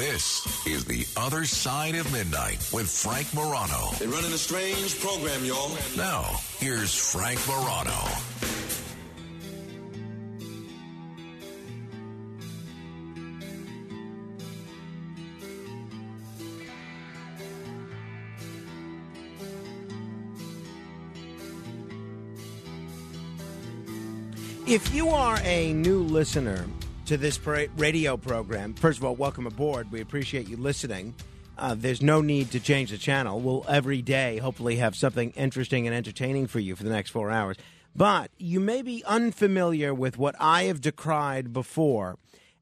This is The Other Side of Midnight with Frank Morano. They're running a strange program, y'all. Now, here's Frank Morano. If you are a new listener to this radio program, first of all, welcome aboard. We appreciate you listening. Uh, there's no need to change the channel. We'll every day hopefully have something interesting and entertaining for you for the next four hours. But you may be unfamiliar with what I have decried before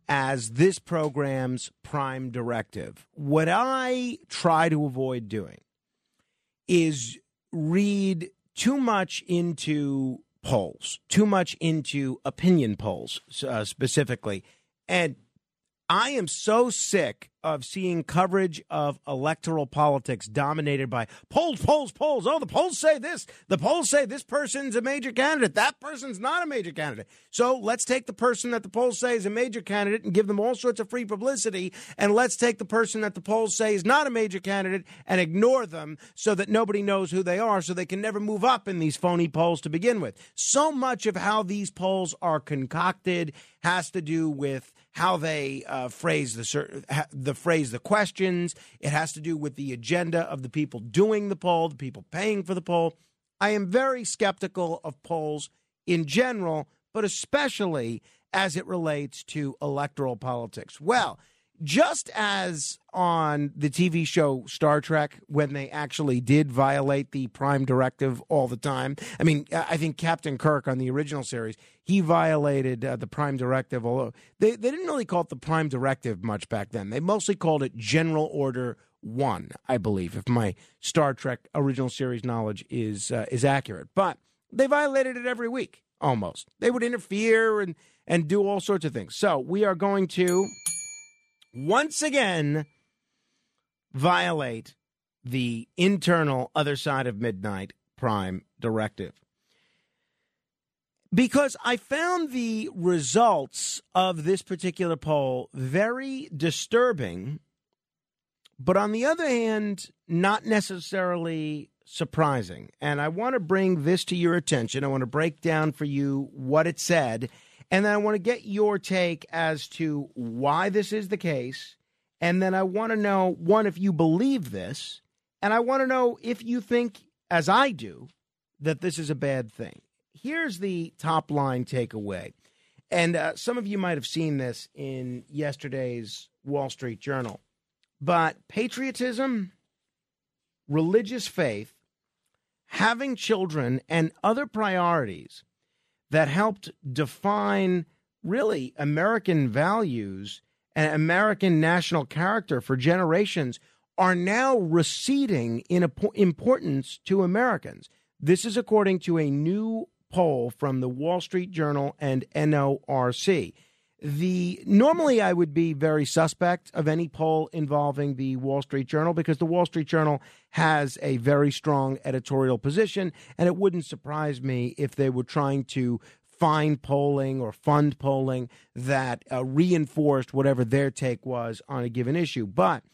as this program's prime directive. What I try to avoid doing is read too much into polls, too much into opinion polls uh, specifically. And I am so sick of seeing coverage of electoral politics dominated by polls, polls, polls. Oh, the polls say this. The polls say this person's a major candidate. That person's not a major candidate. So let's take the person that the polls say is a major candidate and give them all sorts of free publicity. And let's take the person that the polls say is not a major candidate and ignore them so that nobody knows who they are so they can never move up in these phony polls to begin with. So much of how these polls are concocted has to do with how they uh, phrase the the phrase the questions. It has to do with the agenda of the people doing the poll, the people paying for the poll. I am very skeptical of polls in general, but especially as it relates to electoral politics. Well, just as on the TV show Star Trek, when they actually did violate the prime directive all the time. I mean, I think Captain Kirk on the original series, he violated uh, the prime directive, although they, they didn't really call it the prime directive much back then. They mostly called it General Order One, I believe, if my Star Trek original series knowledge is uh, is accurate. But they violated it every week, almost. They would interfere and, and do all sorts of things. So we are going to once again violate the internal other side of midnight prime directive. Because I found the results of this particular poll very disturbing, but on the other hand, not necessarily surprising. And I want to bring this to your attention. I want to break down for you what it said and then I want to get your take as to why this is the case. And then I want to know one, if you believe this. And I want to know if you think, as I do, that this is a bad thing. Here's the top line takeaway. And uh, some of you might have seen this in yesterday's Wall Street Journal. But patriotism, religious faith, having children, and other priorities that helped define really American values and American national character for generations are now receding in importance to Americans. This is according to a new poll from the Wall Street Journal and NORC the normally I would be very suspect of any poll involving the Wall Street Journal because the Wall Street Journal has a very strong editorial position, and it wouldn't surprise me if they were trying to find polling or fund polling that uh, reinforced whatever their take was on a given issue. But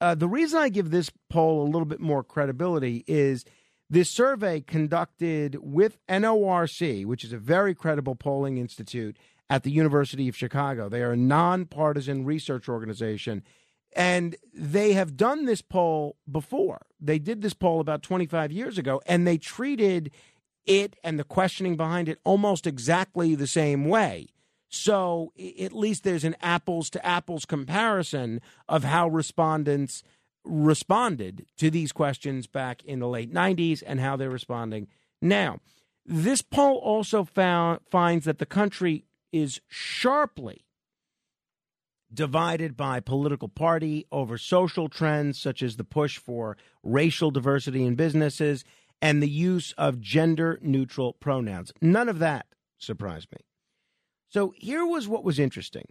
uh, the reason I give this poll a little bit more credibility is this survey conducted with NORC, which is a very credible polling institute at the University of Chicago. They are a nonpartisan research organization. And they have done this poll before. They did this poll about 25 years ago, and they treated it and the questioning behind it almost exactly the same way. So at least there's an apples to apples comparison of how respondents responded to these questions back in the late 90s and how they're responding now. This poll also found, finds that the country is sharply divided by political party over social trends such as the push for racial diversity in businesses and the use of gender neutral pronouns. None of that surprised me. So here was what was interesting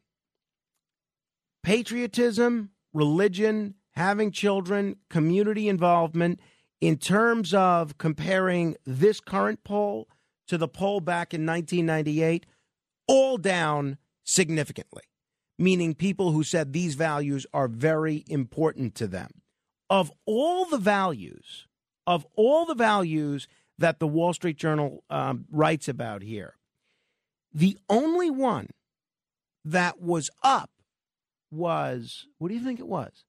patriotism, religion, having children, community involvement, in terms of comparing this current poll to the poll back in 1998 all down significantly. Meaning people who said these values are very important to them. Of all the values, of all the values that the Wall Street Journal um, writes about here, the only one that was up was what do you think it was?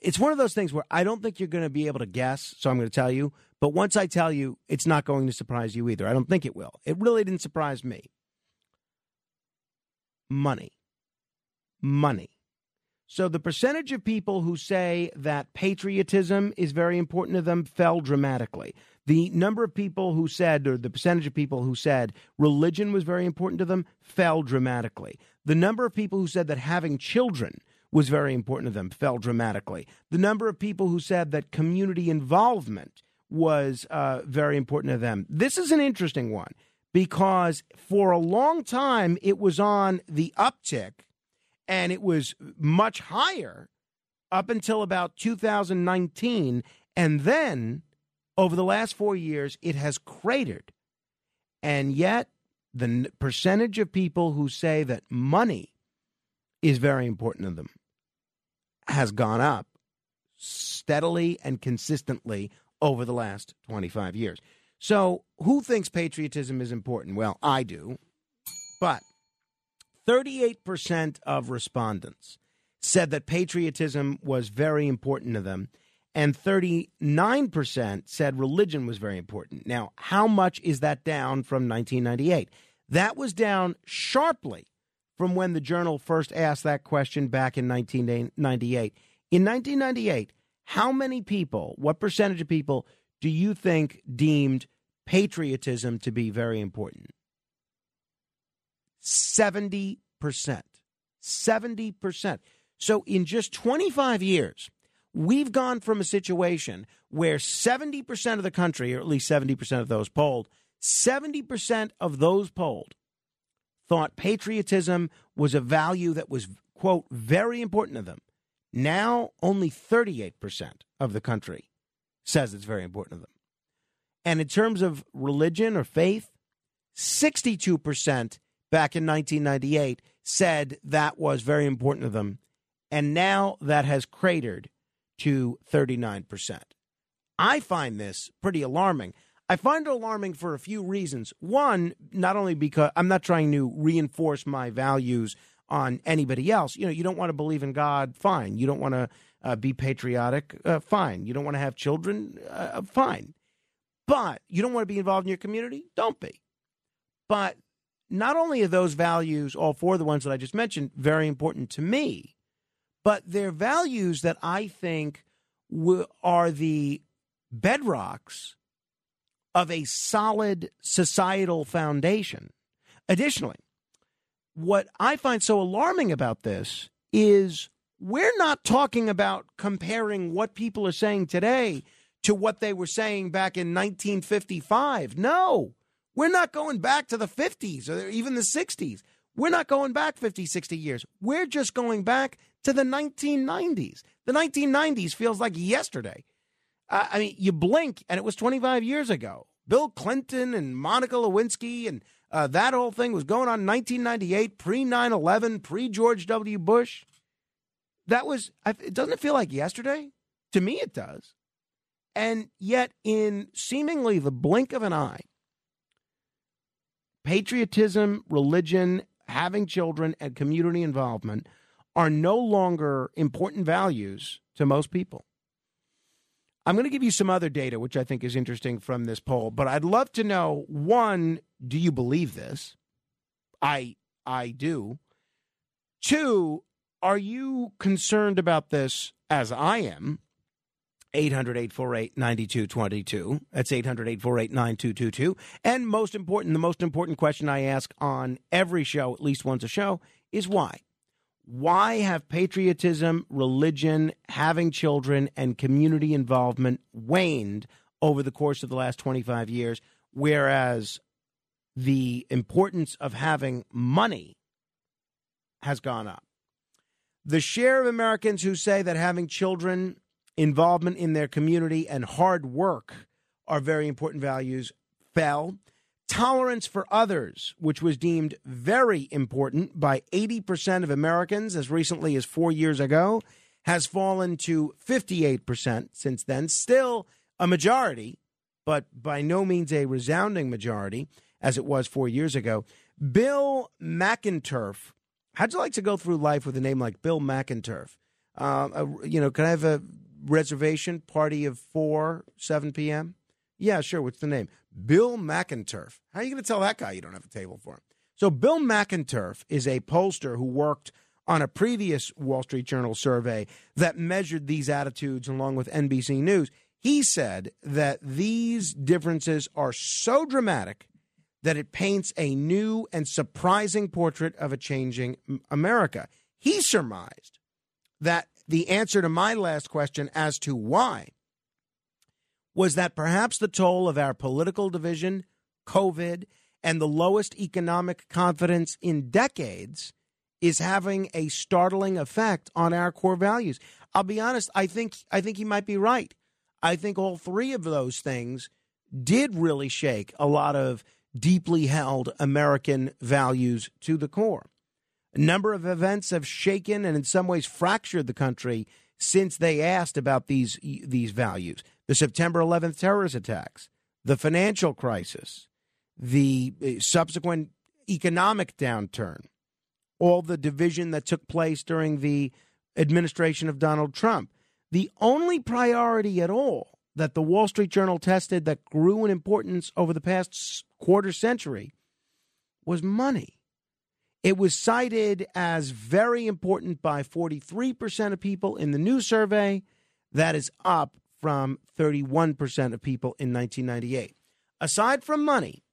It's one of those things where I don't think you're going to be able to guess, so I'm going to tell you. But once I tell you, it's not going to surprise you either. I don't think it will. It really didn't surprise me. Money. Money. So the percentage of people who say that patriotism is very important to them fell dramatically. The number of people who said, or the percentage of people who said religion was very important to them, fell dramatically. The number of people who said that having children was very important to them fell dramatically. The number of people who said that community involvement was uh, very important to them. This is an interesting one because for a long time it was on the uptick and it was much higher up until about 2019. And then over the last four years, it has cratered. And yet, the percentage of people who say that money is very important to them has gone up steadily and consistently over the last 25 years. So, who thinks patriotism is important? Well, I do. But 38% of respondents said that patriotism was very important to them and 39% said religion was very important. Now, how much is that down from 1998? That was down sharply from when the journal first asked that question back in 1998. In 1998, how many people, what percentage of people do you think deemed patriotism to be very important? 70%. 70%. So in just 25 years, We've gone from a situation where 70% of the country, or at least 70% of those polled, 70% of those polled thought patriotism was a value that was, quote, very important to them. Now, only 38% of the country says it's very important to them. And in terms of religion or faith, 62% back in 1998 said that was very important to them. And now that has cratered to 39%. I find this pretty alarming. I find it alarming for a few reasons. One, not only because I'm not trying to reinforce my values on anybody else. You know, you don't want to believe in God, fine. You don't want to uh, be patriotic, uh, fine. You don't want to have children, uh, fine. But you don't want to be involved in your community, don't be. But not only are those values, all four of the ones that I just mentioned, very important to me, but they're values that I think w- are the bedrocks of a solid societal foundation. Additionally, what I find so alarming about this is we're not talking about comparing what people are saying today to what they were saying back in 1955. No, we're not going back to the 50s or even the 60s. We're not going back 50, 60 years. We're just going back to the 1990s. The 1990s feels like yesterday. Uh, I mean, you blink and it was 25 years ago. Bill Clinton and Monica Lewinsky and uh, that whole thing was going on in 1998, pre 9 11, pre George W. Bush. That was, doesn't it feel like yesterday? To me, it does. And yet, in seemingly the blink of an eye, patriotism, religion, having children, and community involvement are no longer important values to most people. I'm going to give you some other data, which I think is interesting from this poll, but I'd love to know one, do you believe this? I I do. Two, are you concerned about this as I am? 800 848 9222. That's 800 848 9222. And most important, the most important question I ask on every show, at least once a show, is why? why have patriotism, religion, having children, and community involvement waned over the course of the last 25 years, whereas the importance of having money has gone up? The share of Americans who say that having children, involvement in their community, and hard work are very important values fell tolerance for others, which was deemed very important by 80% of Americans as recently as four years ago, has fallen to 58% since then. Still a majority, but by no means a resounding majority as it was four years ago. Bill McInturff. How'd you like to go through life with a name like Bill McInturff? Uh, you know, can I have a reservation party of four, 7 p.m.? Yeah, sure. What's the name? Bill McInturff. How are you going to tell that guy you don't have a table for him? So, Bill McInturff is a pollster who worked on a previous Wall Street Journal survey that measured these attitudes along with NBC News. He said that these differences are so dramatic that it paints a new and surprising portrait of a changing America. He surmised that the answer to my last question as to why was that perhaps the toll of our political division, COVID, and the lowest economic confidence in decades is having a startling effect on our core values. I'll be honest, I think I think he might be right. I think all three of those things did really shake a lot of deeply held American values to the core. A number of events have shaken and in some ways fractured the country since they asked about these these values. The September 11th terrorist attacks, the financial crisis, the uh, subsequent economic downturn, all the division that took place during the administration of Donald Trump. The only priority at all that the Wall Street Journal tested that grew in importance over the past quarter century was money. It was cited as very important by 43% of people in the new survey. That is up from 31% of people in 1998. Aside from money,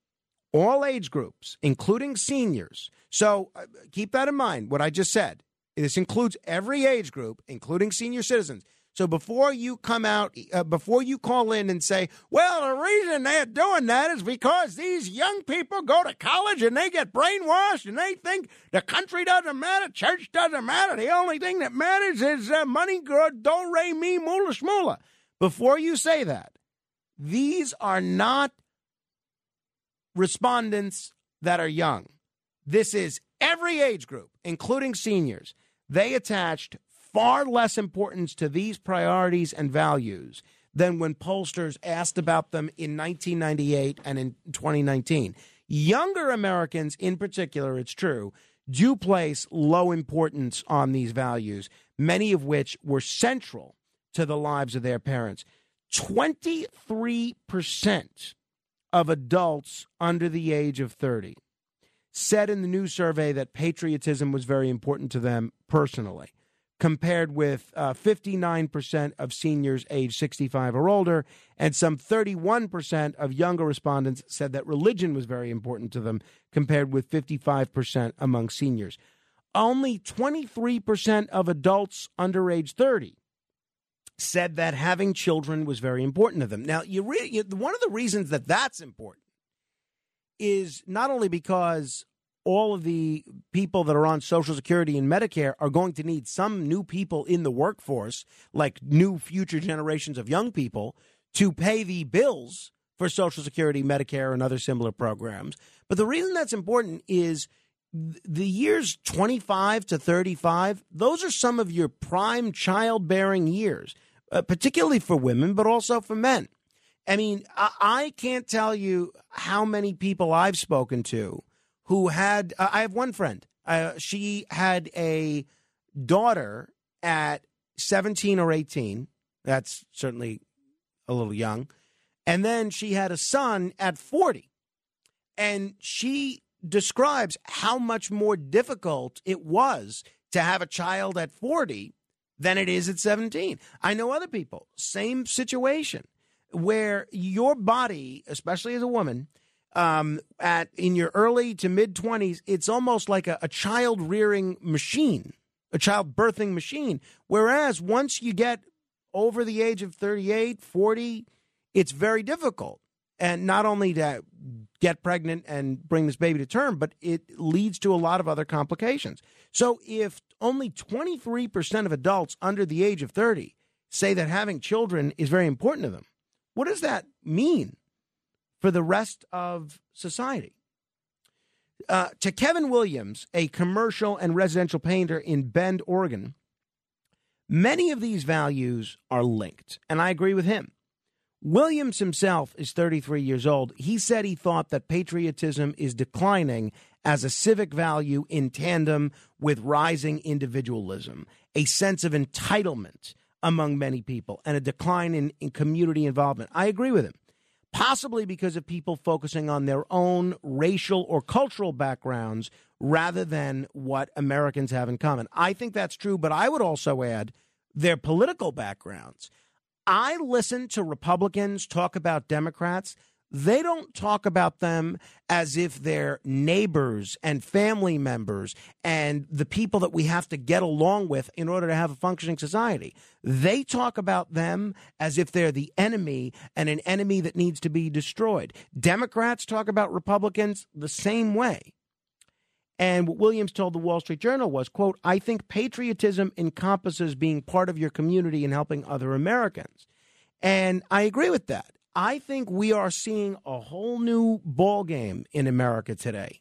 all age groups, including seniors. So uh, keep that in mind, what I just said. This includes every age group, including senior citizens. So before you come out, uh, before you call in and say, well, the reason they're doing that is because these young people go to college and they get brainwashed and they think the country doesn't matter, church doesn't matter. The only thing that matters is uh, money, do, re, mi, mula, shmula. Before you say that, these are not respondents that are young. This is every age group, including seniors. They attached far less importance to these priorities and values than when pollsters asked about them in 1998 and in 2019. Younger Americans, in particular, it's true, do place low importance on these values, many of which were central to the lives of their parents. 23% of adults under the age of 30 said in the new survey that patriotism was very important to them personally compared with uh, 59% of seniors age 65 or older, and some 31% of younger respondents said that religion was very important to them, compared with 55% among seniors. Only 23% of adults under age 30 said that having children was very important to them. Now, you, re- you one of the reasons that that's important is not only because all of the people that are on Social Security and Medicare are going to need some new people in the workforce, like new future generations of young people, to pay the bills for Social Security, Medicare, and other similar programs. But the reason that's important is the years 25 to 35, those are some of your prime childbearing years, uh, particularly for women, but also for men. I mean, I, I can't tell you how many people I've spoken to who had, uh, I have one friend. Uh, she had a daughter at 17 or 18. That's certainly a little young. And then she had a son at 40. And she describes how much more difficult it was to have a child at 40 than it is at 17. I know other people, same situation, where your body, especially as a woman, um, at in your early to mid 20s, it's almost like a, a child rearing machine, a child birthing machine. Whereas once you get over the age of 38, 40, it's very difficult. And not only to get pregnant and bring this baby to term, but it leads to a lot of other complications. So if only 23% of adults under the age of 30 say that having children is very important to them, what does that mean? For the rest of society. Uh, to Kevin Williams, a commercial and residential painter in Bend, Oregon, many of these values are linked, and I agree with him. Williams himself is 33 years old. He said he thought that patriotism is declining as a civic value in tandem with rising individualism, a sense of entitlement among many people, and a decline in, in community involvement. I agree with him possibly because of people focusing on their own racial or cultural backgrounds rather than what Americans have in common. I think that's true, but I would also add their political backgrounds. I listen to Republicans talk about Democrats they don't talk about them as if they're neighbors and family members and the people that we have to get along with in order to have a functioning society. They talk about them as if they're the enemy and an enemy that needs to be destroyed. Democrats talk about Republicans the same way. And what Williams told the Wall Street Journal was, quote, I think patriotism encompasses being part of your community and helping other Americans. And I agree with that. I think we are seeing a whole new ball game in America today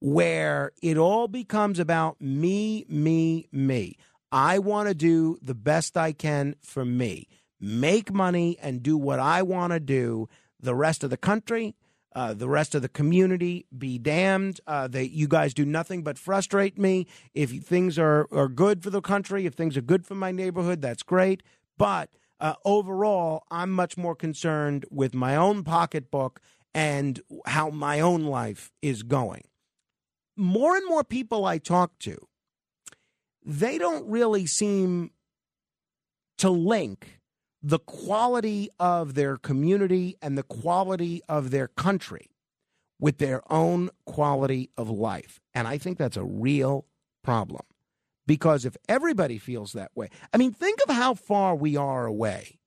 where it all becomes about me, me, me. I want to do the best I can for me, make money and do what I want to do. The rest of the country, uh, the rest of the community, be damned. Uh, that you guys do nothing but frustrate me. If things are, are good for the country, if things are good for my neighborhood, that's great. But uh, overall, I'm much more concerned with my own pocketbook and how my own life is going. More and more people I talk to, they don't really seem to link the quality of their community and the quality of their country with their own quality of life. And I think that's a real problem. Because if everybody feels that way, I mean, think of how far we are away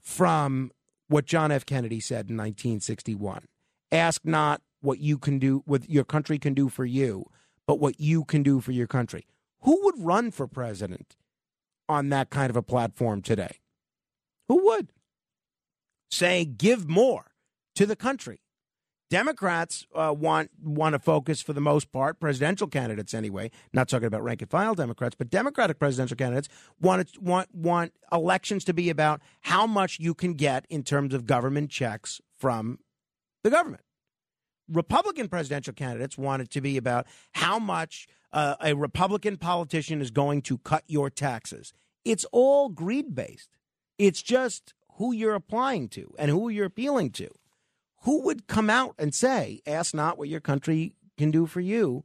from what John F. Kennedy said in 1961. Ask not what you can do, what your country can do for you, but what you can do for your country. Who would run for president on that kind of a platform today? Who would? Say, give more to the country. Democrats uh, want want to focus for the most part, presidential candidates anyway. Not talking about rank and file Democrats, but Democratic presidential candidates want want want elections to be about how much you can get in terms of government checks from the government. Republican presidential candidates want it to be about how much uh, a Republican politician is going to cut your taxes. It's all greed based. It's just who you're applying to and who you're appealing to who would come out and say, ask not what your country can do for you,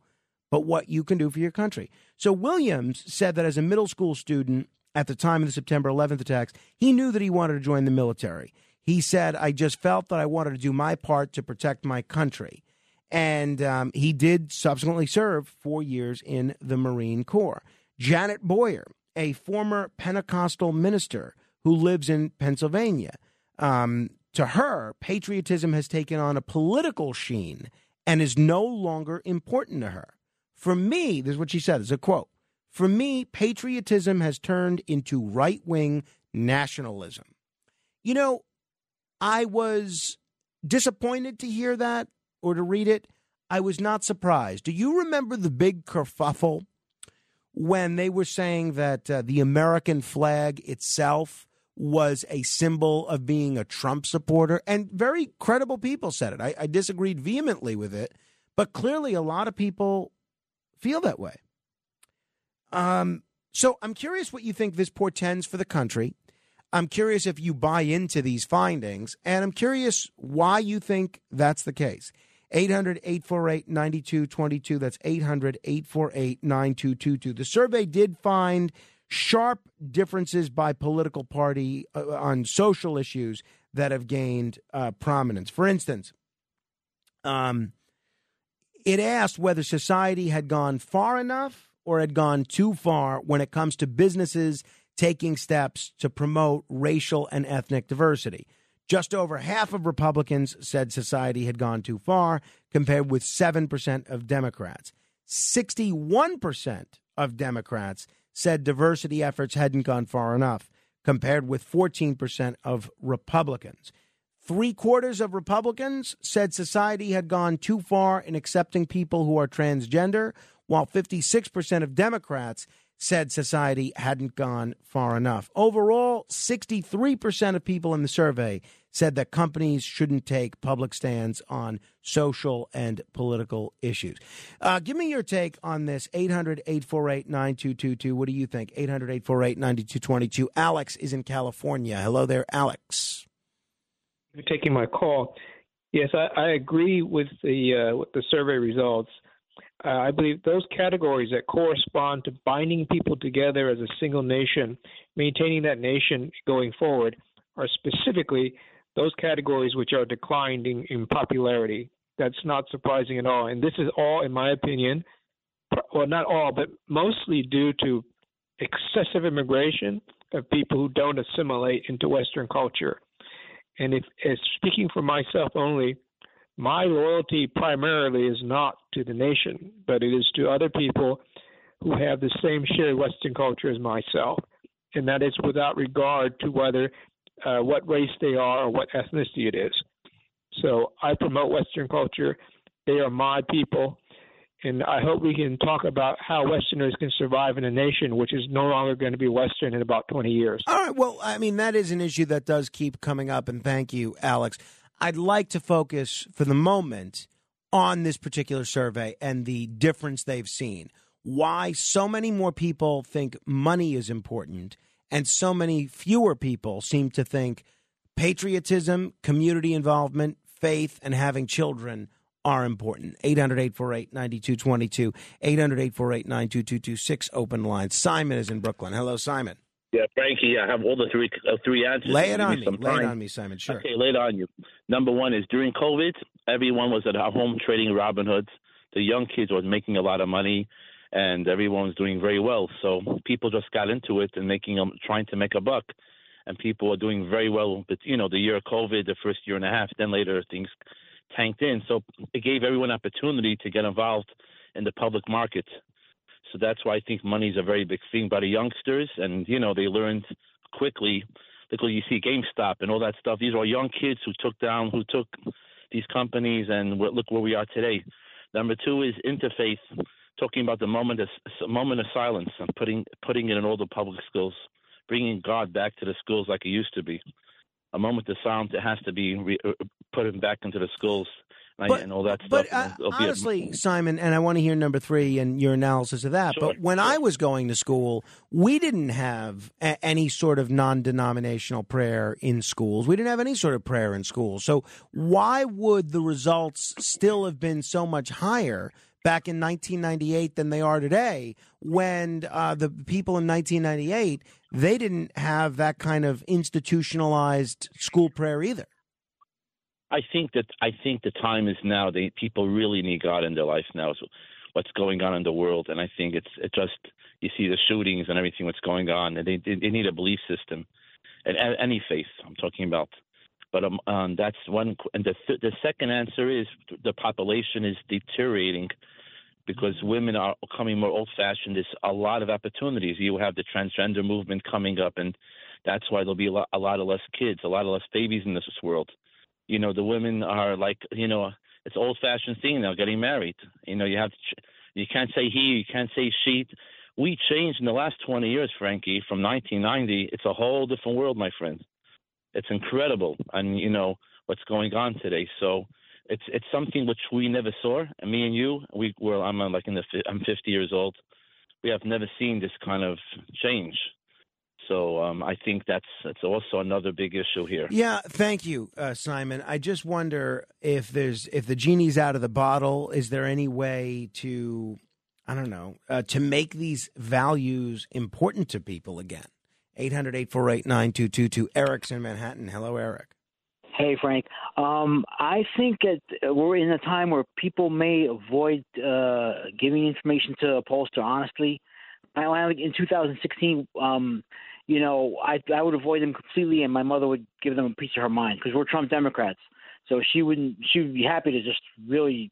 but what you can do for your country? So Williams said that as a middle school student at the time of the September 11th attacks, he knew that he wanted to join the military. He said, I just felt that I wanted to do my part to protect my country. And um, he did subsequently serve four years in the Marine Corps. Janet Boyer, a former Pentecostal minister who lives in Pennsylvania, um, to her, patriotism has taken on a political sheen and is no longer important to her. For me, this is what she said, is a quote. For me, patriotism has turned into right wing nationalism. You know, I was disappointed to hear that or to read it. I was not surprised. Do you remember the big kerfuffle when they were saying that uh, the American flag itself was a symbol of being a Trump supporter. And very credible people said it. I, I disagreed vehemently with it, but clearly a lot of people feel that way. Um, so I'm curious what you think this portends for the country. I'm curious if you buy into these findings, and I'm curious why you think that's the case. 800 848 9222. That's 800 848 9222. The survey did find sharp differences by political party uh, on social issues that have gained uh, prominence. For instance, um, it asked whether society had gone far enough or had gone too far when it comes to businesses taking steps to promote racial and ethnic diversity. Just over half of Republicans said society had gone too far, compared with 7% of Democrats. 61% of Democrats said diversity efforts hadn't gone far enough, compared with 14% of Republicans. Three quarters of Republicans said society had gone too far in accepting people who are transgender, while 56% of Democrats said society hadn't gone far enough. Overall, 63% of people in the survey said that companies shouldn't take public stands on social and political issues. Uh, give me your take on this 800 848 9222. What do you think? 800 848 9222. Alex is in California. Hello there, Alex. You're taking my call. Yes, I, I agree with the uh, with the survey results. Uh, I believe those categories that correspond to binding people together as a single nation, maintaining that nation going forward, are specifically those categories which are declining in popularity. That's not surprising at all. And this is all, in my opinion, well, not all, but mostly due to excessive immigration of people who don't assimilate into Western culture. And if, as speaking for myself only, my loyalty primarily is not to the nation, but it is to other people who have the same shared Western culture as myself. And that is without regard to whether uh, what race they are or what ethnicity it is. So I promote Western culture. They are my people. And I hope we can talk about how Westerners can survive in a nation which is no longer going to be Western in about 20 years. All right. Well, I mean, that is an issue that does keep coming up. And thank you, Alex. I'd like to focus for the moment on this particular survey and the difference they've seen. Why so many more people think money is important and so many fewer people seem to think patriotism, community involvement, faith, and having children are important. 800 848 9222. 800 848 9222. Open lines. Simon is in Brooklyn. Hello, Simon. Yeah, Frankie, I have all the three uh, three answers. Lay it on me. Lay it on me, Simon. Sure. Okay, lay it on you. Number one is during COVID, everyone was at home trading Robinhoods. The young kids were making a lot of money, and everyone was doing very well. So people just got into it and making them trying to make a buck, and people were doing very well. But you know, the year of COVID, the first year and a half, then later things tanked in. So it gave everyone opportunity to get involved in the public market. So that's why I think money is a very big thing by the youngsters, and you know they learned quickly. Look, you see GameStop and all that stuff. These are all young kids who took down, who took these companies, and look where we are today. Number two is interfaith, talking about the moment of moment of silence and putting putting it in all the public schools, bringing God back to the schools like it used to be. A moment of silence. It has to be re- uh, put back into the schools but, and all that stuff. But uh, honestly, a... Simon, and I want to hear number three and your analysis of that. Sure, but when sure. I was going to school, we didn't have a- any sort of non-denominational prayer in schools. We didn't have any sort of prayer in schools. So why would the results still have been so much higher? Back in 1998 than they are today, when uh, the people in 1998 they didn't have that kind of institutionalized school prayer either. I think that I think the time is now. They people really need God in their life now. So what's going on in the world, and I think it's it just you see the shootings and everything what's going on, and they they need a belief system, and any faith I'm talking about. But um, um that's one. And the th- the second answer is the population is deteriorating because women are becoming more old fashioned. There's a lot of opportunities. You have the transgender movement coming up, and that's why there'll be a lot, a lot of less kids, a lot of less babies in this world you know the women are like you know it's old fashioned thing now getting married you know you have to you can't say he you can't say she we changed in the last 20 years frankie from 1990 it's a whole different world my friend it's incredible and you know what's going on today so it's it's something which we never saw and me and you we were i'm like in the i'm 50 years old we have never seen this kind of change so um, I think that's that's also another big issue here. Yeah, thank you, uh, Simon. I just wonder if there's if the genie's out of the bottle. Is there any way to I don't know uh, to make these values important to people again? 800-848-9222. Eric's in Manhattan. Hello, Eric. Hey, Frank. Um, I think that we're in a time where people may avoid uh, giving information to a pollster honestly. In 2016, um, you know, I I would avoid them completely, and my mother would give them a piece of her mind because we're Trump Democrats. So she wouldn't. She would be happy to just really,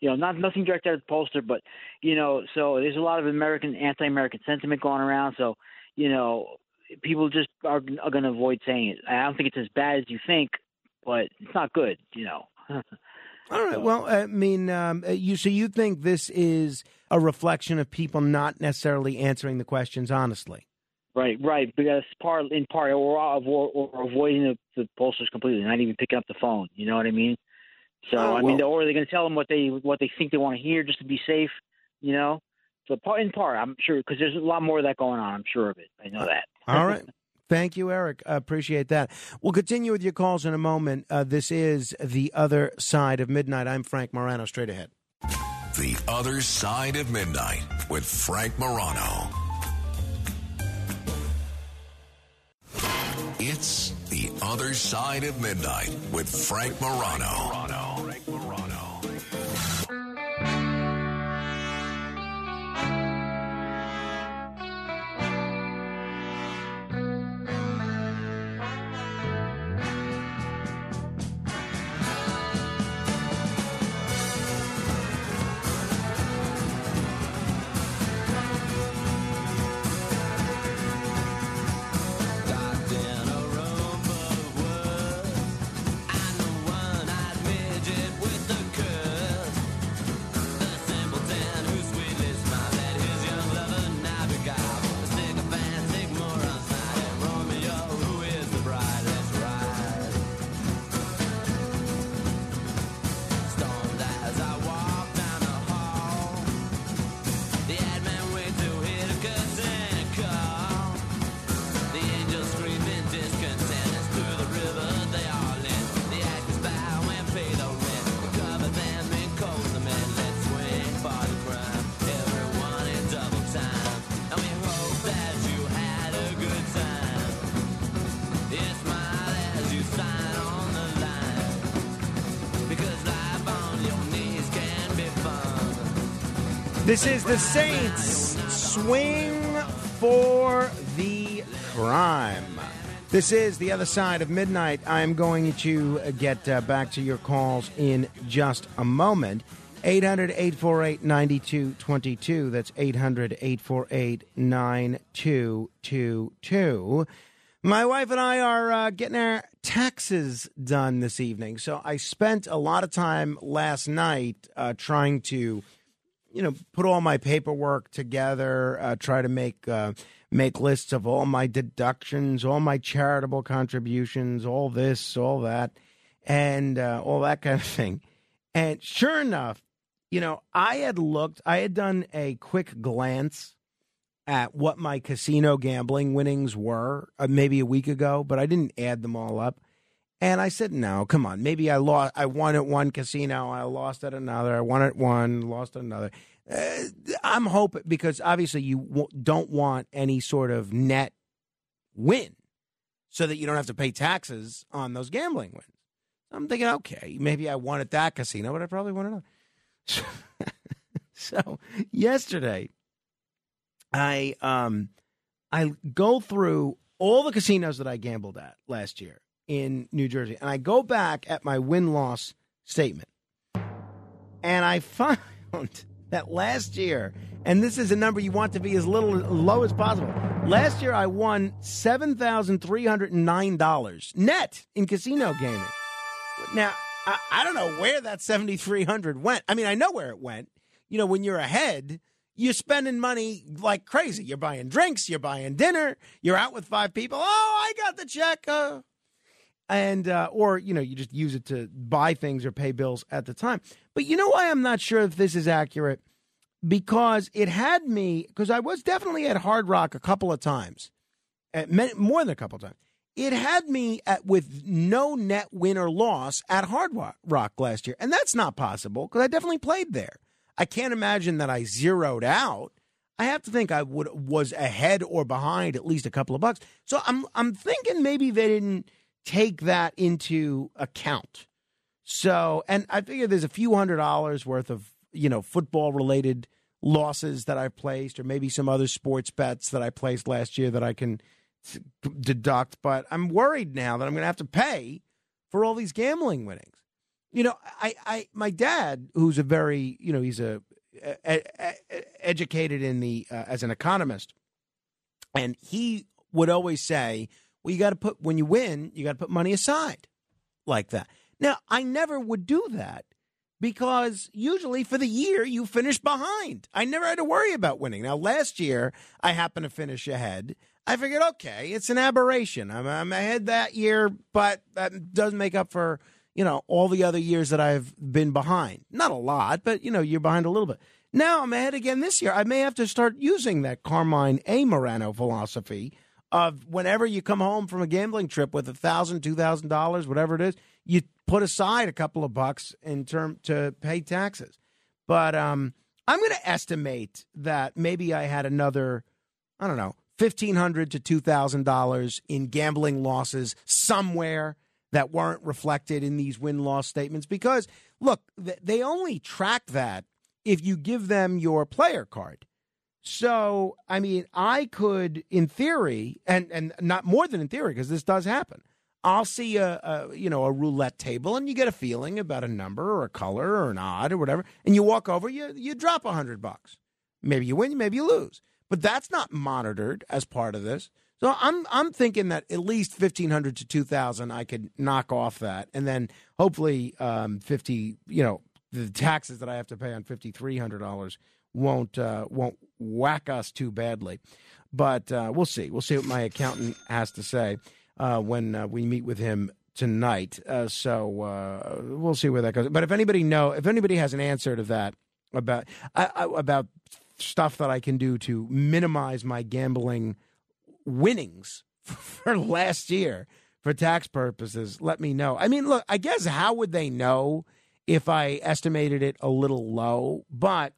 you know, not nothing direct at the pollster, but you know, so there's a lot of American anti-American sentiment going around. So you know, people just are, are going to avoid saying it. I don't think it's as bad as you think, but it's not good, you know. All right. Well, I mean, um, uh, you so you think this is a reflection of people not necessarily answering the questions honestly? Right, right. Because part in part, or, or, or avoiding the, the pollsters completely, not even picking up the phone. You know what I mean? So Oh, I mean, well- or they're going to tell them what they what they think they want to hear just to be safe. You know. So part in part, I'm sure because there's a lot more of that going on. I'm sure of it. I know that. All right. Thank you, Eric. I appreciate that. We'll continue with your calls in a moment. Uh, this is The Other Side of Midnight. I'm Frank Morano. Straight ahead. The Other Side of Midnight with Frank Morano. It's The Other Side of Midnight with Frank Morano. Frank Morano. This is the Saints swing for the crime. This is the other side of midnight. I'm going to get uh, back to your calls in just a moment. 800 848 9222. That's 800 848 9222. My wife and I are uh, getting our taxes done this evening. So I spent a lot of time last night uh, trying to you know, put all my paperwork together, uh, try to make uh, make lists of all my deductions, all my charitable contributions, all this, all that, and uh, all that kind of thing. And sure enough, you know, I had looked, I had done a quick glance at what my casino gambling winnings were uh, maybe a week ago, but I didn't add them all up. And I said, no, come on. Maybe I lost. I won at one casino. I lost at another. I won at one, lost at another. Uh, I'm hoping because obviously you w- don't want any sort of net win, so that you don't have to pay taxes on those gambling wins. I'm thinking, okay, maybe I won at that casino, but I probably won another. so yesterday, I um, I go through all the casinos that I gambled at last year in New Jersey, and I go back at my win loss statement, and I found that last year, and this is a number you want to be as little low as possible. Last year, I won seven thousand three hundred and nine dollars net in casino gaming. Now, I, I don't know where that seventy three hundred went. I mean, I know where it went. You know, when you're ahead, you're spending money like crazy. You're buying drinks, you're buying dinner, you're out with five people. Oh, I got the check. Uh, and uh, or you know you just use it to buy things or pay bills at the time. But you know why I'm not sure if this is accurate because it had me because I was definitely at Hard Rock a couple of times, at many, more than a couple of times. It had me at with no net win or loss at Hard Rock- Rock last year, and that's not possible because I definitely played there. I can't imagine that I zeroed out. I have to think I would was ahead or behind at least a couple of bucks. So I'm I'm thinking maybe they didn't take that into account. So, and I figure there's a few hundred dollars worth of, you know, football related losses that I've placed, or maybe some other sports bets that I placed last year that I can deduct. But I'm worried now that I'm going to have to pay for all these gambling winnings. You know, I, I, my dad, who's a very, you know, he's a educated in the uh, as an economist, and he would always say, "Well, you got to put when you win, you got to put money aside." like that. Now, I never would do that because usually for the year you finish behind. I never had to worry about winning. Now, last year I happened to finish ahead. I figured, okay, it's an aberration. I'm, I'm ahead that year, but that doesn't make up for you know all the other years that I've been behind. Not a lot, but you know you're behind a little bit. Now I'm ahead again this year. I may have to start using that Carmine A. Morano philosophy of whenever you come home from a gambling trip with a thousand, two thousand dollars, whatever it is, you put aside a couple of bucks in term to pay taxes. But um, I'm going to estimate that maybe I had another, I don't know, fifteen hundred to two thousand dollars in gambling losses somewhere that weren't reflected in these win loss statements. Because look, they only track that if you give them your player card. So, I mean, I could, in theory, and and not more than in theory, because this does happen. I'll see a, a, you know a roulette table, and you get a feeling about a number or a color or an odd or whatever, and you walk over, you you drop a hundred bucks. Maybe you win, maybe you lose, but that's not monitored as part of this. So I'm I'm thinking that at least fifteen hundred to two thousand, I could knock off that, and then hopefully um, fifty, you know, the taxes that I have to pay on fifty three hundred dollars won't uh, won't whack us too badly. But uh, we'll see. We'll see what my accountant has to say uh, when uh, we meet with him tonight. Uh, so uh, we'll see where that goes. But if anybody know, if anybody has an answer to that about about stuff that I can do to minimize my gambling winnings for last year for tax purposes, let me know. I mean, look, I guess how would they know if I estimated it a little low? But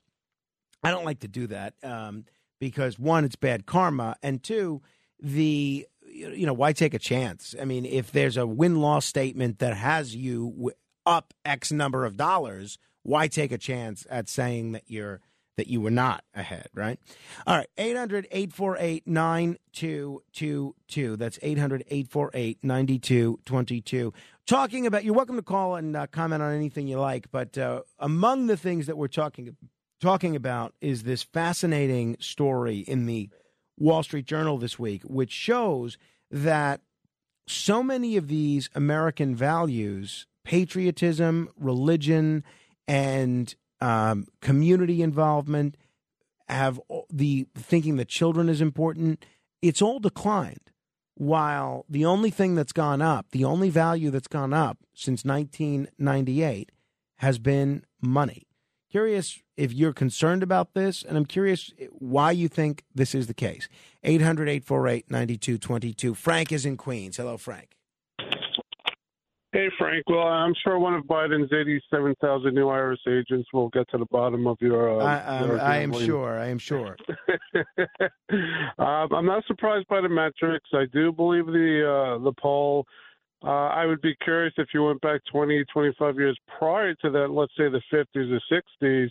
I don't like to do that um, because one, it's bad karma, and two, the you know why take a chance? I mean, if there's a win loss statement that has you up X number of dollars, why take a chance at saying that you're that you were not ahead, right? All right, 800 848 9222. That's 800 848 9222. Talking about, you're welcome to call and uh, comment on anything you like, but uh, among the things that we're talking talking about is this fascinating story in the Wall Street Journal this week, which shows that so many of these American values, patriotism, religion, and um, community involvement, have the thinking that children is important. It's all declined. While the only thing that's gone up, the only value that's gone up since 1998 has been money. Curious if you're concerned about this, and I'm curious why you think this is the case. 800 848 9222. Frank is in Queens. Hello, Frank. Hey, Frank. Well, I'm sure one of Biden's 87,000 new IRS agents will get to the bottom of your. Uh, I, your I am sure. I am sure. um, I'm not surprised by the metrics. I do believe the uh, the poll uh, I would be curious if you went back 20, 25 years prior to that, let's say the 50s or 60s,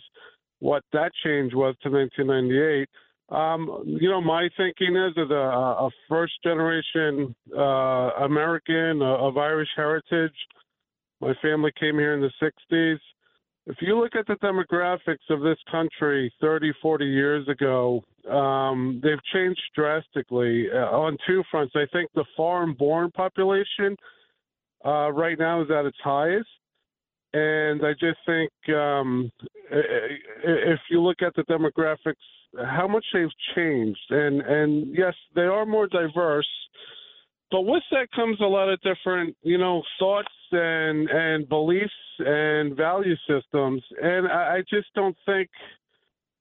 what that change was to 1998. Um, you know, my thinking is as a, a first generation uh, American uh, of Irish heritage, my family came here in the 60s. If you look at the demographics of this country 30, 40 years ago, um, they've changed drastically uh, on two fronts. I think the foreign born population uh, right now is at its highest. And I just think um, if you look at the demographics, how much they've changed, and and yes, they are more diverse, but with that comes a lot of different, you know, thoughts and and beliefs and value systems, and I, I just don't think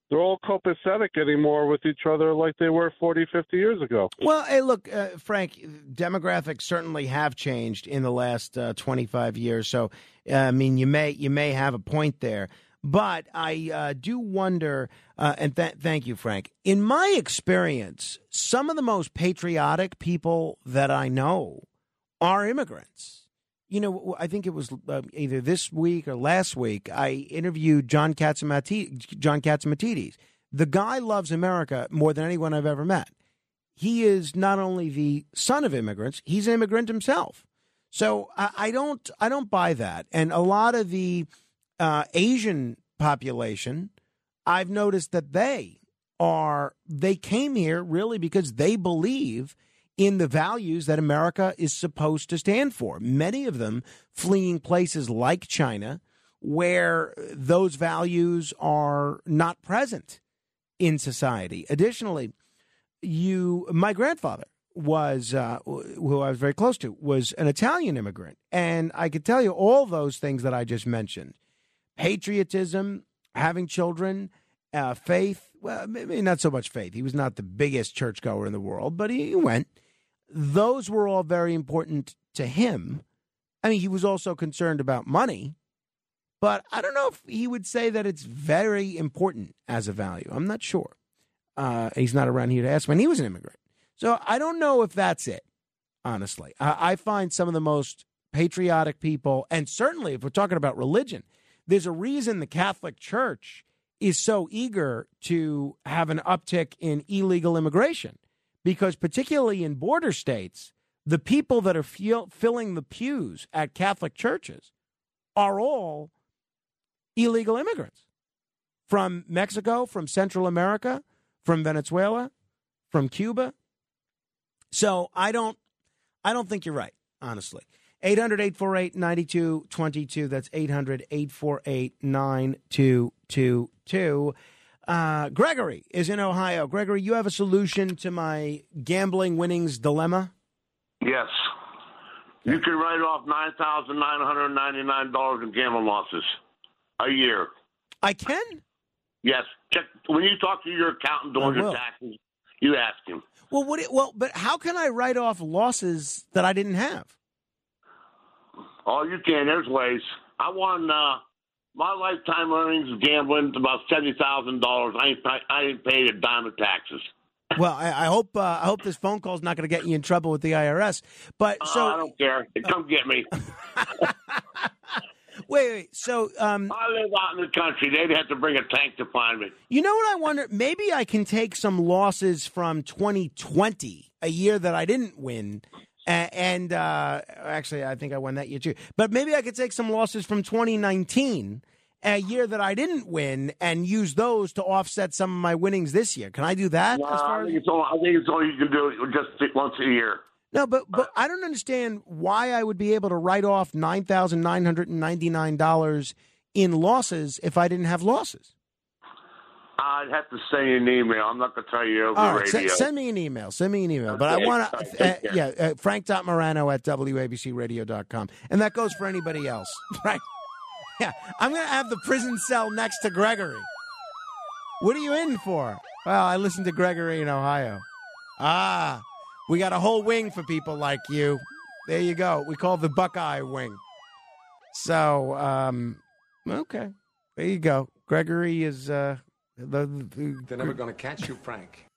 they're all copacetic anymore with each other like they were 40, 50 years ago. Well, hey, look, uh, Frank, demographics certainly have changed in the last uh, 25 years. So, uh, I mean, you may you may have a point there. But I uh, do wonder, uh, and th- thank you, Frank. In my experience, some of the most patriotic people that I know are immigrants you know, I think it was uh, either this week or last week. I interviewed John Catsimatidis. John Catsimatidis. The guy loves America more than anyone I've ever met. He is not only the son of immigrants; he's an immigrant himself. So I, I don't, I don't buy that. And a lot of the uh, Asian population, I've noticed that they are they came here really because they believe in the values that America is supposed to stand for. Many of them fleeing places like China, where those values are not present in society. Additionally, you, my grandfather was, uh, who I was very close to, was an Italian immigrant, and I could tell you all those things that I just mentioned: patriotism, having children, uh, faith. Well, maybe not so much faith. He was not the biggest churchgoer in the world, but he went. Those were all very important to him. I mean, he was also concerned about money, but I don't know if he would say that it's very important as a value. I'm not sure. Uh, he's not around here to ask when he was an immigrant. So I don't know if that's it, honestly. I, I find some of the most patriotic people, and certainly if we're talking about religion, there's a reason the Catholic Church is so eager to have an uptick in illegal immigration because, particularly in border states, the people that are filling the pews at Catholic churches are all illegal immigrants from Mexico, from Central America, from Venezuela, from Cuba. So I don't I don't think you're right, honestly. 800 848 9222. That's 800 848 9222. Uh, Gregory is in Ohio. Gregory, you have a solution to my gambling winnings dilemma? Yes. You can write off $9,999 in gambling losses a year. I can? Yes. Check when you talk to your accountant doing your taxes, you ask him. Well, what? It, well, but how can I write off losses that I didn't have? Oh, you can. There's ways. I won uh, my lifetime earnings of gambling is about seventy thousand dollars. I ain't I ain't paid a dime of taxes. Well, I, I hope uh, I hope this phone call is not going to get you in trouble with the IRS. But uh, so I don't care. Come get me. wait, wait. So um, I live out in the country. They'd have to bring a tank to find me. You know what I wonder? Maybe I can take some losses from 2020, a year that I didn't win, and uh, actually, I think I won that year too. But maybe I could take some losses from 2019, a year that I didn't win, and use those to offset some of my winnings this year. Can I do that? I, think it's all, I think it's all you can do just once a year. No, but but I don't understand why I would be able to write off nine thousand nine hundred and ninety nine dollars in losses if I didn't have losses. I'd have to send you an email. I'm not going to tell you over All the radio. send, send me an email. Send me an email. But Okay. I want to, uh, yeah, uh, frank.morano at wabcradio.com. And that goes for anybody else, right? Yeah, I'm going to have the prison cell next to Gregory. What are you in for? Well, I listened to Gregory in Ohio. Ah, we got a whole wing for people like you. There you go. We call the Buckeye wing. So, um, okay. There you go. Gregory is uh, the, the They're never going to catch you, Frank.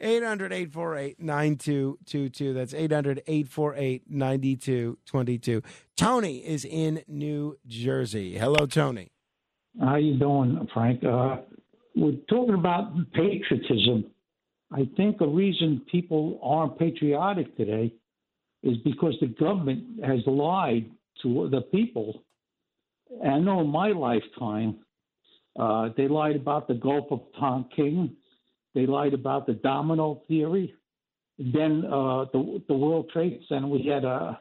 800 848 9222. That's 800 848 9222. Tony is in New Jersey. Hello, Tony. How you doing, Frank? Uh, we're talking about patriotism. I think a reason people aren't patriotic today is because the government has lied to the people. I know in my lifetime, uh, they lied about the Gulf of Tonkin. They lied about the domino theory. Then uh, the the World Trade Center, we had a,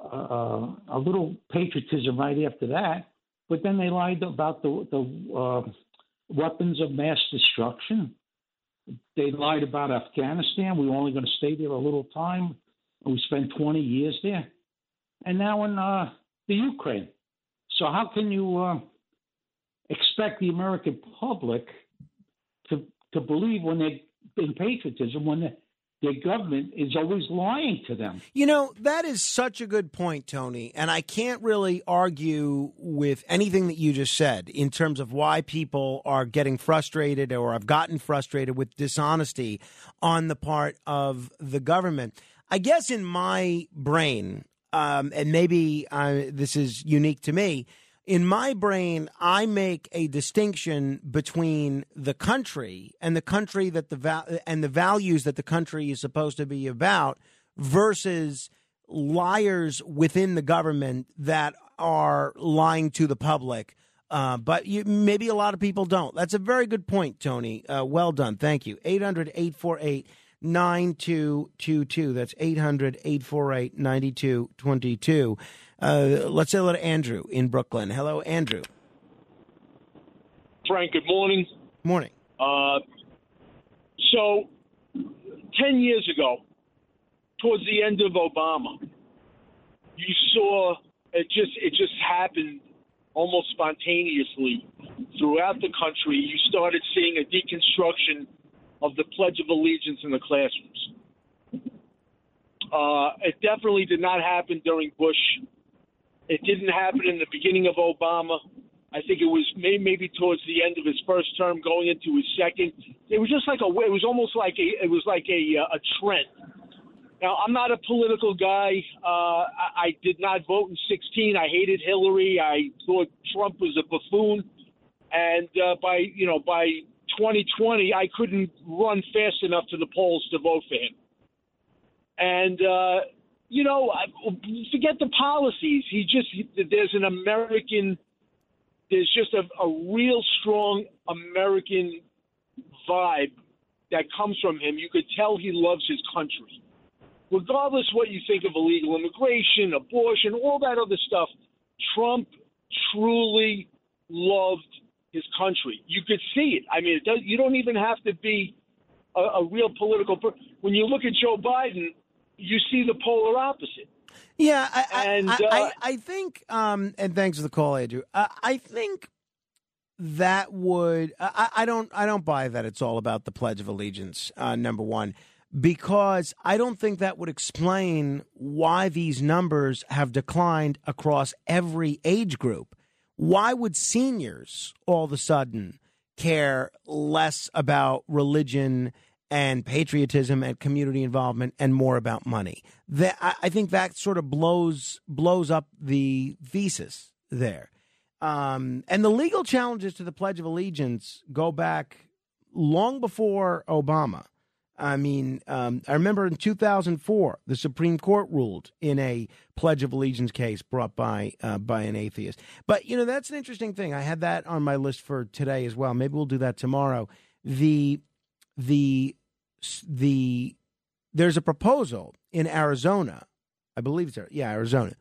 a a little patriotism right after that. But then they lied about the the uh, weapons of mass destruction. They lied about Afghanistan. We were only going to stay there a little time. We spent 20 years there. And now in uh, the Ukraine. So how can you uh, expect the American public to believe when they in patriotism when the, their government is always lying to them? You know, that is such a good point, Tony. And I can't really argue with anything that you just said in terms of why people are getting frustrated or have gotten frustrated with dishonesty on the part of the government. I guess in my brain, um, and maybe uh, this is unique to me, in my brain, I make a distinction between the country and the country that the val- and the values that the country is supposed to be about versus liars within the government that are lying to the public. Uh, but you, maybe a lot of people don't. That's a very good point, Tony. Uh, well done. Thank you. 800 848 9222. That's 800 848 9222. Uh, let's say hello to Andrew in Brooklyn. Hello, Andrew. Frank, good morning. Morning. Uh, so, 10 years ago, towards the end of Obama, you saw it just it just happened almost spontaneously throughout the country. You started seeing a deconstruction of the Pledge of Allegiance in the classrooms. Uh, it definitely did not happen during Bush. It didn't happen in the beginning of Obama. I think it was may, maybe towards the end of his first term, going into his second. It was just like a. It was almost like a. It was like a uh, a trend. Now I'm not a political guy. Uh, I, I did not vote in 16. I hated Hillary. I thought Trump was a buffoon. And uh, by you know by 2020, I couldn't run fast enough to the polls to vote for him. And uh, you know, forget the policies. He just there's an American there's just a, a real strong American vibe that comes from him. You could tell he loves his country. Regardless what you think of illegal immigration, abortion, all that other stuff, Trump truly loved his country. You could see it. I mean, it does, you don't even have to be a, a real political person. When you look at Joe Biden, you see the polar opposite. Yeah, I, and, I, uh, I, I think, um, and thanks for the call, Andrew. I, I think that would I, I don't I don't buy that it's all about the Pledge of Allegiance. Uh, number one, because I don't think that would explain why these numbers have declined across every age group. Why would seniors all of a sudden care less about religion and patriotism and community involvement and more about money. That I, think that sort of blows blows up the thesis there. Um, and the legal challenges to the Pledge of Allegiance go back long before Obama. I mean, um, I remember in 2004, the Supreme Court ruled in a Pledge of Allegiance case brought by uh, by an atheist. But you know, that's an interesting thing. I had that on my list for today as well. Maybe we'll do that tomorrow. The the the there's a proposal in Arizona, I believe it's yeah Arizona,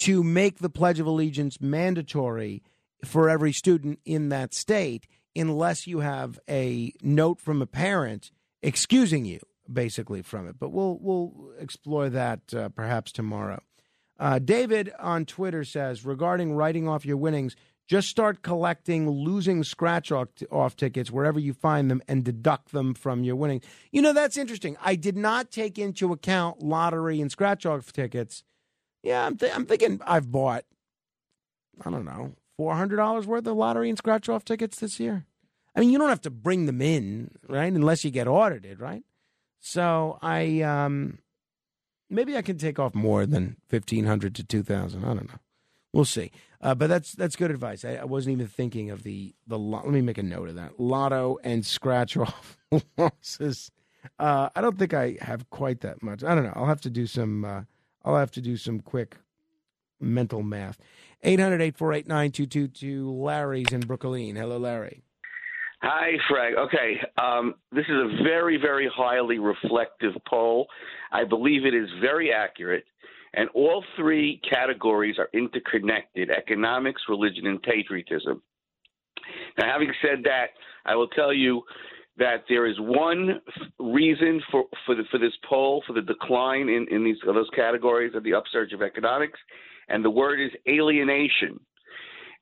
to make the Pledge of Allegiance mandatory for every student in that state, unless you have a note from a parent excusing you basically from it. But we'll we'll explore that uh, perhaps tomorrow. Uh, David on Twitter says regarding writing off your winnings, just start collecting losing scratch off tickets wherever you find them and deduct them from your winnings. You know, that's interesting. I did not take into account lottery and scratch off tickets. Yeah, I'm, th- I'm thinking I've bought, I don't know, $400 worth of lottery and scratch off tickets this year. I mean, you don't have to bring them in, right? Unless you get audited, right? So I, um, maybe I can take off more than 1500 to 2000. I don't know. We'll see. Uh, but that's that's good advice. I, I, wasn't even thinking of the the. Lot. Let me make a note of that. Lotto and scratch off losses. Uh, I don't think I have quite that much. I don't know. I'll have to do some. Uh, I'll have to do some quick mental math. 800-848-9222. Larry's in Brooklyn. Hello, Larry. Hi, Frank. Okay, um, this is a very, very highly reflective poll. I believe it is very accurate. And all three categories are interconnected economics, religion, and patriotism. Now, having said that, I will tell you that there is one reason for, for, the, for this poll, for the decline in, in these, those categories of the upsurge of economics, and the word is alienation.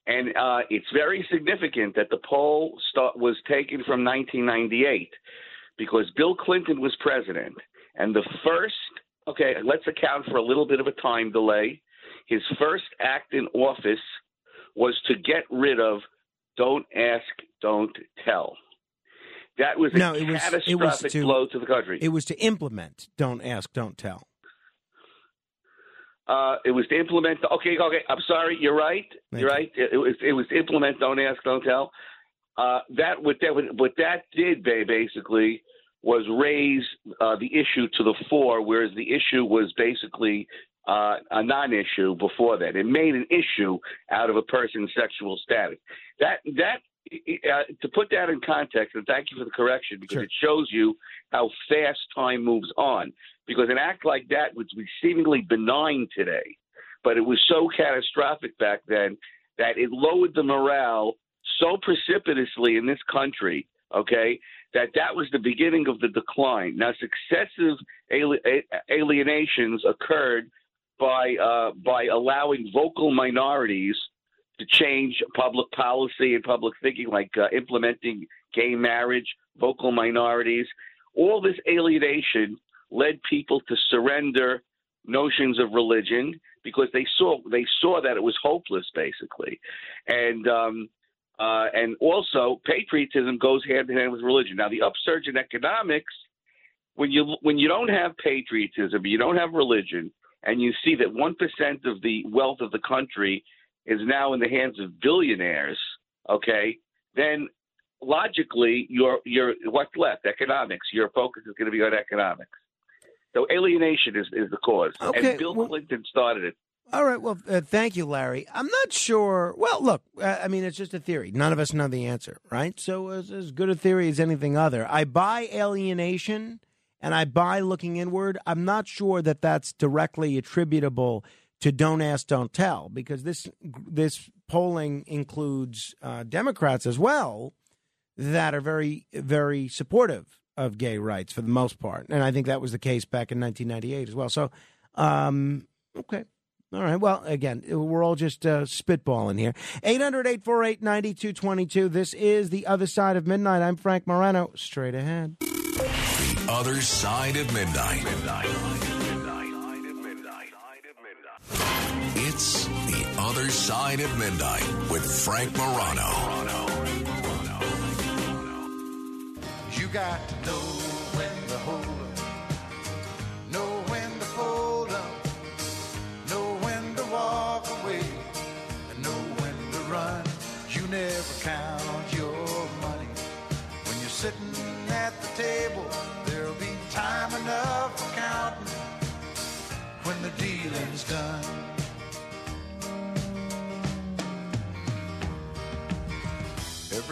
And uh, it's very significant that the poll start, was taken from 1998 because Bill Clinton was president. And the first okay, let's account for a little bit of a time delay. His first act in office was to get rid of don't ask, don't tell. That was a no, it was, catastrophic it was to, blow to the country. It was to implement don't ask, don't tell. Uh, it was to implement. Okay, okay. I'm sorry. You're right. Thank you're right. It, it was. It was to implement. Don't ask. Don't tell. Uh, that what that what that did, basically, was raise uh, the issue to the fore, whereas the issue was basically uh, a non-issue before that. It made an issue out of a person's sexual status. That that uh, to put that in context, and thank you for the correction because it shows you how fast time moves on. Because an act like that would be seemingly benign today, but it was so catastrophic back then that it lowered the morale so precipitously in this country. Okay, that that was the beginning of the decline. Now, successive alienations occurred by uh, by allowing vocal minorities to change public policy and public thinking, like uh, implementing gay marriage, vocal minorities. All this alienation led people to surrender notions of religion because they saw they saw that it was hopeless, basically, and um, uh, and also patriotism goes hand in hand with religion. Now, the upsurge in economics, when you when you don't have patriotism, you don't have religion, and you see that one percent of the wealth of the country is now in the hands of billionaires, okay, then logically your your what's left economics. Your focus is going to be on economics. So alienation is, is the cause, Okay, and Bill Clinton started it. All right. Well, uh, thank you, Larry. I'm not sure. Well, look, uh, I mean, it's just a theory. None of us know the answer, right? So it's as good a theory as anything other. I buy alienation and I buy looking inward. I'm not sure that that's directly attributable to don't ask, don't tell, because this this polling includes uh, Democrats as well that are very very supportive of gay rights for the most part, and I think that was the case back in 1998 as well. So, um, okay. All right. Well, again, we're all just uh, spitballing here. 800 848 9222. This is The Other Side of Midnight. I'm Frank Morano. Straight ahead. The Other Side of Midnight. It's Other Side of Midnight with Frank Morano. You got to know when to hold up, know when to fold up, know when to walk away, and know when to run. You never count your money when you're sitting at the table. There'll be time enough for counting when the dealing's done.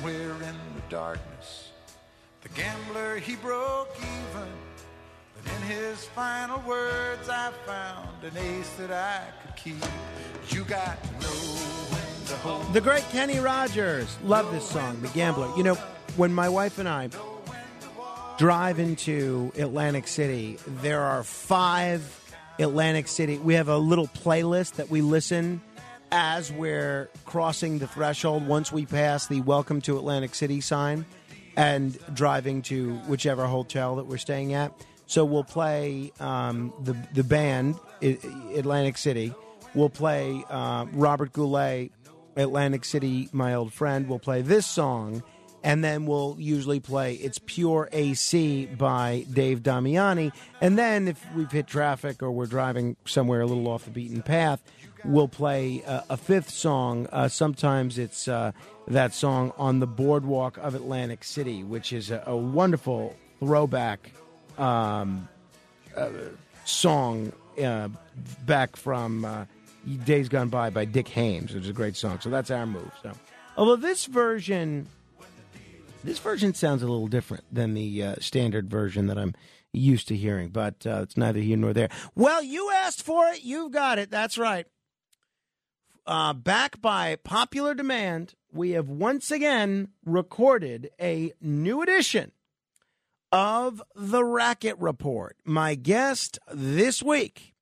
somewhere in the darkness, the gambler he broke even. But in his final words, I found an ace that I could keep. You got to know when to hold. The great Kenny Rogers. Love this song, The Gambler. You know, when my wife and I drive into Atlantic City, there are five Atlantic City. We have a little playlist that we listen as we're crossing the threshold once we pass the Welcome to Atlantic City sign and driving to whichever hotel that we're staying at. So we'll play um, the the band I- Atlantic City. We'll play uh, Robert Goulet, Atlantic City, my old friend. We'll play this song, and then we'll usually play "It's Pure AC" by Dave Damiani. And then if we've hit traffic or we're driving somewhere a little off the beaten path, we'll play uh, a fifth song. Uh, sometimes it's uh, that song on the boardwalk of Atlantic City, which is a, a wonderful throwback um, uh, song uh, back from uh, Days Gone By by Dick Haymes, which is a great song. So that's our move. So, although this version, this version sounds a little different than the standard version that I'm used to hearing, but it's neither here nor there. Well, you asked for it, you've got it. That's right. Uh, back by popular demand, we have once again recorded a new edition of the Racket Report. My guest this week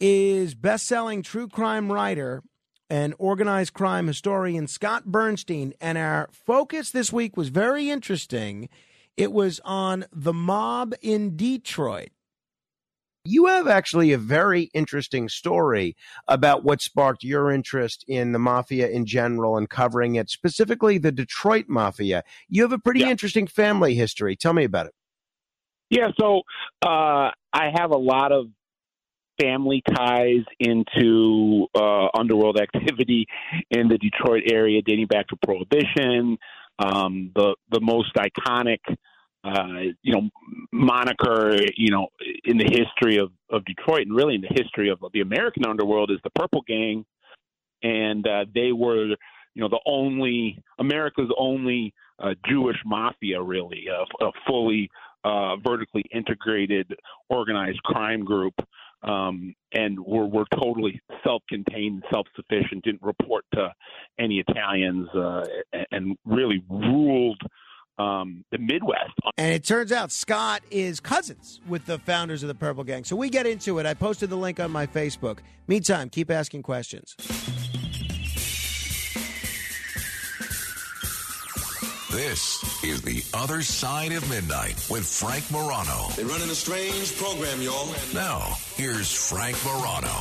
is best-selling true crime writer and organized crime historian Scott Burnstein, and our focus this week was very interesting. It was on the mob in Detroit. You have actually a very interesting story about what sparked your interest in the mafia in general and covering it, specifically the Detroit mafia. You have a pretty interesting family history. Tell me about it. Yeah, so uh, I have a lot of family ties into uh, underworld activity in the Detroit area, dating back to Prohibition. Um, the the most iconic, uh, you know, moniker, you know, in the history of of Detroit and really in the history of the American underworld is the Purple Gang, and uh, they were, you know, the only America's only uh, Jewish mafia, really, a, a fully uh, vertically integrated organized crime group um, and were, were totally self-contained, self-sufficient, didn't report to any Italians, uh, and really ruled um, the Midwest. And it turns out Scott is cousins with the founders of the Purple Gang. So we get into it. I posted the link on my Facebook. Meantime, keep asking questions. This is The Other Side of Midnight with Frank Morano. They're running a strange program, y'all. Now, here's Frank Morano.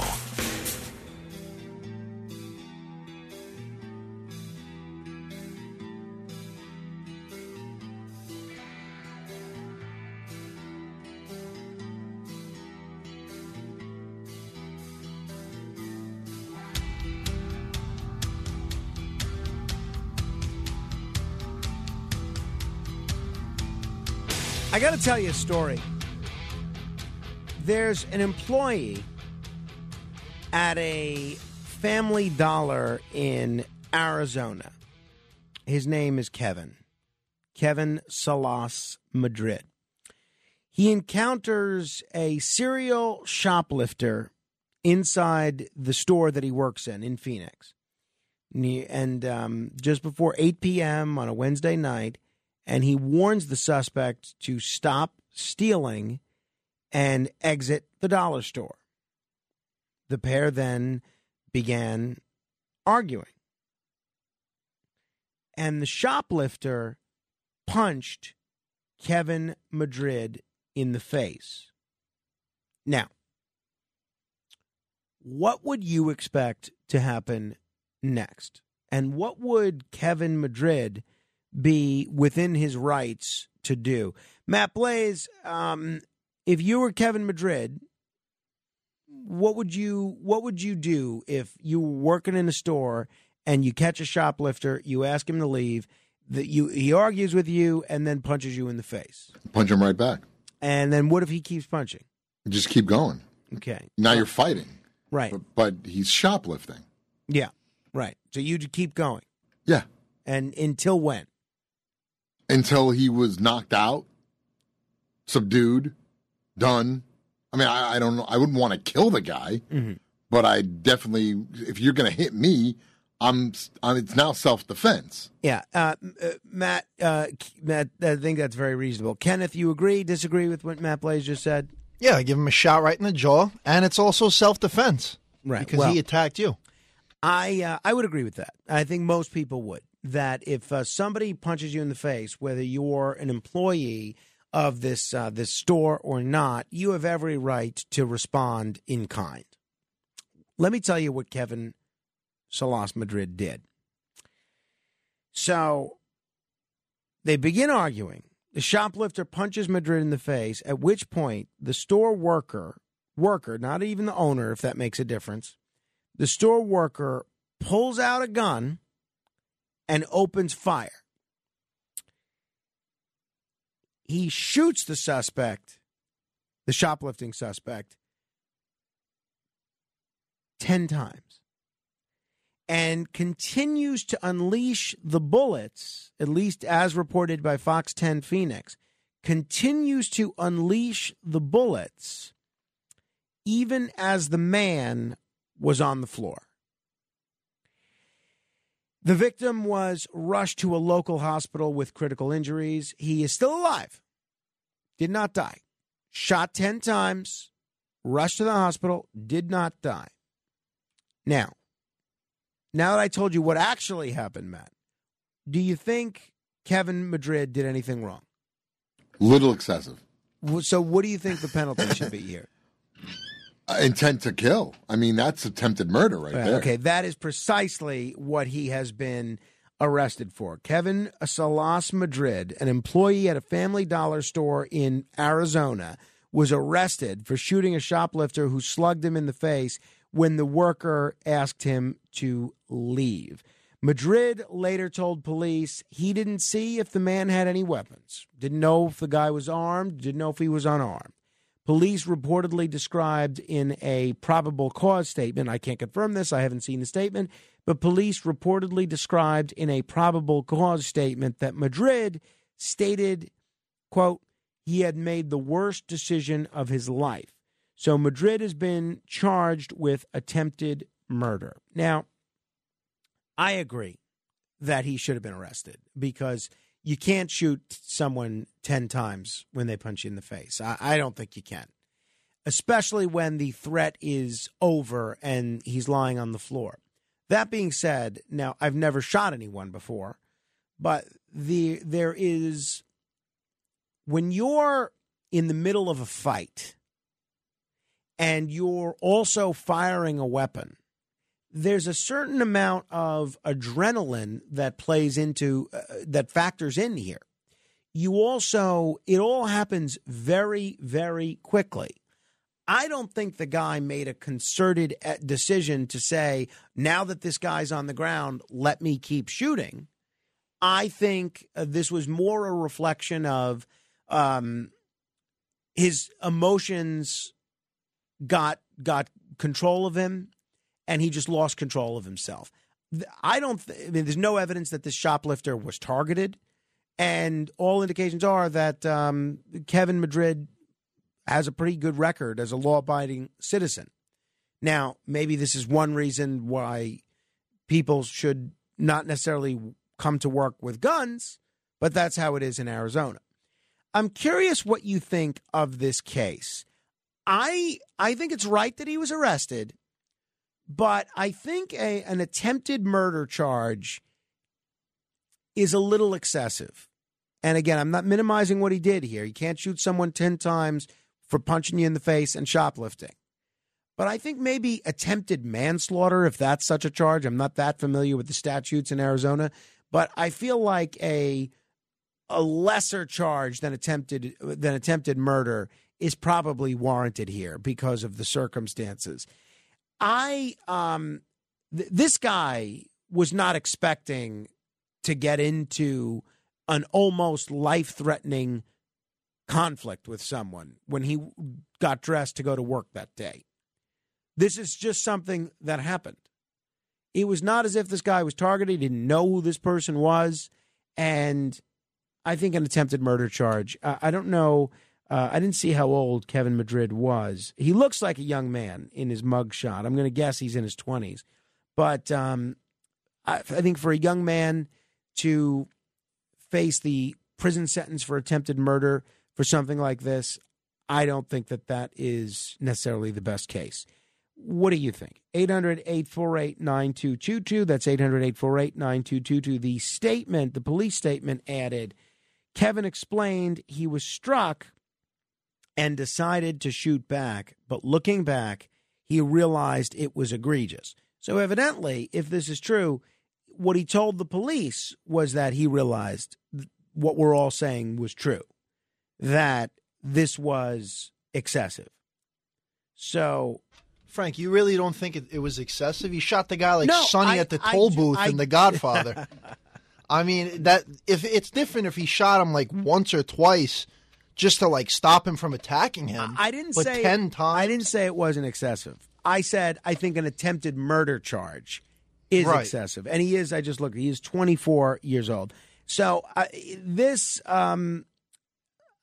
I got to tell you a story. There's an employee at a Family Dollar in Arizona. His name is Kevin. Kevin Salas Madrid. He encounters a serial shoplifter inside the store that he works in in Phoenix. And um, just before 8 p.m. on a Wednesday night, and he warns the suspect to stop stealing and exit the dollar store. The pair then began arguing. And the shoplifter punched Kevin Madrid in the face. Now, what would you expect to happen next? And what would Kevin Madrid be within his rights to do? Matt Blaze, um, if you were Kevin Madrid, what would you what would you do if you were working in a store and you catch a shoplifter, you ask him to leave, that you he argues with you and then punches you in the face. Punch him right back. And then what if he keeps punching? Just keep going. Okay. Now you're fighting. Right. But, but he's shoplifting. Yeah. Right. So you'd keep going. Yeah. And until when? Until he was knocked out, subdued, done. I mean, I, I don't know. I wouldn't want to kill the guy, Mm-hmm. but I definitely, if you're going to hit me, I'm, I'm. It's now self defense. Yeah, uh, uh, Matt. Uh, Matt, I think that's very reasonable. Kenneth, you agree? Disagree with what Matt Blaze just said? Yeah, give him a shot right in the jaw, and it's also self defense, Right, Because well- he attacked you. I uh, I would agree with that. I think most people would. That if uh, somebody punches you in the face, whether you're an employee of this uh, this store or not, you have every right to respond in kind. Let me tell you what Kevin Salas Madrid did. So they begin arguing. The shoplifter punches Madrid in the face, at which point the store worker, worker, not even the owner, if that makes a difference, the store worker pulls out a gun and opens fire. He shoots the suspect, the shoplifting suspect, 10 times and continues to unleash the bullets, at least as reported by Fox 10 Phoenix, continues to unleash the bullets even as the man was on the floor. The victim was rushed to a local hospital with critical injuries. He is still alive, did not die. Shot 10 times, rushed to the hospital, did not die. Now, now that I told you what actually happened, Matt, do you think Kevin Madrid did anything wrong? Little excessive. So, what do you think the penalty should be here? Uh, intent to kill. I mean, that's attempted murder right there. Okay, that is precisely what he has been arrested for. Kevin Salas Madrid, an employee at a Family Dollar store in Arizona, was arrested for shooting a shoplifter who slugged him in the face when the worker asked him to leave. Madrid later told police he didn't see if the man had any weapons, didn't know if the guy was armed, didn't know if he was unarmed. Police reportedly described in a probable cause statement, I can't confirm this, I haven't seen the statement, but police reportedly described in a probable cause statement that Madrid stated, quote, he had made the worst decision of his life. So Madrid has been charged with attempted murder. Now, I agree that he should have been arrested because you can't shoot someone 10 times when they punch you in the face. I, I don't think you can, especially when the threat is over and he's lying on the floor. That being said, now I've never shot anyone before, but the there is when you're in the middle of a fight and you're also firing a weapon, there's a certain amount of adrenaline that plays into uh, that factors in here. You also, it all happens very, very quickly. I don't think the guy made a concerted uh, decision to say, now that this guy's on the ground, let me keep shooting. I think uh, this was more a reflection of um, his emotions got got control of him, and he just lost control of himself. I don't. Th- I mean, there's no evidence that this shoplifter was targeted, and all indications are that um, Kevin Madrid has a pretty good record as a law-abiding citizen. Now, maybe this is one reason why people should not necessarily come to work with guns, but that's how it is in Arizona. I'm curious what you think of this case. I I think it's right that he was arrested, but I think a an attempted murder charge is a little excessive. And again, I'm not minimizing what he did here. You can't shoot someone 10 times for punching you in the face and shoplifting. But I think maybe attempted manslaughter, if that's such a charge. I'm not that familiar with the statutes in Arizona, but I feel like a a lesser charge than attempted than attempted murder is probably warranted here because of the circumstances. I um th- this guy was not expecting to get into an almost life-threatening conflict with someone when he got dressed to go to work that day. This is just something that happened. It was not as if this guy was targeted, he didn't know who this person was and I think an attempted murder charge. Uh, I don't know. Uh, I didn't see how old Kevin Madrid was. He looks like a young man in his mugshot. I'm going to guess he's in his 20s. But um, I, I think for a young man to face the prison sentence for attempted murder for something like this, I don't think that that is necessarily the best case. What do you think? 800 848 9222. That's 800 848 9222. The statement, the police statement added Kevin explained he was struck and decided to shoot back, but looking back, he realized it was egregious. So, evidently, if this is true, what he told the police was that he realized what we're all saying was true that this was excessive. So, Frank, you really don't think it, it was excessive? He shot the guy like No, Sonny I- at the toll ju- booth I- in The Godfather. I mean that if it's different if he shot him like once or twice just to like stop him from attacking him. I didn't but say ten times. I didn't say it wasn't excessive. I said I think an attempted murder charge is Right. excessive, and he is. I just looked. He is 24 years old. So I this, um,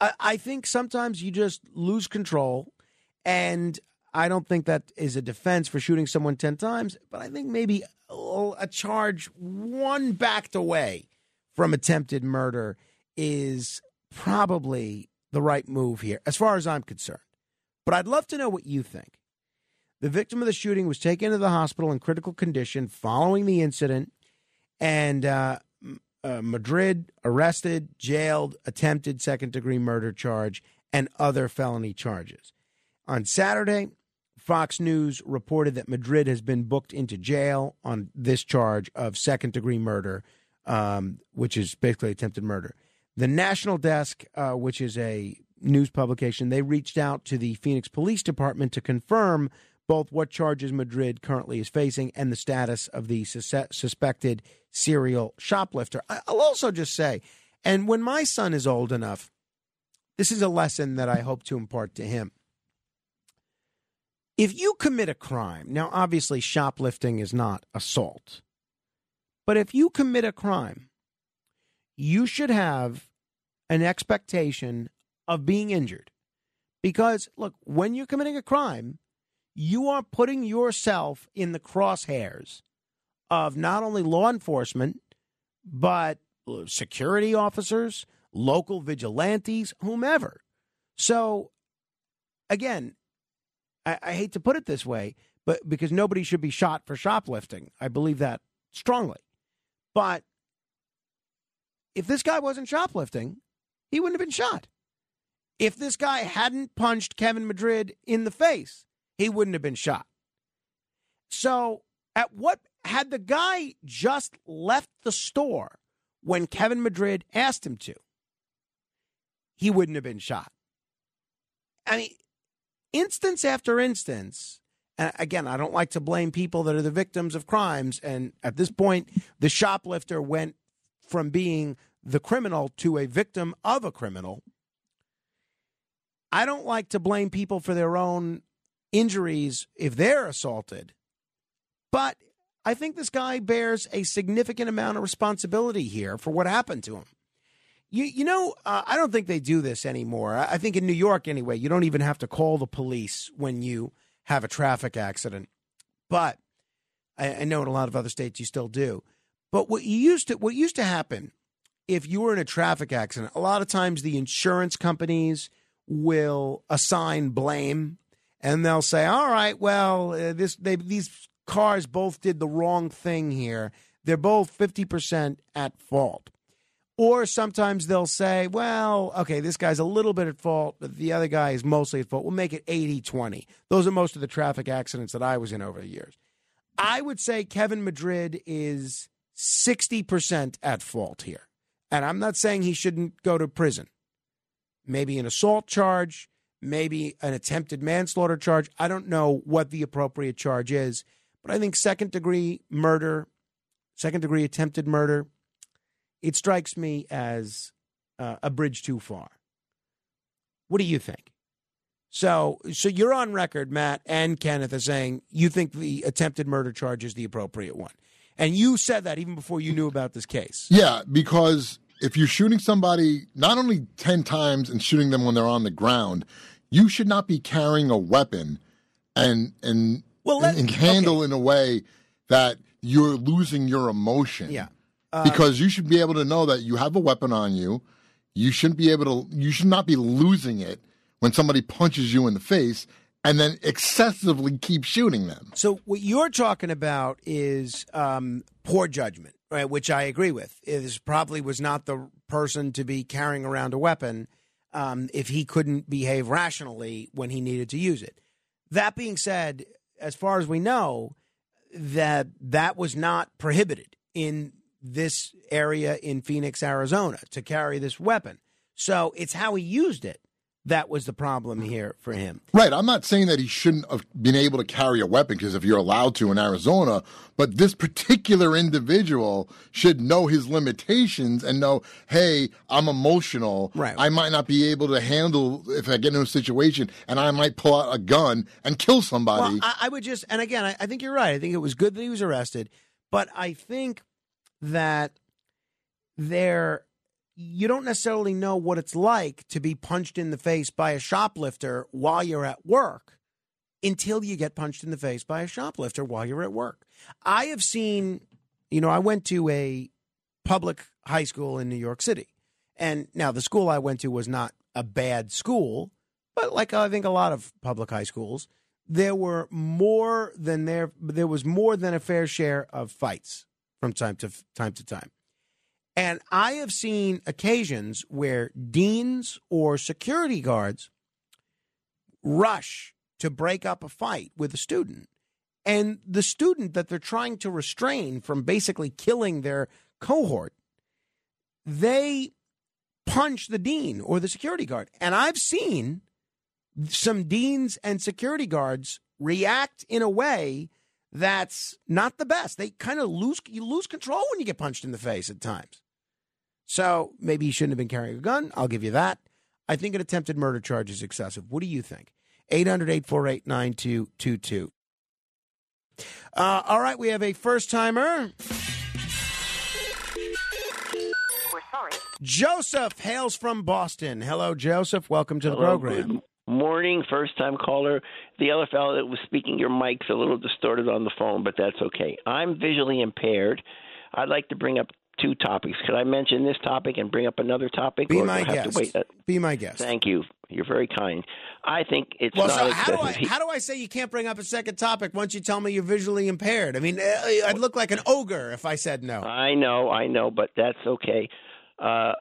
I, I think sometimes you just lose control, and I don't think that is a defense for shooting someone 10 times. But I think maybe a charge one backed away from attempted murder is probably the right move here, as far as I'm concerned. But I'd love to know what you think. The victim of the shooting was taken to the hospital in critical condition following the incident, and uh, uh, Madrid arrested, jailed, attempted second degree murder charge, and other felony charges. On Saturday, Fox News reported that Madrid has been booked into jail on this charge of second degree murder, um, which is basically attempted murder. The National Desk, uh, which is a news publication, they reached out to the Phoenix Police Department to confirm both what charges Madrid currently is facing and the status of the sus- suspected serial shoplifter. I- I'll also just say, and when my son is old enough, this is a lesson that I hope to impart to him. If you commit a crime, now obviously shoplifting is not assault, but if you commit a crime, you should have an expectation of being injured. Because, look, when you're committing a crime, you are putting yourself in the crosshairs of not only law enforcement, but security officers, local vigilantes, whomever. So, again, I, I, hate to put it this way, but because nobody should be shot for shoplifting. I believe that strongly. But if this guy wasn't shoplifting, he wouldn't have been shot. If this guy hadn't punched Kevin Madrid in the face, he wouldn't have been shot. So, at what had the guy just left the store when Kevin Madrid asked him to? He wouldn't have been shot. I mean, instance after instance, and again, I don't like to blame people that are the victims of crimes. And at this point, the shoplifter went from being the criminal to a victim of a criminal. I don't like to blame people for their own injuries if they're assaulted. But I think this guy bears a significant amount of responsibility here for what happened to him. You, you know, uh, I don't think they do this anymore. I think in New York, anyway, you don't even have to call the police when you have a traffic accident. But I, I know in a lot of other states you still do. But what used to what used to happen if you were in a traffic accident, a lot of times the insurance companies will assign blame and they'll say, "All right, well, uh, this they, these cars both did the wrong thing here. They're both 50% at fault." Or sometimes they'll say, well, okay, this guy's a little bit at fault, but the other guy is mostly at fault. We'll make it 80 20. Those are most of the traffic accidents that I was in over the years. I would say Kevin Madrid is 60% at fault here. And I'm not saying he shouldn't go to prison. Maybe an assault charge, maybe an attempted manslaughter charge. I don't know what the appropriate charge is, but I think second degree murder, second degree attempted murder, it strikes me as uh, a bridge too far. What do you think? So, so you're on record, Matt and Kenneth, as saying you think the attempted murder charge is the appropriate one, and you said that even before you knew about this case. Yeah, because if you're shooting somebody not only ten times and shooting them when they're on the ground, you should not be carrying a weapon and and well, let, and, and handle okay. in a way that you're losing your emotion. Yeah. Uh, because you should be able to know that you have a weapon on you. You shouldn't be able to. You should not be losing it when somebody punches you in the face and then excessively keep shooting them. So what you're talking about is um, poor judgment, right? Which I agree with. Is probably was not the person to be carrying around a weapon um, if he couldn't behave rationally when he needed to use it. That being said, as far as we know, that that was not prohibited in this area in Phoenix, Arizona, to carry this weapon. So it's how he used it that was the problem here for him. Right. I'm not saying that he shouldn't have been able to carry a weapon because if you're allowed to in Arizona, but this particular individual should know his limitations and know, hey, I'm emotional. Right. I might not be able to handle if I get in a situation and I might pull out a gun and kill somebody. Well, I, I would just, and again, I, I think you're right. I think it was good that he was arrested, but I think that there you don't necessarily know what it's like to be punched in the face by a shoplifter while you're at work until you get punched in the face by a shoplifter while you're at work. I have seen, you know, I went to a public high school in New York City. And now the school I went to was not a bad school, but like I think a lot of public high schools, there were more than there there was more than a fair share of fights from time to time to time. And I have seen occasions where deans or security guards rush to break up a fight with a student. And the student that they're trying to restrain from basically killing their cohort, they punch the dean or the security guard. And I've seen some deans and security guards react in a way that's not the best. They kind of lose you lose control when you get punched in the face at times. So maybe he shouldn't have been carrying a gun. I'll give you that. I think an attempted murder charge is excessive. What do you think? 800 848 9222. Uh, all right, we have a first timer. We're sorry. Joseph hails from Boston. Hello, Joseph. Welcome to the Hello, program. good morning, first time caller. The other fellow that was speaking, your mic's a little distorted on the phone, but that's okay. I'm visually impaired. I'd like to bring up two topics. Could I mention this topic and bring up another topic? Be or my I have guest. To wait? Uh, Be my guest. Thank you. You're very kind. I think it's Well, not so how do I how do I say you can't bring up a second topic once you tell me you're visually impaired? I mean, uh, I'd look like an ogre if I said no. I know, I know, but that's okay. Uh,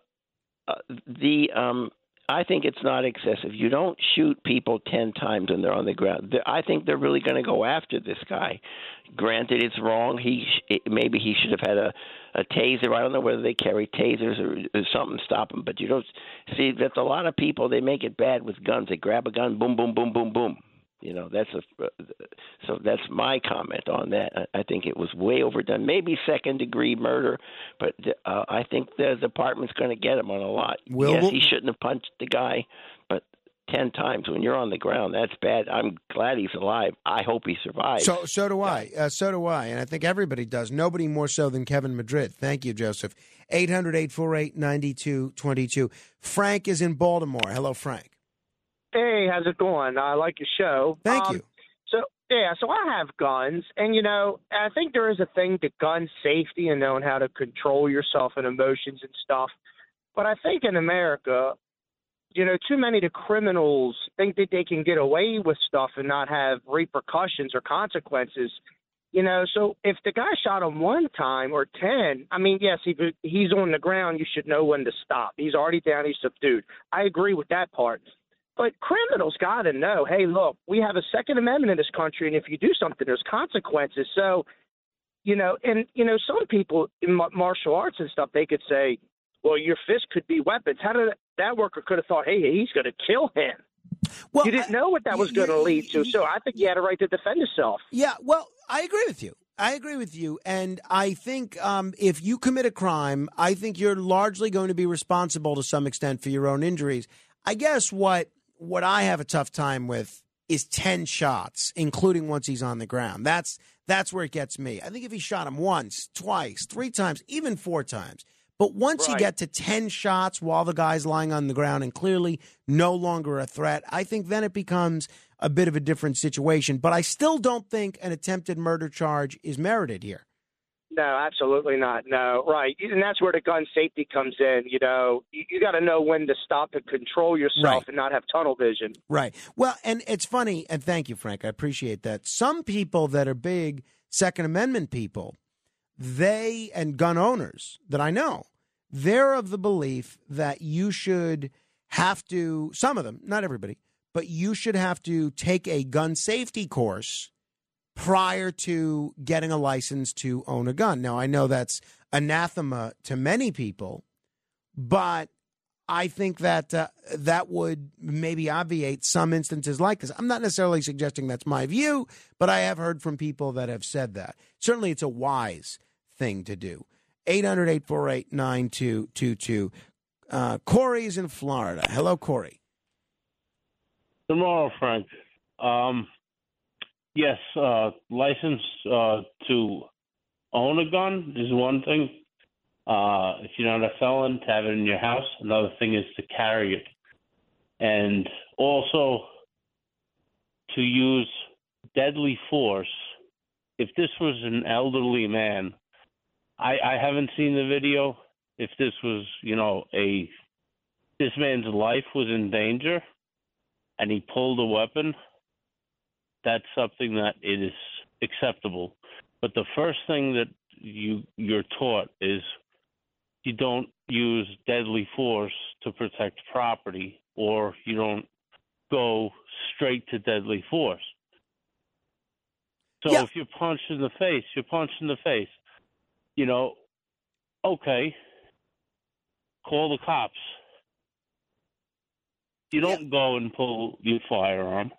uh, the um, I think it's not excessive. You don't shoot people ten times when they're on the ground. I think they're really going to go after this guy. Granted, it's wrong. He maybe he should have had a a taser. I don't know whether they carry tasers or, or something to stop him. But you don't see that's a lot of people. They make it bad with guns. They grab a gun, boom, boom, boom, boom, boom. You know, that's a so that's my comment on that. I, think it was way overdone. Maybe second degree murder, but uh, I think the department's going to get him on a lot. Will- yes, he shouldn't have punched the guy, but ten times when you're on the ground, that's bad. I'm glad he's alive. I hope he survives. So so do I. Uh, so do I. And I think everybody does. Nobody more so than Kevin Madrid. Thank you, Joseph. 800 848 9222. Frank is in Baltimore. Hello, Frank. Hey, how's it going? I like your show. Thank Um, you. So yeah, so I have guns, and you know, I think there is a thing to gun safety and knowing how to control yourself and emotions and stuff. But I think in America, you know, too many of the criminals think that they can get away with stuff and not have repercussions or consequences. You know, so if the guy shot him one time or ten, I mean, yes, if he's on the ground, you should know when to stop. He's already down, he's subdued. I agree with that part. But criminals got to know, hey, look, we have a Second Amendment in this country, and if you do something, there's consequences. So, you know, and you know, some people in martial arts and stuff, they could say, well, your fist could be weapons. How did that worker could have thought, hey, he's going to kill him? Well, you didn't know what that was going to lead to, so I think you had a right to defend yourself. Yeah, well, I agree with you. I agree with you. And I think um, if you commit a crime, I think you're largely going to be responsible to some extent for your own injuries. I guess what what I have a tough time with is 10 shots, including once he's on the ground. That's that's where it gets me. I think if he shot him once, twice, three times, even four times, but once you get to 10 shots while the guy's lying on the ground and clearly no longer a threat, I think then it becomes a bit of a different situation. But I still don't think an attempted murder charge is merited here. No, absolutely not. No, right. And that's where the gun safety comes in. You know, you, you got to know when to stop and control yourself Right. and not have tunnel vision. Right. Well, and it's funny, and thank you, Frank. I appreciate that. Some people that are big Second Amendment people, they and gun owners that I know, they're of the belief that you should have to, some of them, not everybody, but you should have to take a gun safety course prior to getting a license to own a gun. Now, I know that's anathema to many people, but I think that uh, that would maybe obviate some instances like this. I'm not necessarily suggesting that's my view, but I have heard from people that have said that. Certainly, it's a wise thing to do. 800 848 9222. Uh, Corey's in Florida. Hello, Corey. Tomorrow, Frank. Um, yes, uh, license uh, to own a gun is one thing. Uh, if you're not a felon, to have it in your house. Another thing is to carry it, and also to use deadly force. If this was an elderly man, I, I haven't seen the video. If this was, you know, a this man's life was in danger and he pulled a weapon, that's something that it is acceptable. But the first thing that you you're taught is you don't use deadly force to protect property or you don't go straight to deadly force. So Yeah. if you're punched in the face, you're punched in the face. You know, okay, call the cops. You don't go and pull your firearm.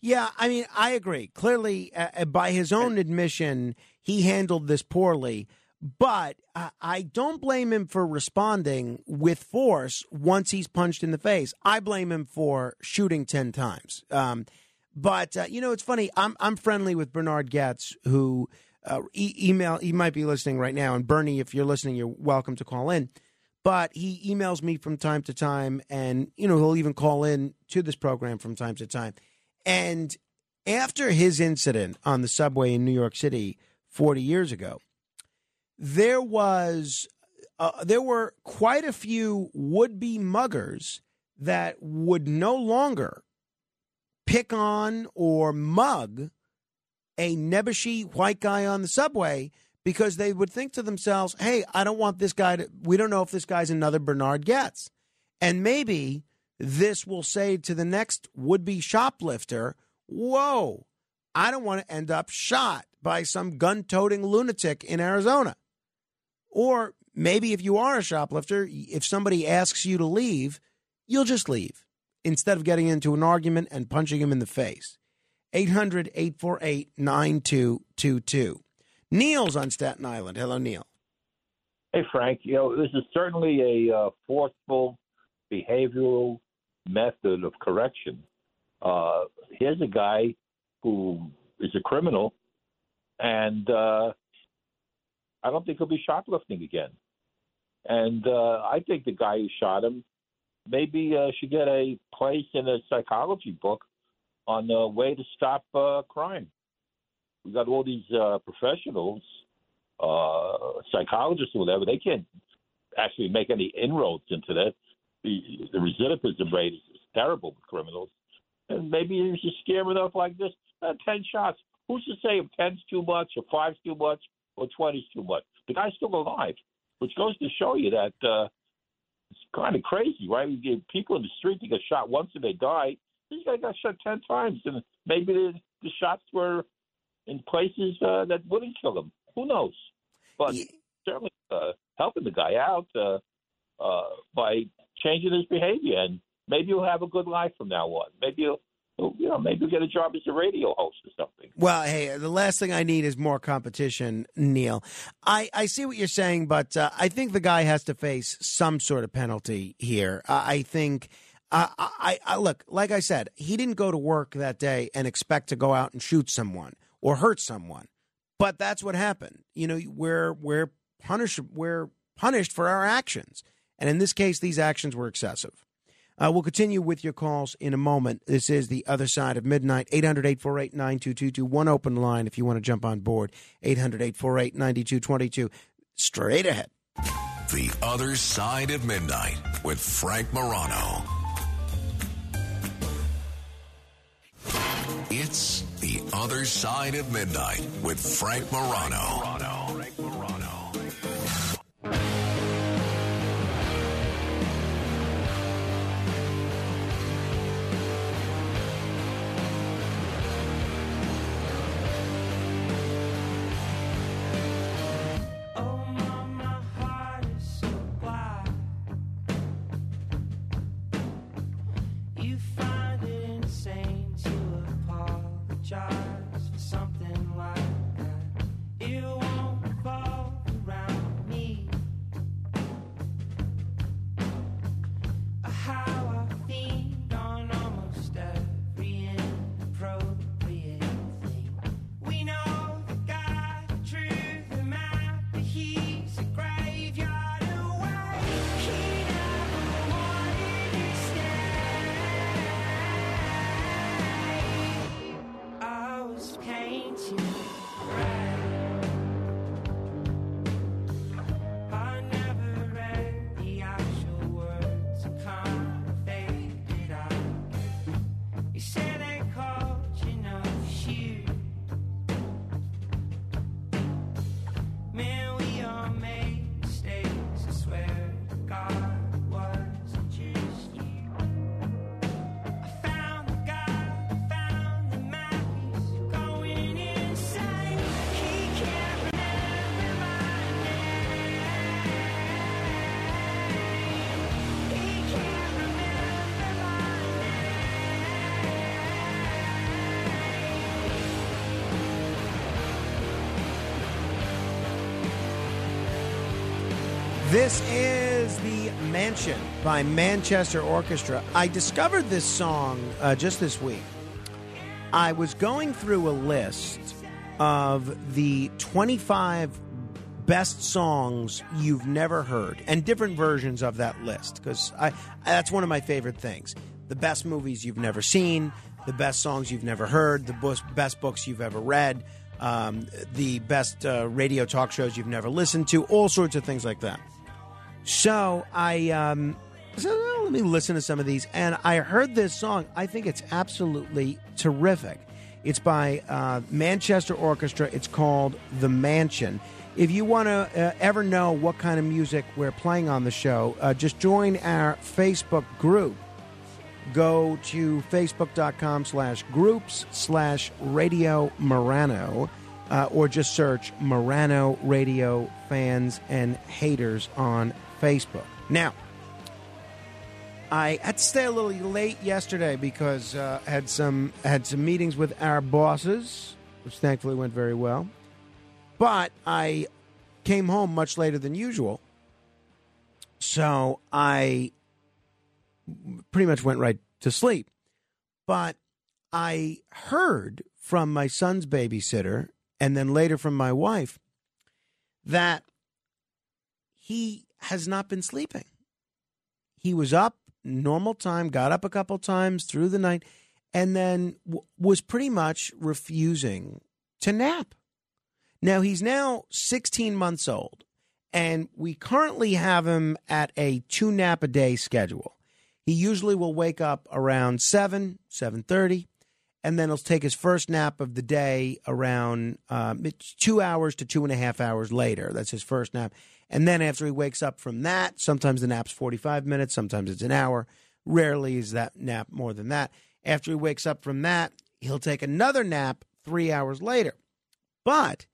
Yeah, I mean, I agree. Clearly, uh, uh, by his own admission, he handled this poorly. But uh, I don't blame him for responding with force once he's punched in the face. I blame him for shooting ten times. Um, but uh, you know, it's funny. I'm I'm friendly with Bernhard Goetz, who uh, e- email. He might be listening right now. And Bernie, if you're listening, you're welcome to call in. But he emails me from time to time, and you know, he'll even call in to this program from time to time. And after his incident on the subway in New York City 40 years ago, there was uh, there were quite a few would-be muggers that would no longer pick on or mug a nebbishy white guy on the subway because they would think to themselves, "Hey, I don't want this guy to. We don't know if this guy's another Bernhard Goetz, and maybe this will say to the next would-be shoplifter, "Whoa, I don't want to end up shot by some gun-toting lunatic in Arizona." Or maybe if you are a shoplifter, if somebody asks you to leave, you'll just leave instead of getting into an argument and punching him in the face. 800 848 9222. Neil's on Staten Island. Hello, Neil. Hey, Frank. You know, this is certainly a uh, forceful behavioral method of correction. Uh, here's a guy who is a criminal, and uh, I don't think he'll be shoplifting again. And uh, I think the guy who shot him maybe uh, should get a place in a psychology book on the way to stop uh, crime. We got all these uh, professionals, uh, psychologists or whatever. They can't actually make any inroads into that. The, the recidivism rate is, is terrible with criminals. And maybe you should scare them enough like this. Uh, Ten shots. Who's to say if ten's too much, or five's too much, or twenty's too much? The guy's still alive, which goes to show you that uh, it's kind of crazy, right? You get people in the street that get shot once and they die. This guy got shot ten times, and maybe the, the shots were in places uh, that wouldn't kill him. Who knows? But certainly uh, helping the guy out uh, uh, by changing his behavior, and maybe he'll have a good life from now on. Maybe he'll, you know, maybe get a job as a radio host or something. Well, hey, the last thing I need is more competition, Neil. I, I see what you're saying, but uh, I think the guy has to face some sort of penalty here. Uh, I think. Uh, I, I look, like I said, he didn't go to work that day and expect to go out and shoot someone or hurt someone, but that's what happened. You know, we're we're punished we're punished for our actions, and in this case, these actions were excessive. Uh, we'll continue with your calls in a moment. This is the other side of midnight. 800 848 9222. One open line if you want to jump on board. 800 848 9222. Straight ahead. The Other Side of Midnight with Frank Morano. It's The Other Side of Midnight with Frank Morano. You This is The Mansion by Manchester Orchestra. I discovered this song uh, just this week. I was going through a list of the 25 best songs you've never heard and different versions of that list because I that's one of my favorite things. The best movies you've never seen, the best songs you've never heard, the best books you've ever read, um, the best uh, radio talk shows you've never listened to, all sorts of things like that. So I um, said, well, let me listen to some of these, and I heard this song. I think it's absolutely terrific. It's by uh, Manchester Orchestra. It's called The Mansion. If you want to uh, ever know what kind of music we're playing on the show, uh, just join our Facebook group. Go to facebook.com slash groups slash radio Morano, uh, or just search Morano Radio Fans and Haters on Facebook. Now, I had to stay a little late yesterday because uh, had some had some meetings with our bosses, which thankfully went very well. But I came home much later than usual, so I pretty much went right to sleep. But I heard from my son's babysitter and then later from my wife that he has not been sleeping. He was up normal time, got up a couple times through the night, and then w- was pretty much refusing to nap. Now he's now 16 months old, and we currently have him at a two nap a day schedule. He usually will wake up around 7, 7.30, and then he'll take his first nap of the day around um, two hours to two and a half hours later. That's his first nap. And then after he wakes up from that, sometimes the nap's 45 minutes, sometimes it's an hour. Rarely is that nap more than that. After he wakes up from that, he'll take another nap three hours later. But,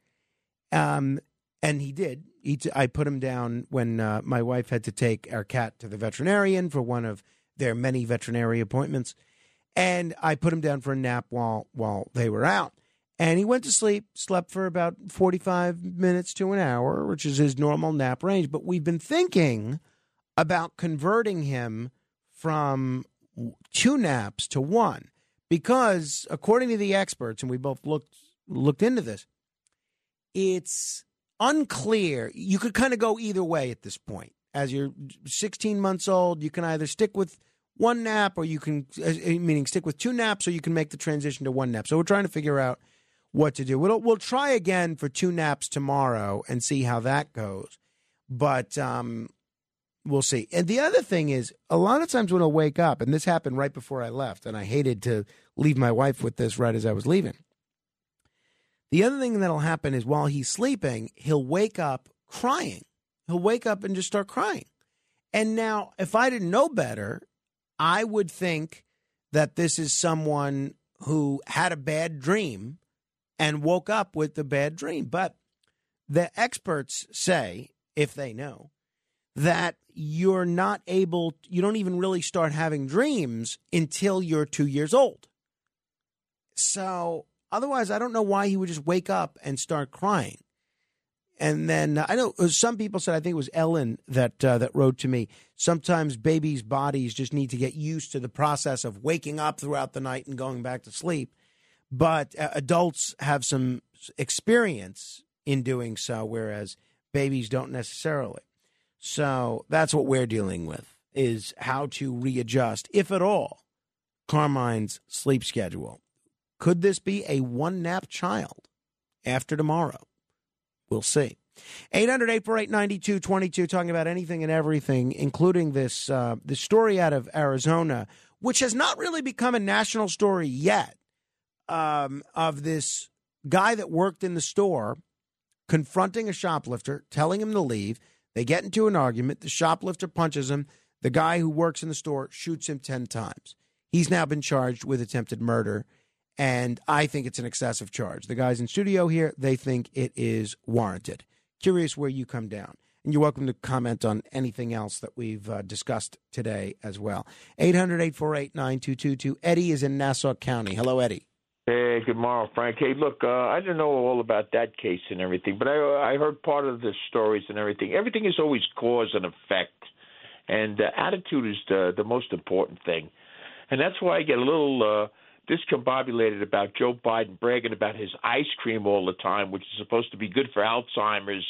um, and he did. He t- I put him down when uh, my wife had to take our cat to the veterinarian for one of their many veterinary appointments. And I put him down for a nap while while they were out. And he went to sleep, slept for about 45 minutes to an hour, which is his normal nap range. But we've been thinking about converting him from two naps to one. Because according to the experts and we both looked looked into this it's unclear. You could kind of go either way at this point. As you're 16 months old you can either stick with one nap or you can uh, meaning stick with two naps or you can make the transition to one nap. So we're trying to figure out what to do we'll, we'll try again for two naps tomorrow and see how that goes but um we'll see. And the other thing is, a lot of times when I wake up, and this happened right before I left, and I hated to leave my wife with this right as I was leaving. The other thing that'll happen is while he's sleeping, he'll wake up crying. He'll wake up and just start crying. And now, if I didn't know better, I would think that this is someone who had a bad dream and woke up with the bad dream. But the experts say, if they know, that you're not able, you don't even really start having dreams until you're two years old. So otherwise, I don't know why he would just wake up and start crying. And then uh, I know some people said I think it was Ellen that uh, that wrote to me. Sometimes babies' bodies just need to get used to the process of waking up throughout the night and going back to sleep. But uh, adults have some experience in doing so, whereas babies don't necessarily. So that's what we're dealing with is how to readjust, if at all, Carmine's sleep schedule. Could this be a one nap child after tomorrow? We'll see. 800 848 9222, talking about anything and everything, including this, uh, this story out of Arizona, which has not really become a national story yet, um, of this guy that worked in the store confronting a shoplifter, telling him to leave. They get into an argument. The shoplifter punches him. The guy who works in the store shoots him 10 times. He's now been charged with attempted murder, and I think it's an excessive charge. The guys in studio here, they think it is warranted. Curious where you come down. And you're welcome to comment on anything else that we've uh, discussed today as well. 800 848 9222. Eddie is in Nassau County. Hello, Eddie. Hey, good morning, Frank. Hey, look, uh, I didn't know all about that case and everything, but I I heard part of the stories and everything. Everything is always cause and effect, and uh, attitude is the the most important thing, and that's why I get a little uh, discombobulated about Joe Biden bragging about his ice cream all the time, which is supposed to be good for Alzheimer's.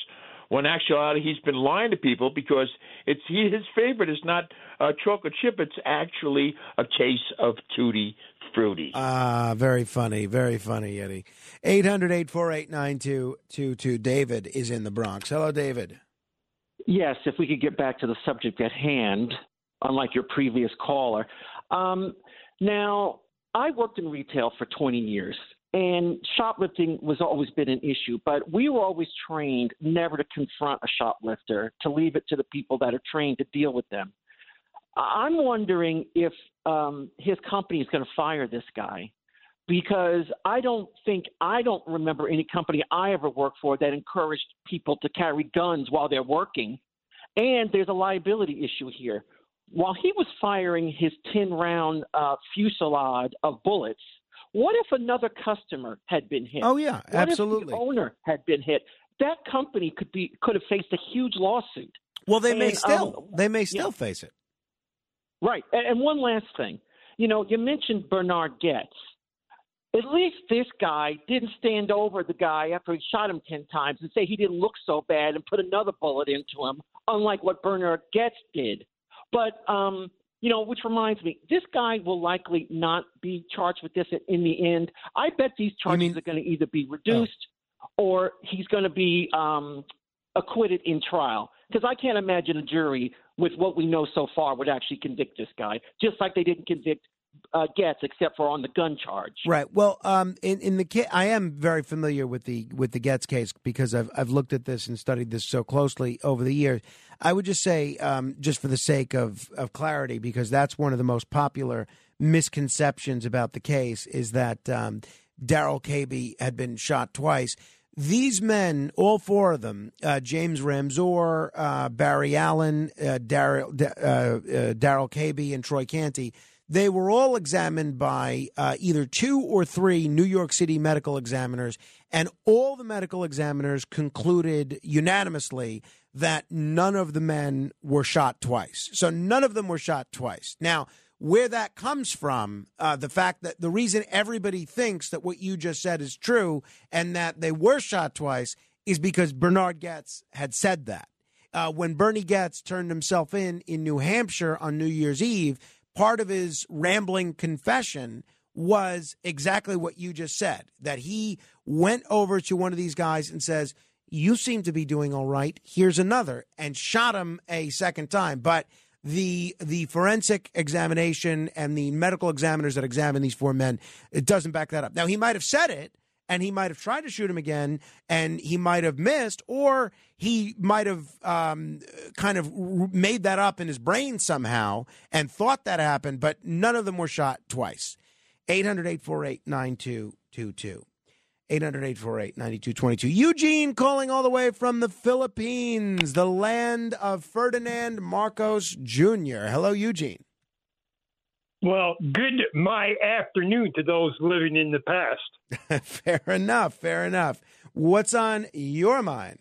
When in actuality, he's been lying to people because it's he, his favorite is not uh, chocolate chip; it's actually a case of tutti frutti. Ah, very funny, very funny, Eddie. 800 848 9222. David is in the Bronx. Hello, David. Yes, if we could get back to the subject at hand, unlike your previous caller. Um, now, I worked in retail for 20 years, and shoplifting was always been an issue, but we were always trained never to confront a shoplifter, to leave it to the people that are trained to deal with them. I'm wondering if um, his company is going to fire this guy because I don't think I don't remember any company I ever worked for that encouraged people to carry guns while they're working. And there's a liability issue here. While he was firing his 10 round uh, fusillade of bullets, what if another customer had been hit? Oh, yeah, What if absolutely. the owner had been hit? That company could be could have faced a huge lawsuit. Well, they may still. um, they may still yeah. face it. Right. And and one last thing. You know, you mentioned Bernhard Goetz. At least this guy didn't stand over the guy after he shot him 10 times and say he didn't look so bad and put another bullet into him, unlike what Bernhard Goetz did. But, um, you know, which reminds me, this guy will likely not be charged with this in the end. I bet these charges are going to either be reduced or he's going to be um, acquitted in trial. Because I can't imagine a jury, with what we know so far, would actually convict this guy, just like they didn't convict uh, Goetz, except for on the gun charge. Right. Well, um, in in the ca- I am very familiar with the with the Goetz case because I've I've looked at this and studied this so closely over the years. I would just say, um, just for the sake of of clarity, because that's one of the most popular misconceptions about the case is that um, Darrell Cabey had been shot twice. These men, all four of them, uh, James Ramseur, uh, Barry Allen, uh, Daryl uh, uh, Darrell Cabey, and Troy Canty, they were all examined by uh, either two or three New York City medical examiners, and all the medical examiners concluded unanimously that none of the men were shot twice. So none of them were shot twice. Now, where that comes from, uh, the fact that the reason everybody thinks that what you just said is true and that they were shot twice is because Bernhard Goetz had said that. Uh, when Bernie Goetz turned himself in in New Hampshire on New Year's Eve, part of his rambling confession was exactly what you just said that he went over to one of these guys and says, You seem to be doing all right. Here's another, and shot him a second time. But the the forensic examination and the medical examiners that examine these four men it doesn't back that up. Now he might have said it and he might have tried to shoot him again and he might have missed or he might have um, kind of made that up in his brain somehow and thought that happened but none of them were shot twice. 800-848-9222 800-848-9222 Eugene calling all the way from the Philippines the land of Ferdinand Marcos Jr. Hello Eugene Well, good my afternoon to those living in the past. fair enough fair enough what's on your mind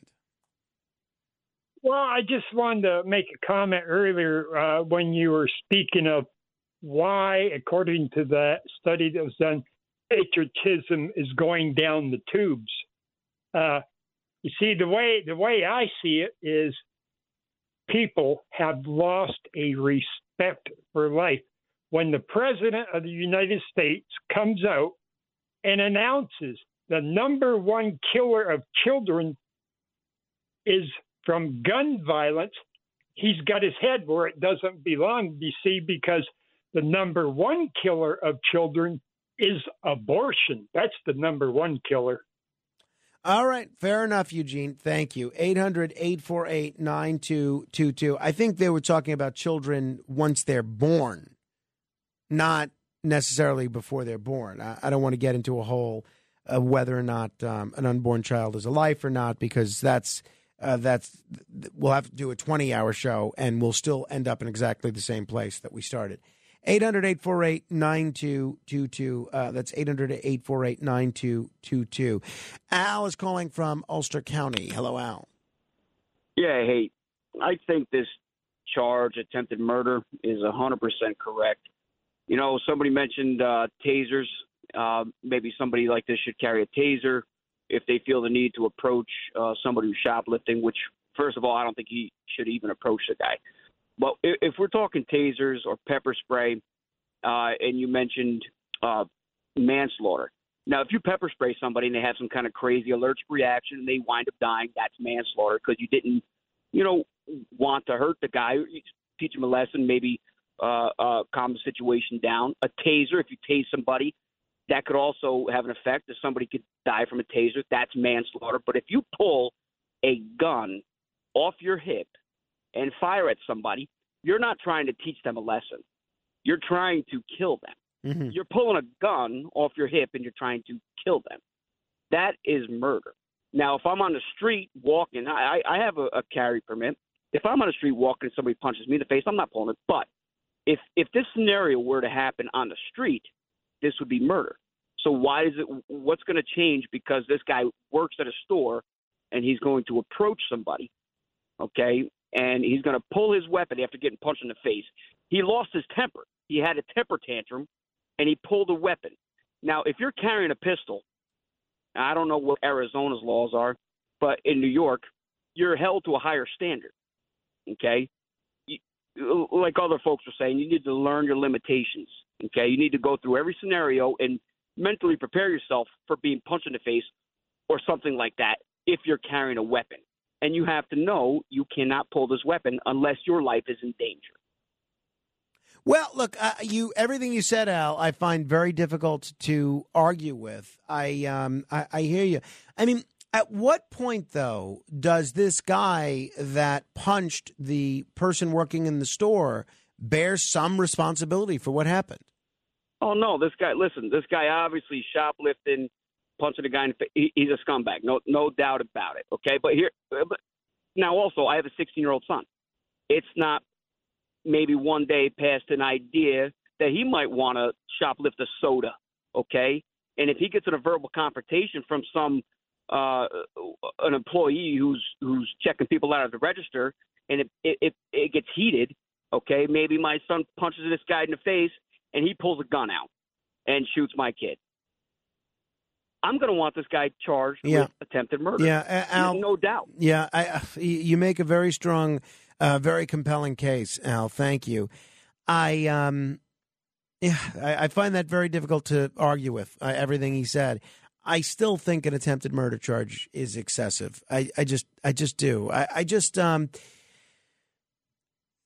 Well, I just wanted to make a comment earlier uh, when you were speaking of why, according to that study that was done, patriotism is going down the tubes. Uh, you see, the way the way I see it is, people have lost a respect for life. When the president of the United States comes out and announces the number one killer of children is from gun violence, he's got his head where it doesn't belong, you see, because the number one killer of children is abortion. That's the number one killer. All right, fair enough, Eugene. Thank you. 800 848 9222. I think they were talking about children once they're born, not necessarily before they're born. I, I don't want to get into a whole whether or not um, an unborn child is a life or not, because that's. Uh, that's we'll have to do a 20 hour show and we'll still end up in exactly the same place that we started 800 848 9222. Uh, That's 800 848 9222. Al is calling from Ulster County. Hello, Al. Yeah, hey, I think this charge, attempted murder, is 100% correct. You know, somebody mentioned uh, tasers. Uh, maybe somebody like this should carry a taser if they feel the need to approach uh, somebody who's shoplifting, which, first of all, I don't think he should even approach the guy. But if, if we're talking tasers or pepper spray, uh, and you mentioned uh, manslaughter. Now, if you pepper spray somebody and they have some kind of crazy allergic reaction and they wind up dying, that's manslaughter because you didn't, you know, want to hurt the guy. You teach him a lesson, maybe uh, uh, calm the situation down. A taser, if you tase somebody, that could also have an effect. If somebody could die from a taser, that's manslaughter. But if you pull a gun off your hip and fire at somebody, you're not trying to teach them a lesson. You're trying to kill them. Mm-hmm. You're pulling a gun off your hip and you're trying to kill them. That is murder. Now, if I'm on the street walking, I, I have a, a carry permit. If I'm on the street walking and somebody punches me in the face, I'm not pulling it. But if if this scenario were to happen on the street, this would be murder. So why is it? What's going to change because this guy works at a store and he's going to approach somebody, okay, and he's going to pull his weapon after getting punched in the face. He lost his temper. He had a temper tantrum, and he pulled a weapon. Now, if you're carrying a pistol, I don't know what Arizona's laws are, but in New York, you're held to a higher standard. Okay, like other folks were saying, you need to learn your limitations. Okay, you need to go through every scenario and mentally prepare yourself for being punched in the face or something like that if you're carrying a weapon. And you have to know you cannot pull this weapon unless your life is in danger. Well, look, uh, you everything you said, Al, I find very difficult to argue with. I, um, I, I hear you. I mean, at what point though does this guy that punched the person working in the store bear some responsibility for what happened? Oh no, this guy. Listen, this guy obviously shoplifting, punching a guy in he's a scumbag. No, no doubt about it. Okay, but here, uh, but now also, I have a 16 year old son. It's not maybe one day past an idea that he might want to shoplift a soda. Okay, and if he gets in a verbal confrontation from some uh, an employee who's who's checking people out of the register, and it it, it, it gets heated. Okay, maybe my son punches this guy in the face and he pulls a gun out and shoots my kid. I'm going to want this guy charged Yeah. with attempted murder. Yeah, Al- no doubt. Yeah, I, uh, you make a very strong, uh, very compelling case, Al. Thank you. I um, yeah, I, I find that very difficult to argue with uh, everything he said. I still think an attempted murder charge is excessive. I, I just, I just do. I, I just, um,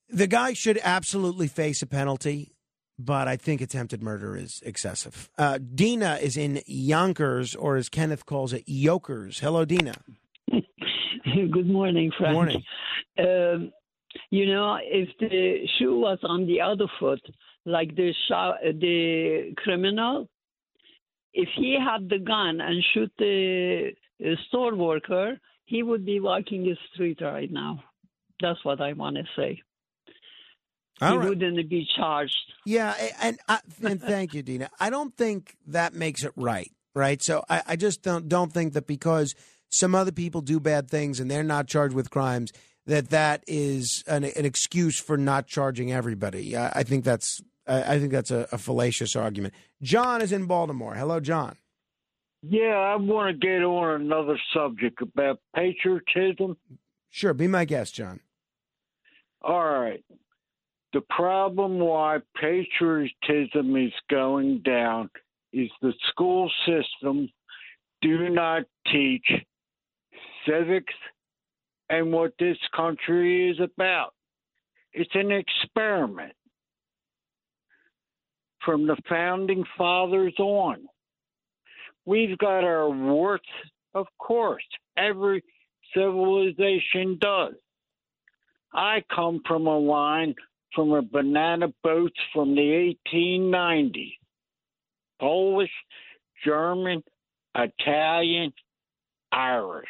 the guy should absolutely face a penalty, but I think attempted murder is excessive. Uh, Dina is in Yonkers, or as Kenneth calls it, Yokers. Hello, Dina. Good morning, Frank. Morning. Um, you know, if the shoe was on the other foot, like the shop, the criminal, if he had the gun and shoot the uh, store worker, he would be walking the street right now. That's what I want to say. All he right. wouldn't be charged. Yeah, and I, and thank you, Dina. I don't think that makes it right, right? So I, I just don't don't think that because some other people do bad things and they're not charged with crimes that that is an, an excuse for not charging everybody. I, I think that's I, I think that's a, a fallacious argument. John is in Baltimore. Hello, John. Yeah, I want to get on another subject about patriotism. Sure, be my guest, John. All right. The problem why patriotism is going down is the school system do not teach civics and what this country is about. It's an experiment from the founding fathers on. We've got our warts, of course. Every civilization does. I come from a line from a banana boats from the 1890s. Polish, German, Italian, Irish.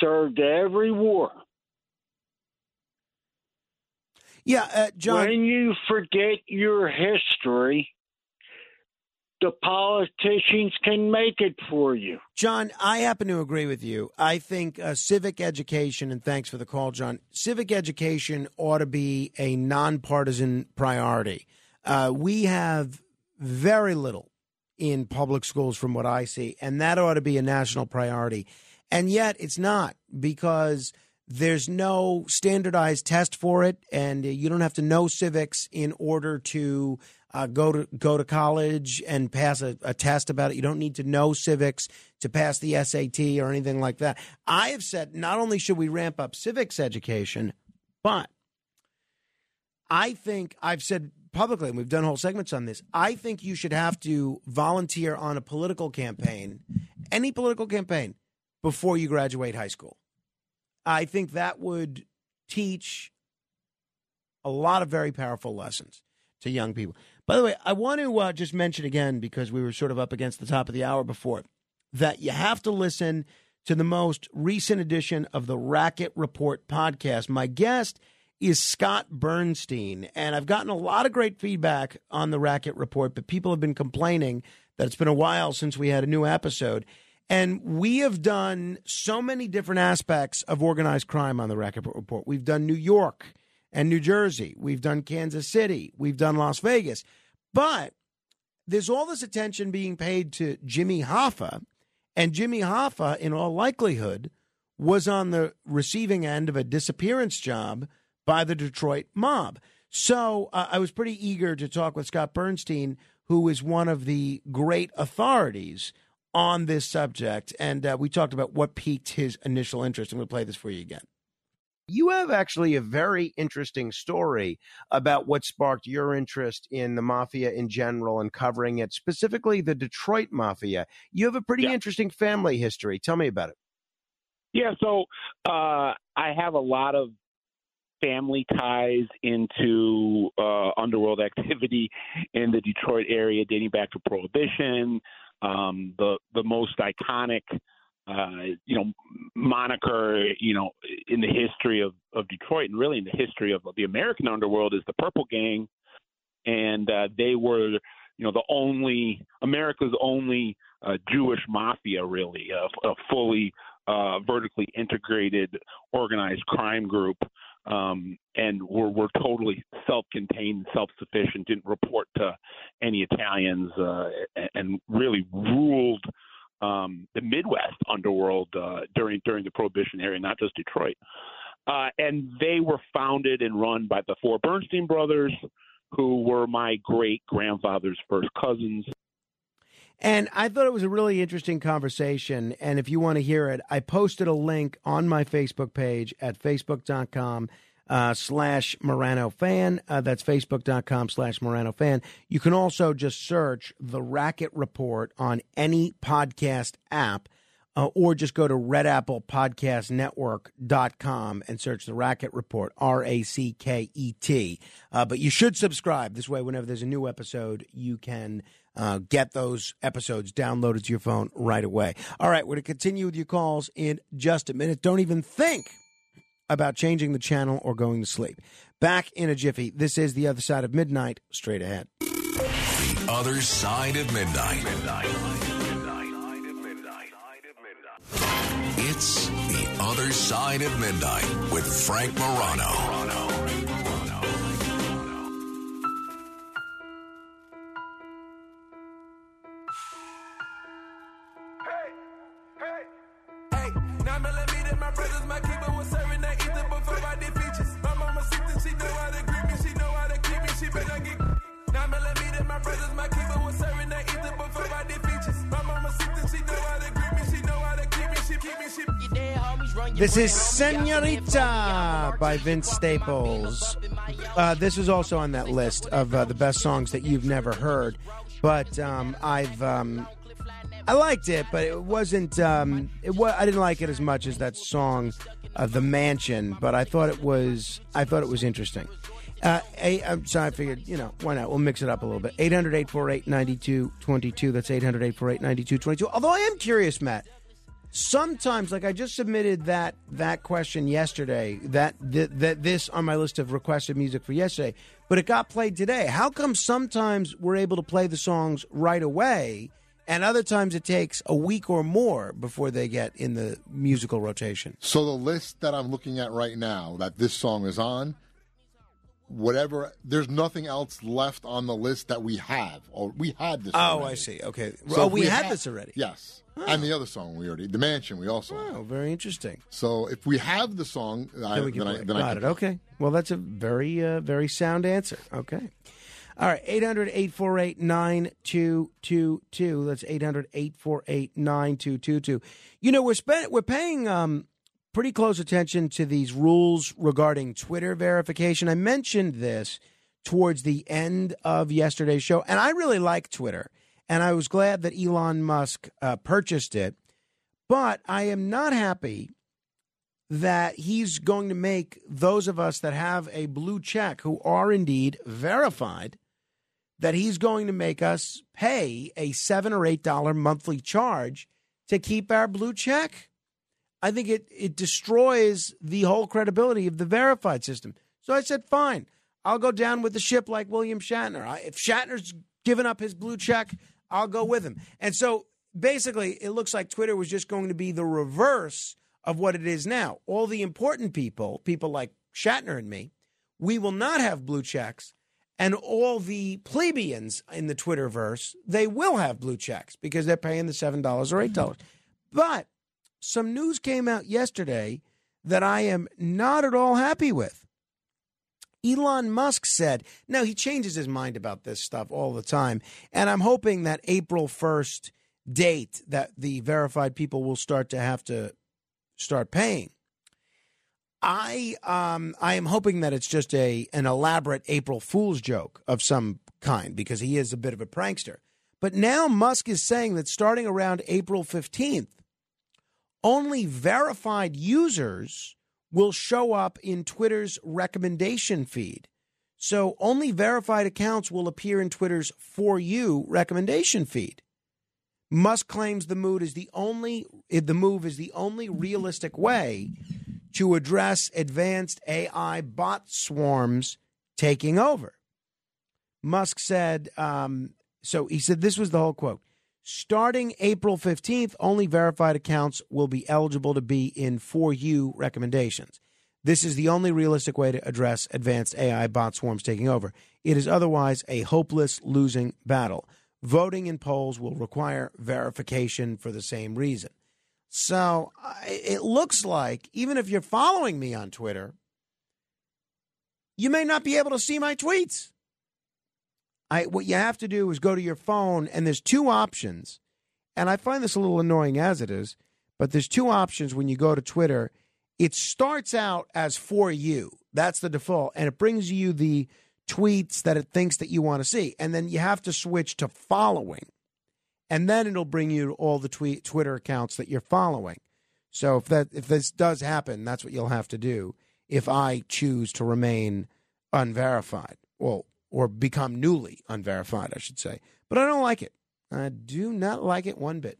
Served every war. Yeah, uh, John. When you forget your history, the politicians can make it for you. John, I happen to agree with you. I think uh, civic education, and thanks for the call, John. Civic education ought to be a nonpartisan priority. Uh, we have very little in public schools, from what I see, and that ought to be a national priority. And yet, it's not because there's no standardized test for it, and you don't have to know civics in order to uh, go to go to college and pass a, a test about it. You don't need to know civics to pass the SAT or anything like that. I have said not only should we ramp up civics education, but I think I've said publicly, and we've done whole segments on this. I think you should have to volunteer on a political campaign, any political campaign, before you graduate high school. I think that would teach a lot of very powerful lessons to young people. By the way, I want to uh, just mention again, because we were sort of up against the top of the hour before, that you have to listen to the most recent edition of the Racket Report podcast. My guest is Scott Burnstein, and I've gotten a lot of great feedback on the Racket Report, but people have been complaining that it's been a while since we had a new episode. And we have done so many different aspects of organized crime on the Racket Report. We've done New York and New Jersey. We've done Kansas City. We've done Las Vegas. But there's all this attention being paid to Jimmy Hoffa. And Jimmy Hoffa, in all likelihood, was on the receiving end of a disappearance job by the Detroit mob. So uh, I was pretty eager to talk with Scott Burnstein, who is one of the great authorities on this subject. And uh, we talked about what piqued his initial interest. I'm going to play this for you again. You have actually a very interesting story about what sparked your interest in the mafia in general and covering it, specifically the Detroit mafia. You have a pretty interesting family history. Tell me about it. Yeah, so uh, I have a lot of family ties into uh, underworld activity in the Detroit area dating back to Prohibition. Um, the the most iconic, uh, you know, moniker, you know, in the history of, of Detroit and really in the history of the American underworld is the Purple Gang, and uh, they were, you know, the only America's only uh, Jewish mafia, really, a, a fully uh, vertically integrated organized crime group um, and were, were totally self-contained, self-sufficient, didn't report to any Italians, uh, and really ruled um, the Midwest underworld uh, during during the Prohibition era, not just Detroit. Uh, and they were founded and run by the four Bernstein brothers, who were my great grandfather's first cousins. And I thought it was a really interesting conversation. And if you want to hear it, I posted a link on my Facebook page at facebook.com uh, slash Morano fan. Uh, that's facebook.com slash Morano fan. You can also just search the Racket Report on any podcast app. Uh, or just go to redapplepodcastnetwork.com and search the Racket Report, R A C K E T. Uh, but you should subscribe. This way, whenever there's a new episode, you can uh, get those episodes downloaded to your phone right away. All right, we're going to continue with your calls in just a minute. Don't even think about changing the channel or going to sleep. Back in a jiffy. This is The Other Side of Midnight, straight ahead. The Other Side of Midnight. It's The Other Side of Midnight with Frank Morano. This is Senorita by Vince Staples. Uh, this is also on that list of uh, the best songs that you've never heard, but um, I've um, I liked it, but it wasn't. Um, it was. I didn't like it as much as that song, uh, "The Mansion," but I thought it was. I thought it was interesting. Uh, i I'm sorry, I figured, you know, why not? We'll mix it up a little bit. 800 848 9222. That's 800 848 9222. Although I am curious, Matt, sometimes like i just submitted that that question yesterday that that, that this on my list of requested music for yesterday but it got played today. How come sometimes we're able to play the songs right away and other times it takes a week or more before they get in the musical rotation? So the list that I'm looking at right now that this song is on, whatever, there's nothing else left on the list that we have. Or we had this. oh already. i see okay So oh if we, had ha- this already Yes, and the other song we already, the mansion we also. oh very interesting So if we have the song, I, Then we can then I, then I Got it. Okay. Well, that's a very, uh, very sound answer. Okay. All right. 800 848 9222. That's 800 848 9222. You know, we're, spend, we're paying um, pretty close attention to these rules regarding Twitter verification. I mentioned this towards the end of yesterday's show, and I really like Twitter. And I was glad that Elon Musk uh, purchased it. But I am not happy that he's going to make those of us that have a blue check who are indeed verified that he's going to make us pay a seven or eight dollar monthly charge to keep our blue check i think it, it destroys the whole credibility of the verified system so i said fine i'll go down with the ship like william shatner I, if shatner's given up his blue check i'll go with him and so basically it looks like twitter was just going to be the reverse of what it is now. All the important people, people like Shatner and me, we will not have blue checks. And all the plebeians in the Twitterverse, they will have blue checks because they're paying the $7 or $8. But some news came out yesterday that I am not at all happy with. Elon Musk said, no, he changes his mind about this stuff all the time. And I'm hoping that April 1st date that the verified people will start to have to start paying. I um I am hoping that it's just a an elaborate April Fool's joke of some kind because he is a bit of a prankster. But now Musk is saying that starting around April 15th, only verified users will show up in Twitter's recommendation feed. So only verified accounts will appear in Twitter's for you recommendation feed. Musk claims the move is the only the move is the only realistic way to address advanced AI bot swarms taking over. Musk said, um, so he said this was the whole quote. Starting April 15th, only verified accounts will be eligible to be in For You recommendations. This is the only realistic way to address advanced AI bot swarms taking over. It is otherwise a hopeless losing battle. Voting in polls will require verification for the same reason. So it looks like even if you're following me on Twitter, you may not be able to see my tweets. I what you have to do is go to your phone and there's two options. And I find this a little annoying as it is, but there's two options when you go to Twitter. It starts out as for you. That's the default and it brings you the tweets that it thinks that you want to see. And then you have to switch to following. And then it'll bring you all the tweet Twitter accounts that you're following. So if that if this does happen, that's what you'll have to do if I choose to remain unverified. Well, or become newly unverified, I should say. But I don't like it. I do not like it one bit.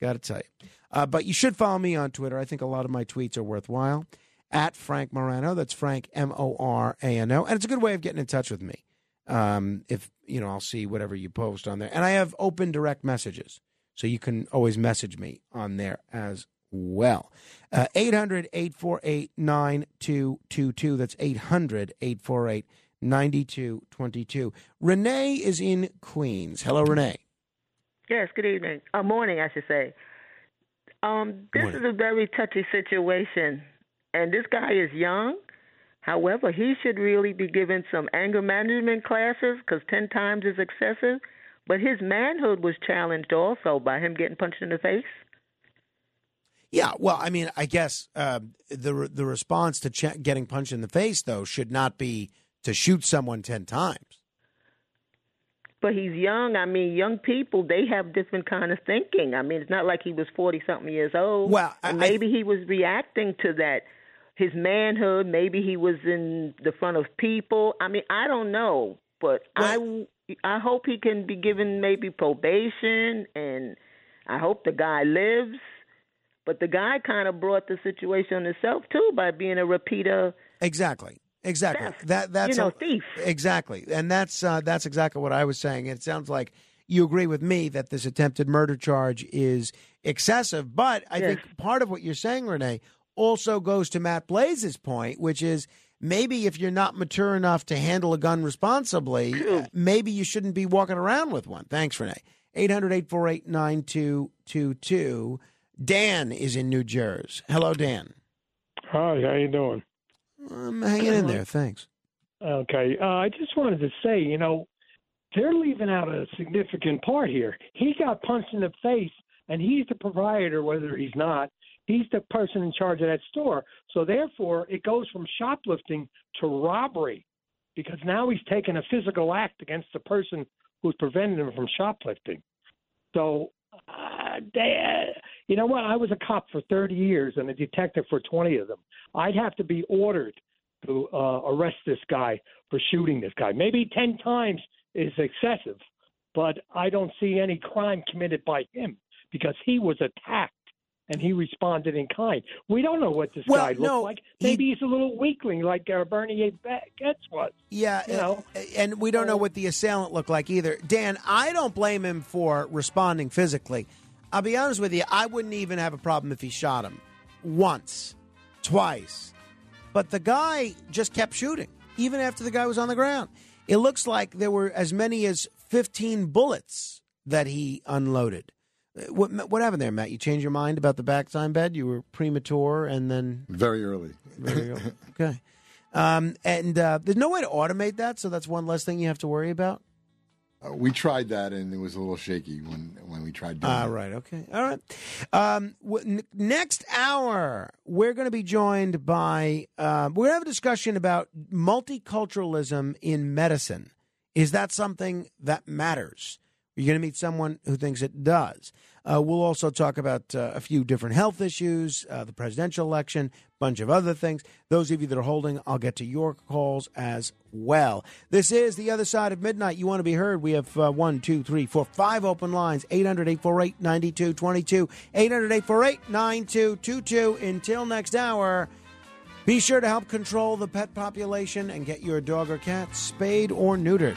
Got to tell you. Uh, but you should follow me on Twitter. I think a lot of my tweets are worthwhile. At Frank Morano. That's Frank M O R A N O. And it's a good way of getting in touch with me. Um, if you know, I'll see whatever you post on there. And I have open direct messages. So you can always message me on there as well. Uh, 800 848 9222. That's 800 848 9222. Renee is in Queens. Hello, Renee. Yes, good evening. Uh, morning, I should say. Um, this is a very touchy situation, and this guy is young. However, he should really be given some anger management classes because 10 times is excessive. But his manhood was challenged also by him getting punched in the face. Yeah, well, I mean, I guess uh, the the response to ch- getting punched in the face, though, should not be to shoot someone 10 times. But he's young. I mean, young people they have different kind of thinking. I mean, it's not like he was forty something years old. Well, And maybe he was reacting to that, his manhood. Maybe he was in the front of people. I mean, I don't know, but I I hope he can be given maybe probation, and I hope the guy lives. But the guy kind of brought the situation on himself too by being a repeater. Exactly. Exactly. Theft. That that's You know, a- thief. Exactly, and that's uh, that's exactly what I was saying. It sounds like you agree with me that this attempted murder charge is excessive, but I think part of what you're saying, Renee, also goes to Matt Blaze's point, which is maybe if you're not mature enough to handle a gun responsibly, uh, maybe you shouldn't be walking around with one. Thanks, Renee. 800 848 9222. Dan is in New Jersey. Hello, Dan. Hi, how you doing? I'm hanging in there. Thanks. Okay, uh, I just wanted to say, you know, they're leaving out a significant part here. He got punched in the face, and he's the proprietor, whether he's not. He's the person in charge of that store. So therefore, it goes from shoplifting to robbery, because now he's taking a physical act against the person who's preventing him from shoplifting. So, uh, they, uh, you know what? I was a cop for 30 years and a detective for 20 of them. I'd have to be ordered to uh, arrest this guy for shooting this guy. Maybe 10 times is excessive, but I don't see any crime committed by him because he was attacked and he responded in kind. We don't know what this Well, guy looked no, like. Maybe he's a little weakling like uh, Bernie A. Goetz was. Yeah, You know? uh, and we don't know what the assailant looked like either. Dan, I don't blame him for responding physically. I'll be honest with you, I wouldn't even have a problem if he shot him once, twice. But the guy just kept shooting, even after the guy was on the ground. It looks like there were as many as 15 bullets that he unloaded. Uh, What, what happened there, Matt? You changed your mind about the backside bed? You were premature and then. Very early. Very early. Okay. Um, and uh, there's no way to automate that, so that's one less thing you have to worry about. Uh, we tried that, and it was a little shaky when when we tried doing Ah, it. right. Okay. All right. Um, w- n- next hour, we're going to be joined by. Uh, we're going to have a discussion about multiculturalism in medicine. Is that something that matters? You're going to meet someone who thinks it does. Uh, we'll also talk about uh, a few different health issues, uh, the presidential election, bunch of other things. Those of you that are holding, I'll get to your calls as well. This is the other side of midnight. You want to be heard? We have uh, one, two, three, four, five open lines 800 848 9222. 800 848 9222. Until next hour, be sure to help control the pet population and get your dog or cat spayed or neutered.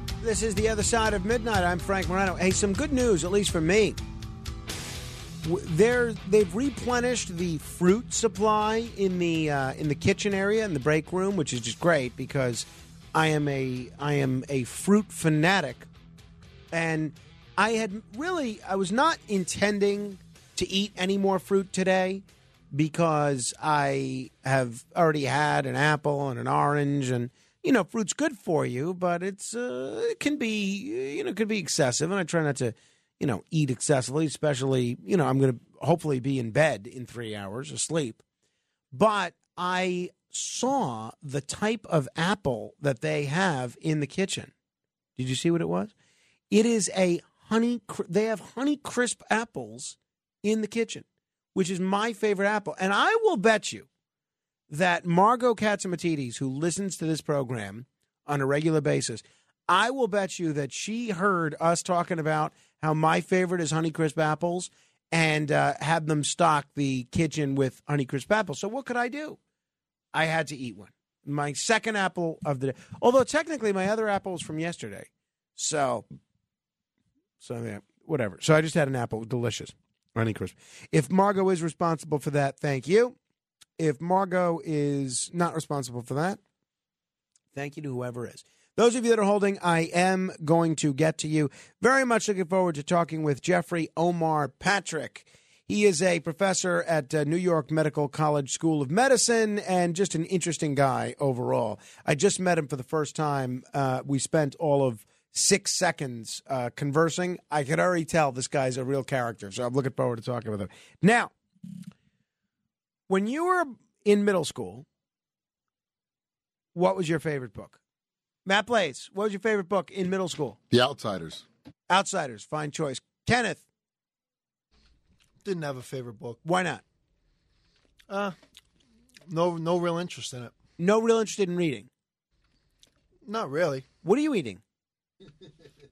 This is the other side of midnight. I'm Frank Morano. Hey, some good news, at least for me. They're, they've replenished the fruit supply in the uh, in the kitchen area in the break room, which is just great because I am a I am a fruit fanatic, and I had really I was not intending to eat any more fruit today because I have already had an apple and an orange and you know fruit's good for you but it's uh, it can be you know it can be excessive and I try not to you know eat excessively especially you know I'm going to hopefully be in bed in 3 hours asleep but I saw the type of apple that they have in the kitchen did you see what it was it is a honey they have honey crisp apples in the kitchen which is my favorite apple. And I will bet you that Margo Catsimatidis, who listens to this program on a regular basis, I will bet you that she heard us talking about how my favorite is Honeycrisp apples and uh, had them stock the kitchen with Honeycrisp apples. So what could I do? I had to eat one. My second apple of the day. Although technically my other apple was from yesterday. So, so yeah, whatever. So I just had an apple. Delicious. Honeycrisp. If Margot is responsible for that, thank you. If Margo is not responsible for that, thank you to whoever is. Those of you that are holding, I am going to get to you. Very much looking forward to talking with Jeffrey Omar Patrick. He is a professor at uh, New York Medical College School of Medicine and just an interesting guy overall. I just met him for the first time. Uh, we spent all of six seconds uh, conversing, I could already tell this guy's a real character. So I'm looking forward to talking with him. Now, when you were in middle school, what was your favorite book? Matt Blaze, what was your favorite book in middle school? The Outsiders. Outsiders, fine choice. Kenneth, Didn't have a favorite book. why not? Uh, no, no real interest in it. No real interest in reading. Not really. What are you eating?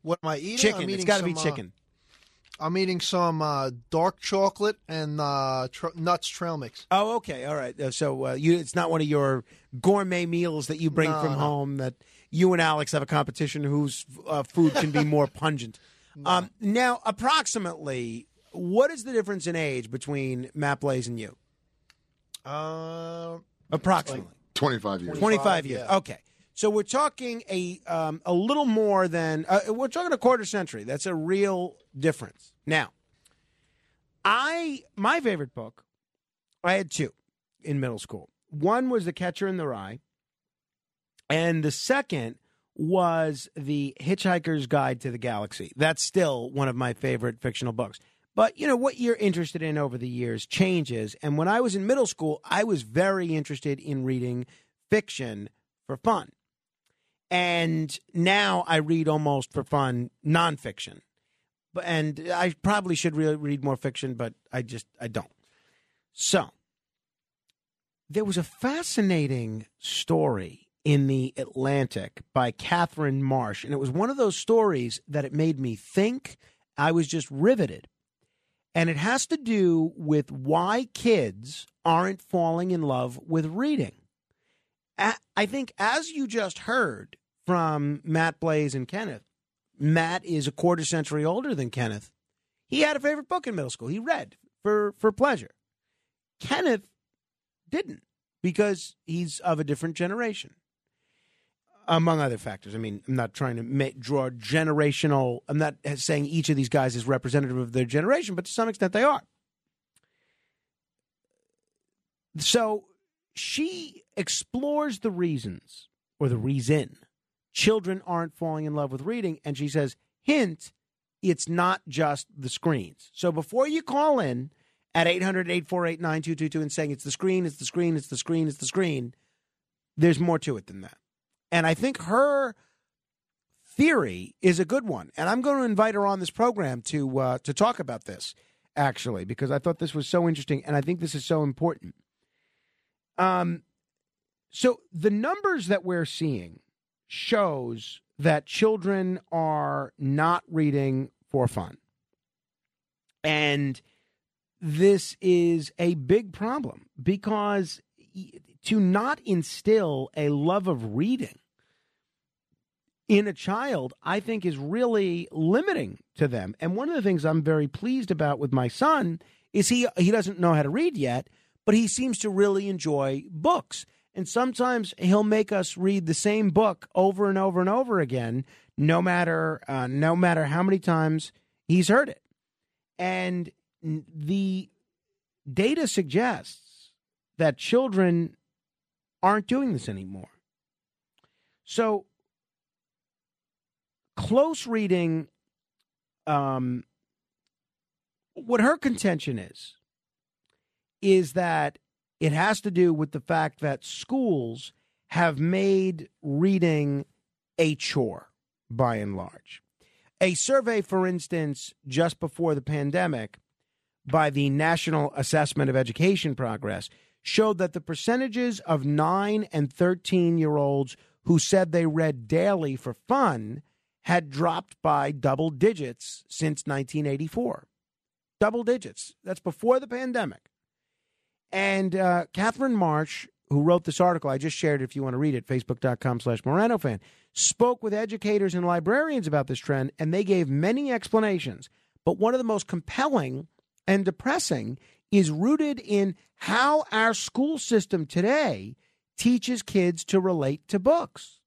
What am I eating? Chicken. I'm It's eating got to be some, uh, chicken. I'm eating some uh, dark chocolate and uh, tr- nuts trail mix. Oh, okay, all right. Uh, So uh, you, it's not one of your gourmet meals that you bring No, from no. home. That you and Alex have a competition whose uh, food can be more pungent. Um, now, approximately, what is the difference in age between Matt Blaze and you? Uh, Approximately 25 years. 25 years. yeah. Okay. So we're talking a um, a little more than uh, we're talking a quarter century. That's a real difference. Now, I my favorite book, I had two in middle school. One was The Catcher in the Rye, and the second was The Hitchhiker's Guide to the Galaxy. That's still one of my favorite fictional books. But you know what you're interested in over the years changes. And when I was in middle school, I was very interested in reading fiction for fun. And now I read almost for fun nonfiction. And I probably should read more fiction, but I just I don't. So there was a fascinating story in the Atlantic by Katherine Marsh, and it was one of those stories that it made me think. I was just riveted. And it has to do with why kids aren't falling in love with reading. I think, as you just heard from Matt Blaze and Kenneth, Matt is a quarter century older than Kenneth. He had a favorite book in middle school. He read for, for pleasure. Kenneth didn't because he's of a different generation, among other factors. I mean, I'm not trying to draw generational, I'm not saying each of these guys is representative of their generation, but to some extent they are. So she explores the reasons or the reason children aren't falling in love with reading. And she says, hint, it's not just the screens. So before you call in at 800 848 9222 and saying it's the screen, it's the screen, it's the screen, it's the screen, there's more to it than that. And I think her theory is a good one. And I'm going to invite her on this program to uh, to talk about this, actually, because I thought this was so interesting and I think this is so important. Um, so the numbers that we're seeing shows that children are not reading for fun. And this is a big problem because to not instill a love of reading in a child, I think is really limiting to them. And one of the things I'm very pleased about with my son is he he doesn't know how to read yet, but he seems to really enjoy books. And sometimes he'll make us read the same book over and over and over again, no matter uh, no matter how many times he's heard it. And the data suggests that children aren't doing this anymore. So close reading um what her contention is is that it has to do with the fact that schools have made reading a chore by and large. A survey, for instance, just before the pandemic by the National Assessment of Education Progress showed that the percentages of 9 and 13 year olds who said they read daily for fun had dropped by double digits since 1984. Double digits. That's before the pandemic. And uh, Katherine Marsh, who wrote this article, I just shared it if you want to read it, facebook.com slash Morano fan, spoke with educators and librarians about this trend, and they gave many explanations. But one of the most compelling and depressing is rooted in how our school system today teaches kids to relate to books.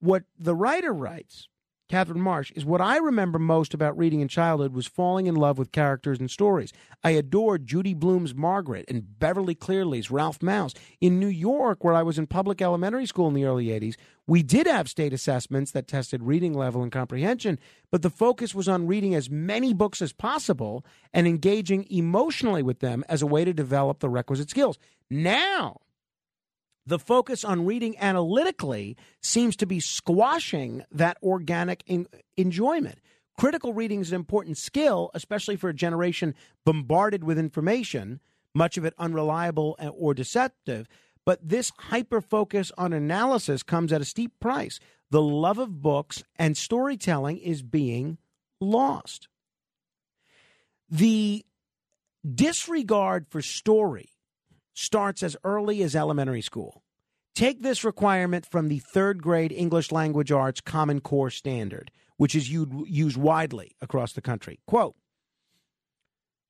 What the writer writes Katherine Marsh, is what I remember most about reading in childhood was falling in love with characters and stories. I adored Judy Blume's Margaret and Beverly Cleary's Ralph Mouse. In New York, where I was in public elementary school in the early 80s, we did have state assessments that tested reading level and comprehension, but the focus was on reading as many books as possible and engaging emotionally with them as a way to develop the requisite skills. Now, the focus on reading analytically seems to be squashing that organic en- enjoyment. Critical reading is an important skill, especially for a generation bombarded with information, much of it unreliable eh, or deceptive. But this hyper focus on analysis comes at a steep price. The love of books and storytelling is being lost. The disregard for story starts as early as elementary school. Take this requirement from the third grade English language arts Common Core standard, which is used widely across the country. Quote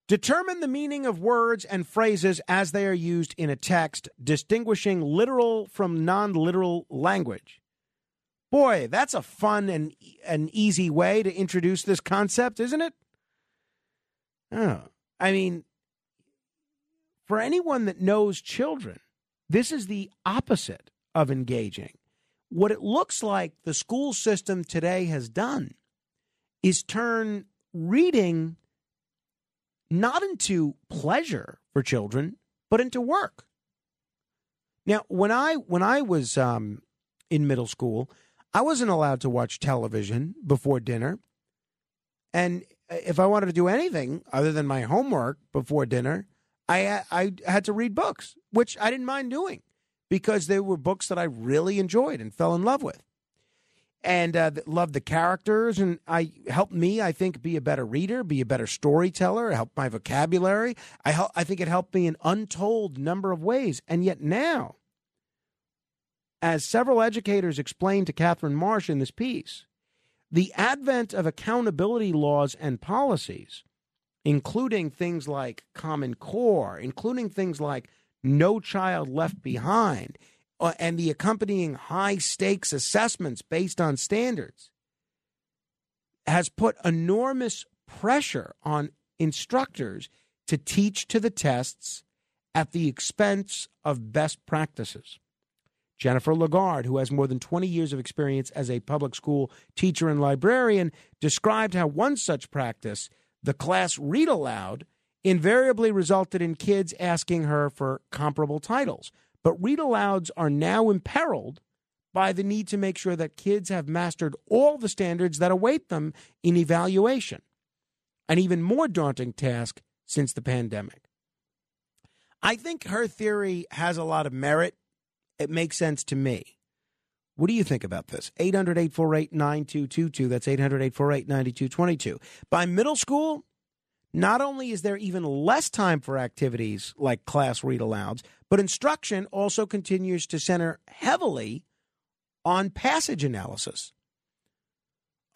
Determine the meaning of words and phrases as they are used in a text, distinguishing literal from non literal language. Boy, that's a fun and an easy way to introduce this concept, isn't it? Oh, I mean, for anyone that knows children, this is the opposite of engaging. What it looks like the school system today has done is turn reading not into pleasure for children, but into work. Now, when I when I was um, in middle school, I wasn't allowed to watch television before dinner, and if I wanted to do anything other than my homework before dinner, I I had to read books, which I didn't mind doing because they were books that I really enjoyed and fell in love with, and uh, loved the characters, and I helped me, I think, be a better reader, be a better storyteller, helped my vocabulary. I help, I think it helped me in untold number of ways, and yet now, as several educators explained to Katherine Marsh in this piece, the advent of accountability laws and policies including things like Common Core, including things like No Child Left Behind, uh, and the accompanying high stakes assessments based on standards, has put enormous pressure on instructors to teach to the tests at the expense of best practices. Jennifer LaGarde, who has more than 20 years of experience as a public school teacher and librarian, described how one such practice the class read aloud invariably resulted in kids asking her for comparable titles. But read alouds are now imperiled by the need to make sure that kids have mastered all the standards that await them in evaluation. An even more daunting task since the pandemic. I think her theory has a lot of merit. It makes sense to me. What do you think about this? 800 848 9222. That's 800 848 9222. By middle school, not only is there even less time for activities like class read alouds, but instruction also continues to center heavily on passage analysis.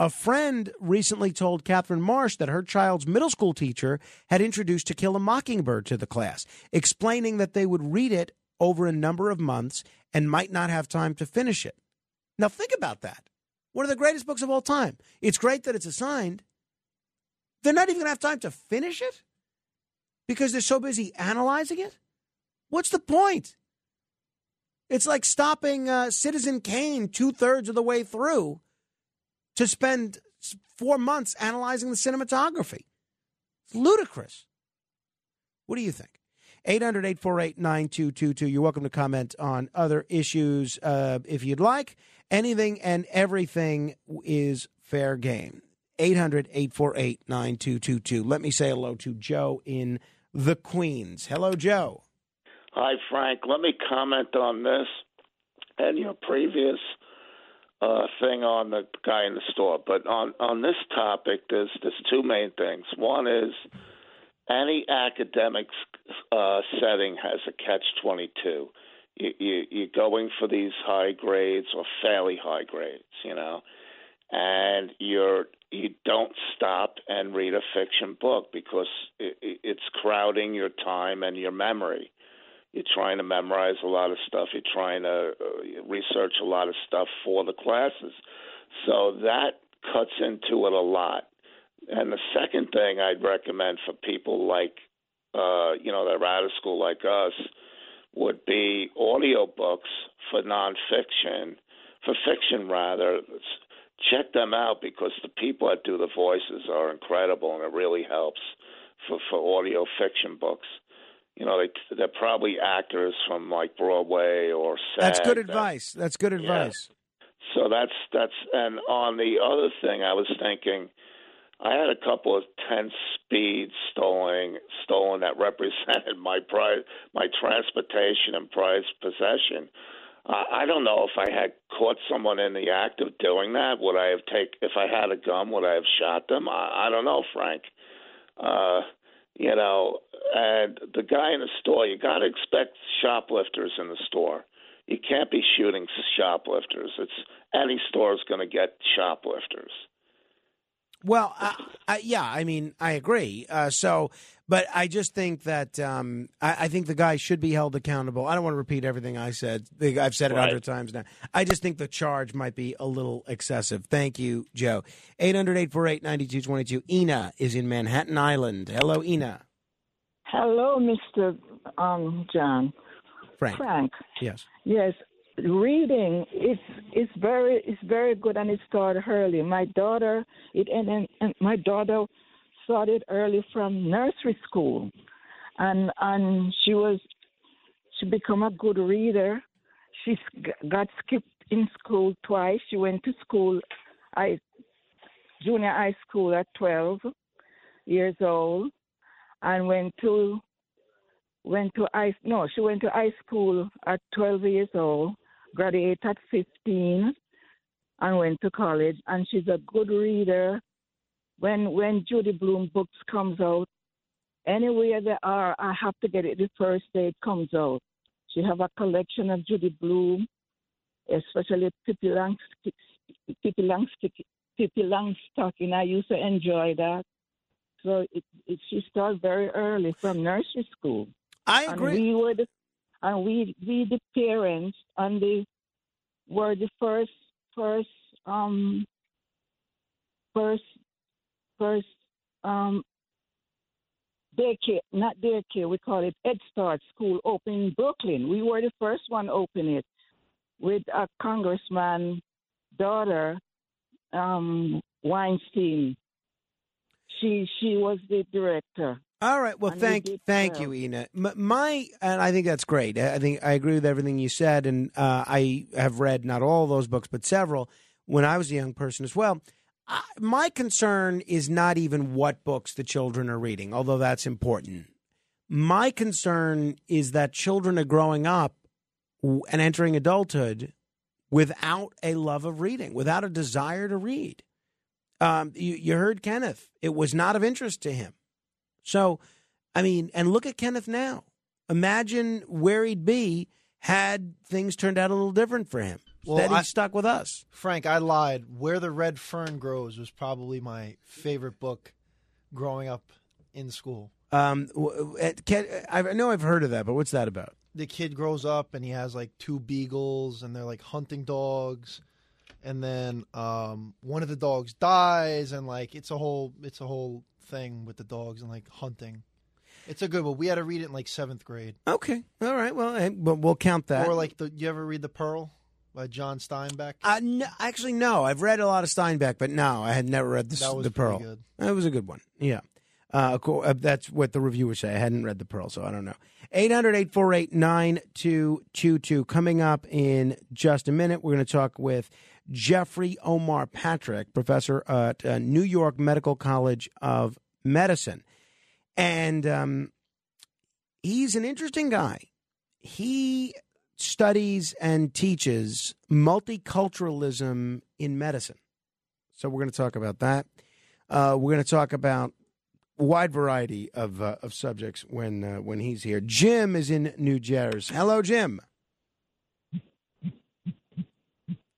A friend recently told Katherine Marsh that her child's middle school teacher had introduced To Kill a Mockingbird to the class, explaining that they would read it over a number of months and might not have time to finish it. Now, think about that. One of the greatest books of all time. It's great that it's assigned. They're not even going to have time to finish it because they're so busy analyzing it. What's the point? It's like stopping uh, Citizen Kane two thirds of the way through to spend four months analyzing the cinematography. It's ludicrous. What do you think? 800 848 9222. You're welcome to comment on other issues uh, if you'd like. Anything and everything is fair game. 800 848 9222. Let me say hello to Joe in the Queens. Hello, Joe. Hi, Frank. Let me comment on this and your previous uh, thing on the guy in the store. But on, on this topic, there's, there's two main things. One is any academic uh, setting has a catch 22 you, you you're going for these high grades or fairly high grades, you know, and you're you don't stop and read a fiction book because it, it's crowding your time and your memory. You're trying to memorize a lot of stuff. You're trying to uh, research a lot of stuff for the classes. So that cuts into it a lot. And the second thing I'd recommend for people like, uh, you know, that are out of school like us, would be audiobooks for nonfiction, for fiction rather. Check them out because the people that do the voices are incredible, and it really helps for for audio fiction books. You know, they they're probably actors from like Broadway or SAG. That's good uh, advice. That's good advice. so that's that's and on the other thing, I was thinking, I had a couple of ten speeds stolen stolen that represented my prize, my transportation and prized possession. Uh, I don't know if I had caught someone in the act of doing that. Would I have take if I had a gun? Would I have shot them? I, I don't know, Frank. Uh, you know, and the guy in the store, you got to expect shoplifters in the store. You can't be shooting shoplifters. It's any store is going to get shoplifters. Well, I, I, yeah, I mean, I agree. Uh, so, but I just think that um, I, I think the guy should be held accountable. I don't want to repeat everything I said. I've said it a Right. hundred times now. I just think the charge might be a little excessive. Thank you, Joe. 800-848-9222. Ina is in Manhattan Island. Hello, Ina. Hello, Mr. Um, John. Frank. Frank. Yes. Yes, reading is is very is very good, and it started early. My daughter, it and, and, and my daughter started early from nursery school, and and she was she become a good reader. She got skipped in school twice. She went to school, I junior high school at twelve years old, and went to went to high no she went to high school at 12 years old graduated at 15 and went to college and she's a good reader. When when Judy Blume books comes out anywhere they are i have to get it the first day it comes out. She have a collection of Judy Blume especially Pippi Longstocking Pippi Longstocking Pippi Longstocking i used to enjoy that. So it, it, she started very early from nursery school. I and agree. we would, and we, we the parents, and the were the first, first, um, first, first, um, daycare, not daycare, we call it Head Start School open in Brooklyn. We were the first one open it with a congressman daughter, um, Weinstein. She she was the director. All right. Well, thank thank you, Ina. My and I think that's great. I think I agree with everything you said, and uh, I have read not all those books, but several when I was a young person as well. I, my concern is not even what books the children are reading, although that's important. My concern is that children are growing up and entering adulthood without a love of reading, without a desire to read. Um, you, you heard Kenneth; it was not of interest to him. So, I mean, and look at Kenneth now. Imagine where he'd be had things turned out a little different for him. that he I- stuck with us. Frank, I lied. Where the Red Fern Grows was probably my favorite book growing up in school. Um, w- w- at I know I've heard of that, but what's that about? The kid grows up and he has like two beagles and they're like hunting dogs. And then um, one of the dogs dies and like it's a whole it's a whole thing with the dogs and like hunting. It's a good one. We had to read it in like seventh grade. Okay, all right. Well, eh, but we'll count that. Or like the you ever read The Pearl by John Steinbeck? Uh, no, actually, no. I've read a lot of Steinbeck, but no, I had never read the, That was the Pearl. pretty good. That was a good one. Yeah. Uh, cool. uh, that's what the review reviewers say. I hadn't read the Pearl, so I don't know. 800 848 9222. Coming up in just a minute, we're going to talk with Jeffrey Omar Patrick, professor at uh, New York Medical College of Medicine. And um, he's an interesting guy. He studies and teaches multiculturalism in medicine. So we're going to talk about that. Uh, we're going to talk about a wide variety of uh, of subjects when uh, when he's here. Jim is in New Jersey. Hello, Jim.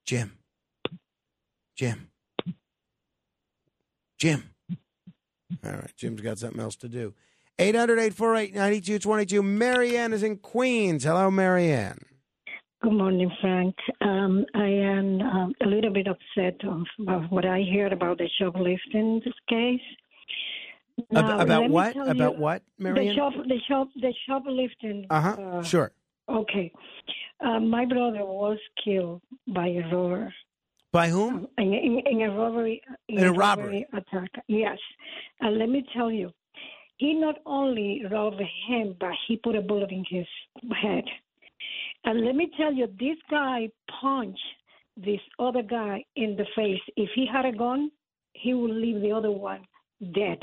Jim. Jim. Jim. All right, Jim's got something else to do. 800 848 9222. Marianne is in Queens. Hello, Marianne. Good morning, Frank. Um, I am um, a little bit upset of, about what I heard about the shoplifting case. Now, about what? About you, what, Marianne? The shop, the shop, the shoplifting. Uh-huh. Sure. Okay. Uh, my brother was killed by a robber. By whom? Um, in, in, in a robbery. In a robbery. attack. Yes. And let me tell you, he not only robbed him, but he put a bullet in his head. And let me tell you, this guy punched this other guy in the face. If he had a gun, he would leave the other one dead.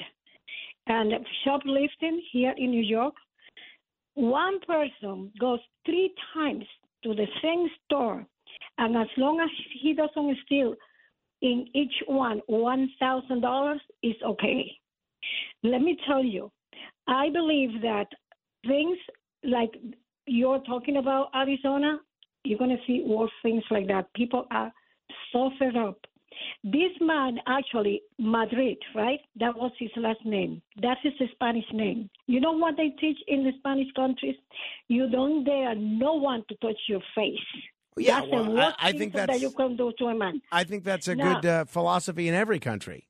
And shoplifting here in New York, one person goes three times to the same store, and as long as he doesn't steal in each one one thousand dollars, is okay. Let me tell you, I believe that things like you're talking about Arizona, you're going to see worse things like that. People are so fed up. This man, actually, Madrid, right? That was his last name. That's his Spanish name. You know what they teach in the Spanish countries? You don't dare no one to touch your face. Yeah, that's well, the I- worst I think that that's- you can do to a man. I think that's a Now- good uh, philosophy in every country.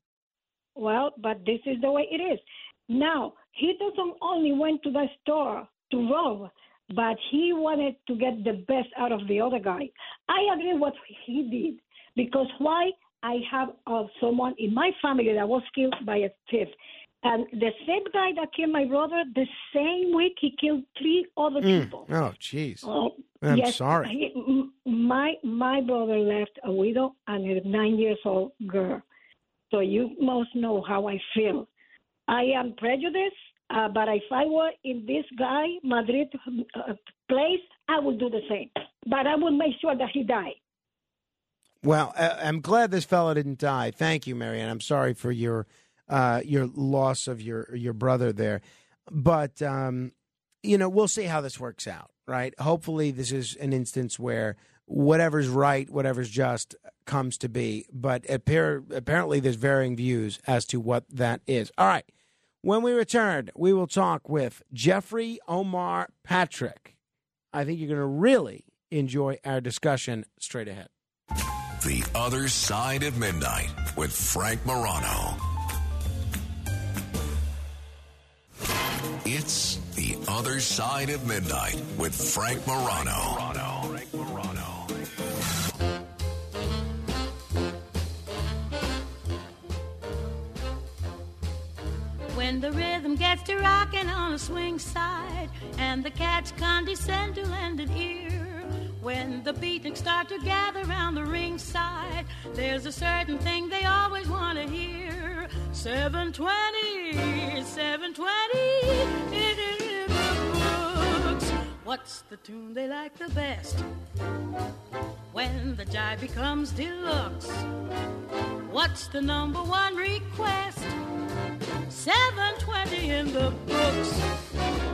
Well, but this is the way it is. Now, he doesn't only went to the store to rob, but he wanted to get the best out of the other guy. I agree what he did because why? I have uh, someone in my family that was killed by a thief. And the same guy that killed my brother, the same week he killed three other Mm. people. Oh, jeez. Oh, I'm yes, sorry. he- my my brother left a widow and a nine years old girl. So you must know how I feel. I am prejudiced, uh, but if I were in this guy Madrid uh, place, I would do the same. But I would make sure that he died. Well, uh, I'm glad this fellow didn't die. Thank you, Marianne. I'm sorry for your uh, your loss of your your brother there, but um, you know we'll see how this works out. Right? Hopefully, this is an instance where whatever's right, whatever's just, comes to be. But appear, apparently, there's varying views as to what that is. All right. When we return, we will talk with Jeffrey Omar Patrick. I think you're going to really enjoy our discussion straight ahead. The Other Side of Midnight with Frank Morano. It's The Other Side of Midnight with Frank Morano. When the rhythm gets to rocking on a swing side and the cats condescend to lend an ear. When the beatniks start to gather round the ringside, there's a certain thing they always want to hear. 720, 720, in the books. What's the tune they like the best? When the jive becomes deluxe. What's the number one request? 720 in the books.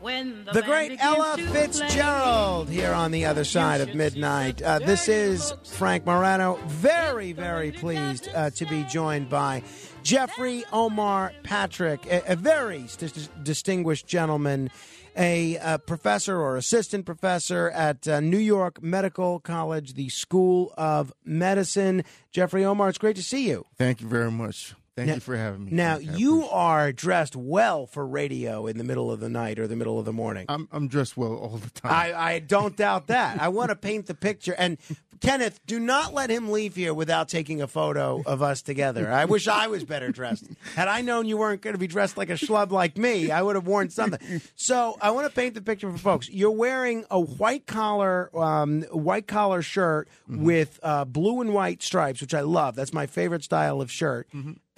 When the, The great Ella to Fitzgerald here on the other side of midnight. Uh, this is Frank Morano. Very, very pleased uh, to be joined by Jeffrey Omar Patrick, a, a very st- distinguished gentleman, a, uh professor or assistant professor at uh, New York Medical College, the School of Medicine. Jeffrey Omar, it's great to see you. Thank you very much. Thank Now- you for having me. Now. You are dressed well for radio in the middle of the night or the middle of the morning. I'm I'm dressed well all the time. I, I don't doubt that. I want to paint the picture. And Kenneth, do not let him leave here without taking a photo of us together. I wish I was better dressed. Had I known you weren't going to be dressed like a schlub like me, I would have worn something. So I want to paint the picture for folks. You're wearing a white collar, um, white collar shirt with uh, blue and white stripes, which I love. That's my favorite style of shirt.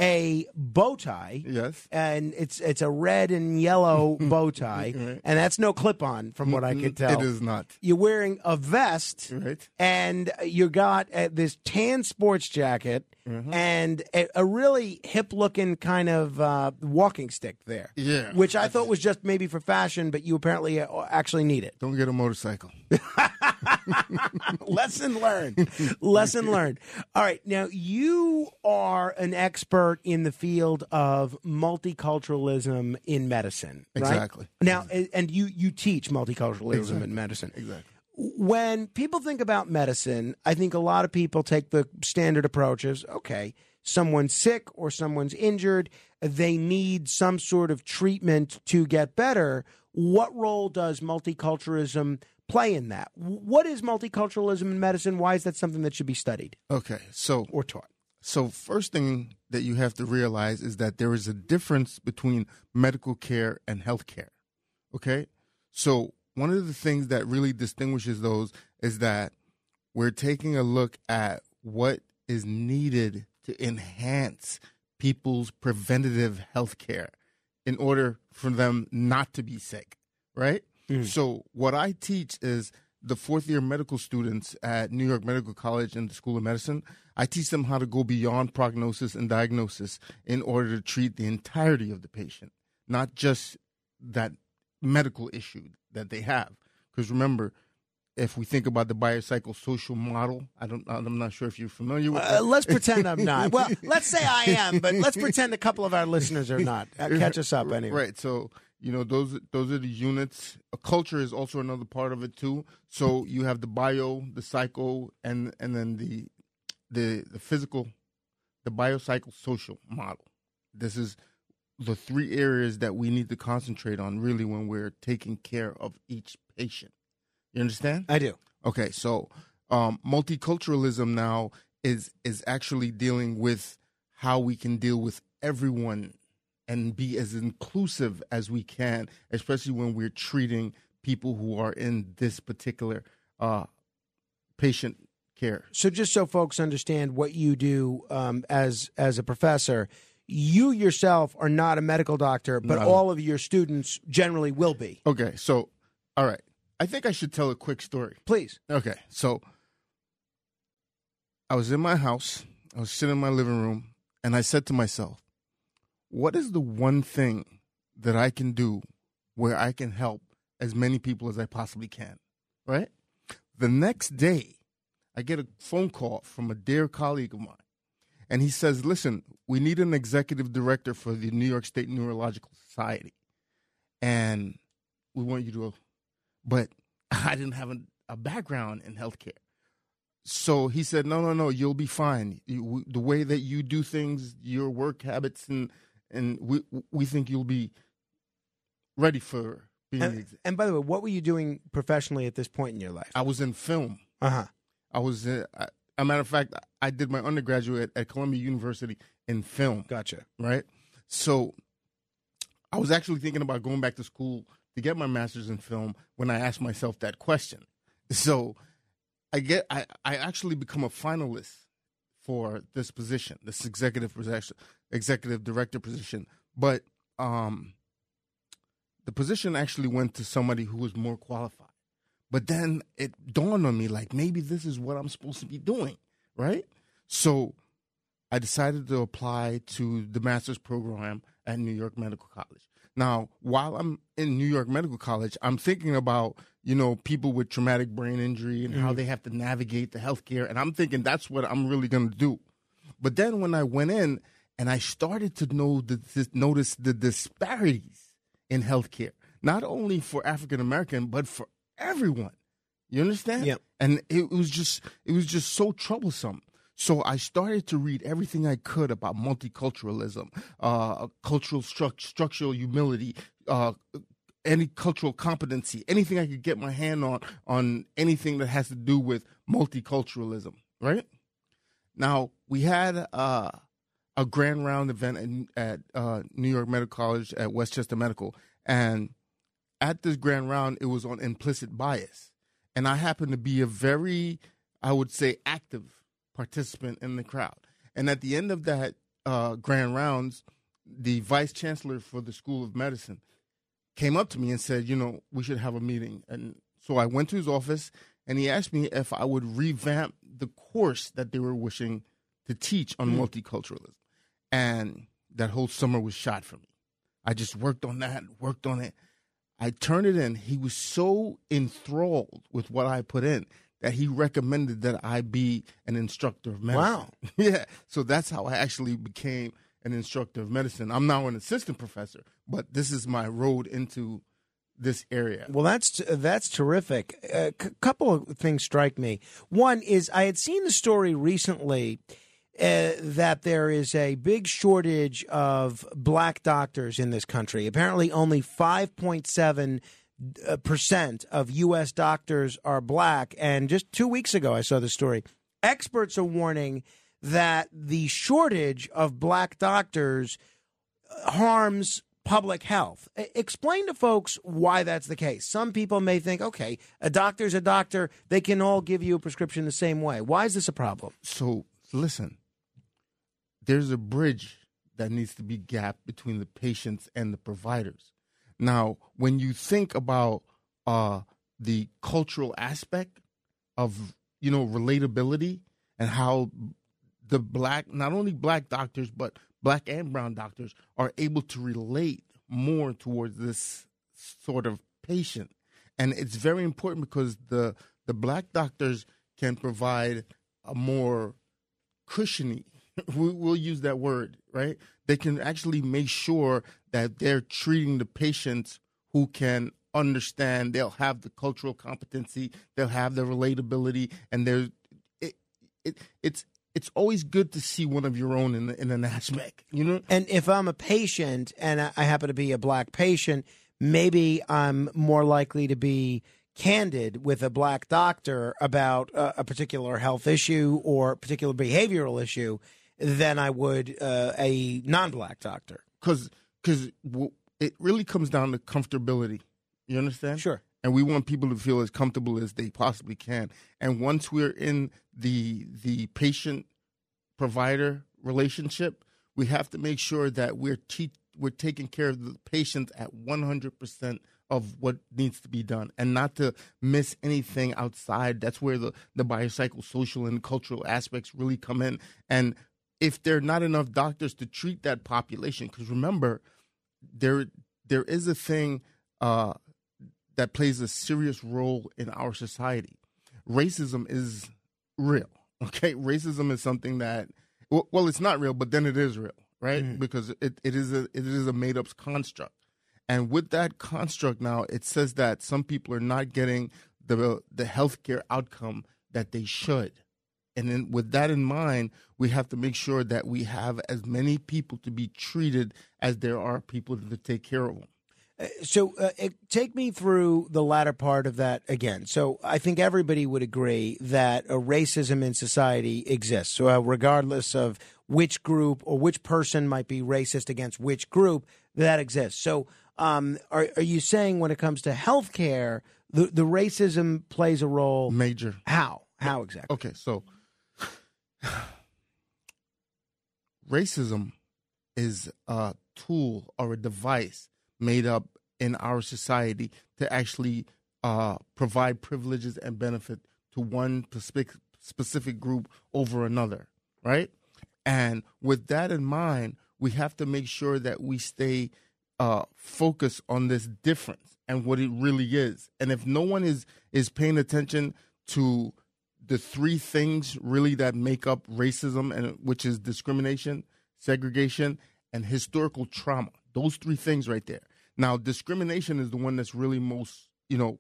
A bow tie, yes, and it's it's a red and yellow bow tie, Right. and that's no clip on, from what I could tell. It is not. You're wearing a vest, Right. and you got uh, this tan sports jacket Mhm. and a, a really hip looking kind of uh, walking stick there. Yeah. Which I thought was just maybe for fashion, but you apparently uh, actually need it. Don't get a motorcycle. Lesson learned. Lesson learned. All right. Now, you are an expert in the field of multiculturalism in medicine. right? Exactly. Now, and you, you teach multiculturalism in medicine. Exactly. when people think about medicine, I think a lot of people take the standard approach as okay, someone's sick or someone's injured, they need some sort of treatment to get better. What role does multiculturalism play in that? What is multiculturalism in medicine? Why is that something that should be studied? Okay, so or taught. So first thing that you have to realize is that there is a difference between medical care and health care. Okay? So one of the things that really distinguishes those is that we're taking a look at what is needed to enhance people's preventative health care in order for them not to be sick, right? So what I teach is the fourth year medical students at New York Medical College and the School of Medicine. I teach them how to go beyond prognosis and diagnosis in order to treat the entirety of the patient, not just that medical issue that they have. Because remember, if we think about the biopsychosocial model, I don't, I'm not sure if you're familiar with. Uh, let's pretend I'm not. Well, let's say I am, but let's pretend a couple of our listeners are not. Uh, catch us up anyway. Right. So you know those those are the units. A culture is also another part of it too. So you have the bio, the psycho, and and then the the the physical, the biopsychosocial model. This is the three areas that we need to concentrate on really when we're taking care of each patient. You understand? I do. Okay, so um, multiculturalism now is is actually dealing with how we can deal with everyone and be as inclusive as we can, especially when we're treating people who are in this particular uh, patient care. So, just so folks understand what you do um, as as a professor, you yourself are not a medical doctor, but No. all of your students generally will be. Okay, so all right. I think I should tell a quick story. Please. Okay, so I was in my house, I was sitting in my living room, and I said to myself, what is the one thing that I can do where I can help as many people as I possibly can? Right? The next day, I get a phone call from a dear colleague of mine. And he says, Listen, we need an executive director for the New York State Neurological Society. And we want you to, but I didn't have a, a background in healthcare. So he said, No, no, no, you'll be fine. You, the way that you do things, your work habits, and, and we, we think you'll be ready for being And, and by the way, what were you doing professionally at this point in your life? I was in film. Uh huh. I was, uh, I, a matter of fact, I did my undergraduate at Columbia University in film. Gotcha. Right. So I was actually thinking about going back to school to get my master's in film when I asked myself that question. So I get, I, I actually become a finalist for this position, this executive position, executive director position. But um, the position actually went to somebody who was more qualified. But then it dawned on me like maybe this is what I'm supposed to be doing, right? So I decided to apply to the master's program at New York Medical College. Now, while I'm in New York Medical College, I'm thinking about, you know, people with traumatic brain injury and how Mhm. they have to navigate the healthcare. And I'm thinking that's what I'm really going to do. But then when I went in and I started to know the, this, notice the disparities in healthcare, not only for African American, but for everyone. You understand? Yep. And it was just it was just so troublesome. So I started to read everything I could about multiculturalism, uh, cultural stru- structural humility, uh, any cultural competency, anything I could get my hand on on anything that has to do with multiculturalism. Right now, we had uh, a grand round event in, at uh, New York Medical College at Westchester Medical, and at this grand round, it was on implicit bias. And I happened to be a very, I would say, active participant in the crowd. And at the end of that uh, grand rounds, the vice chancellor for the School of Medicine came up to me and said, you know, we should have a meeting. And so I went to his office and he asked me if I would revamp the course that they were wishing to teach on Mm. multiculturalism. And that whole summer was shot for me. I just worked on that, worked on it. I turned it in. He was so enthralled with what I put in that he recommended that I be an instructor of medicine. Wow. yeah. So that's how I actually became an instructor of medicine. I'm now an assistant professor, but this is my road into this area. Well, that's that's terrific. A c- couple of things strike me. One is I had seen the story recently uh, that there is a big shortage of black doctors in this country. Apparently, only five point seven uh, percent of U.S. doctors are black. And just two weeks ago, I saw the story. Experts are warning that the shortage of black doctors harms public health. Explain to folks why that's the case. Some people may think, okay, a doctor's a doctor, they can all give you a prescription the same way. Why is this a problem? So listen, there's a bridge that needs to be gapped between the patients and the providers. Now, when you think about uh, the cultural aspect of you know relatability and how the black, not only black doctors but black and brown doctors are able to relate more towards this sort of patient, and it's very important because the the black doctors can provide a more cushiony we'll use that word right? They can actually make sure that they're treating the patients who can understand they'll have the cultural competency they'll have the relatability and there's it, it it's it's always good to see one of your own in, in an aspect you know? And if I'm a patient and I I happen to be a black patient, maybe I'm more likely to be candid with a black doctor about a, a particular health issue or particular behavioral issue than I would uh, a non-black doctor. because because it really comes down to comfortability. You understand? Sure. And we want people to feel as comfortable as they possibly can. And once we're in the the patient provider relationship, we have to make sure that we're te- we're taking care of the patient at one hundred percent of what needs to be done, and not to miss anything outside. That's where the the biopsychosocial and cultural aspects really come in. And if there are not enough doctors to treat that population, because remember, there there is a thing uh, that plays a serious role in our society. Racism is real. Okay, racism is something that well, well it's not real, but then it is real, right? Because it, it is a it is a made up construct. And with that construct now, it says that some people are not getting the the healthcare outcome that they should. And then with that in mind, we have to make sure that we have as many people to be treated as there are people to take care of them. Uh, So, uh, it, take me through the latter part of that again. So, I think everybody would agree that a racism in society exists. So, uh, regardless of which group or which person might be racist against which group, that exists. So, um, are, are you saying when it comes to health care, the, the racism plays a role? Major. How? How exactly? Okay, so racism is a tool or a device made up in our society to actually uh, provide privileges and benefit to one specific group over another, right? And with that in mind, we have to make sure that we stay uh, focused on this difference and what it really is. And if no one is is paying attention to the three things really that make up racism and which is discrimination, segregation, and historical trauma. Those three things right there. Now, discrimination is the one that's really most, you know,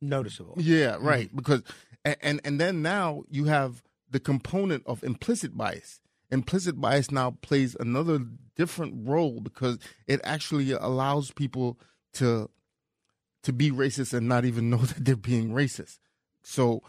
noticeable. Yeah, mm-hmm. right. Because and, and and then now you have the component of implicit bias. Implicit bias now plays another different role because it actually allows people to to be racist and not even know that they're being racist. So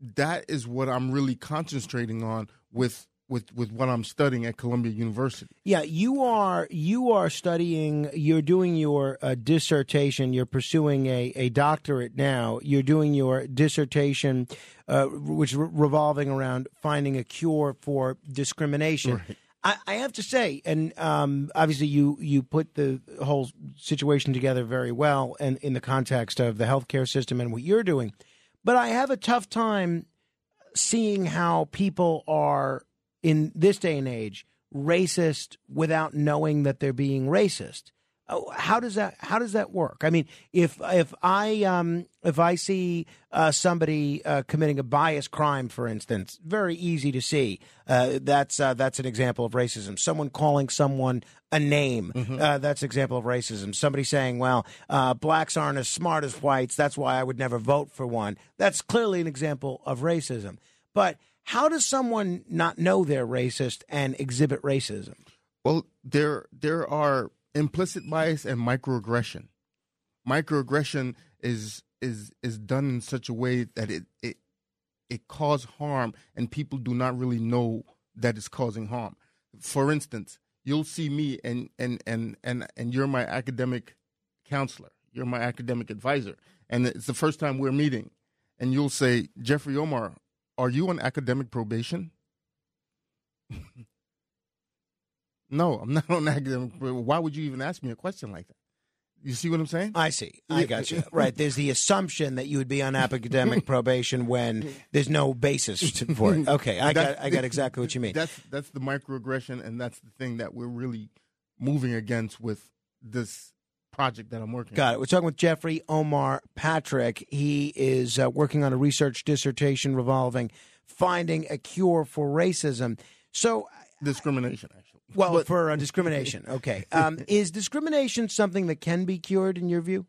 that is what I'm really concentrating on with with with what I'm studying at Columbia University. Yeah, you are you are studying. You're doing your uh, dissertation. You're pursuing a, a doctorate now. You're doing your dissertation, uh, which re- revolving around finding a cure for discrimination. I, I have to say, and um, obviously you you put the whole situation together very well, and in the context of the healthcare system and what you're doing. But I have a tough time seeing how people are in this day and age racist without knowing that they're being racist. Oh, How does that How does that work? I mean, if if I um if I see uh, somebody uh, committing a bias crime, for instance, very easy to see. Uh, that's uh, that's an example of racism. Someone calling someone a name. Uh, that's an example of racism. Somebody saying, "Well, uh, blacks aren't as smart as whites. That's why I would never vote for one." That's clearly an example of racism. But how does someone not know they're racist and exhibit racism? Well, there there are implicit bias and microaggression. Microaggression is is is done in such a way that it it it cause harm and people do not really know that it's causing harm. For instance, you'll see me and and and and and you're my academic counselor. You're my academic advisor. And it's the first time we're meeting. And you'll say, Jeffrey Omar, are you on academic probation? no, I'm not on academic. Why would you even ask me a question like that? You see what I'm saying? I see. I got you. Right. There's the assumption that you would be on academic probation when there's no basis to, for it. Okay, I got I got exactly what you mean. That's that's the microaggression, and that's the thing that we're really moving against with this project that I'm working. On. Got on. it. We're talking with Jeffrey Omar Patrick. He is uh, working on a research dissertation revolving finding a cure for racism. So, discrimination, actually. Well, for uh, discrimination. Okay. Um, is discrimination something that can be cured in your view?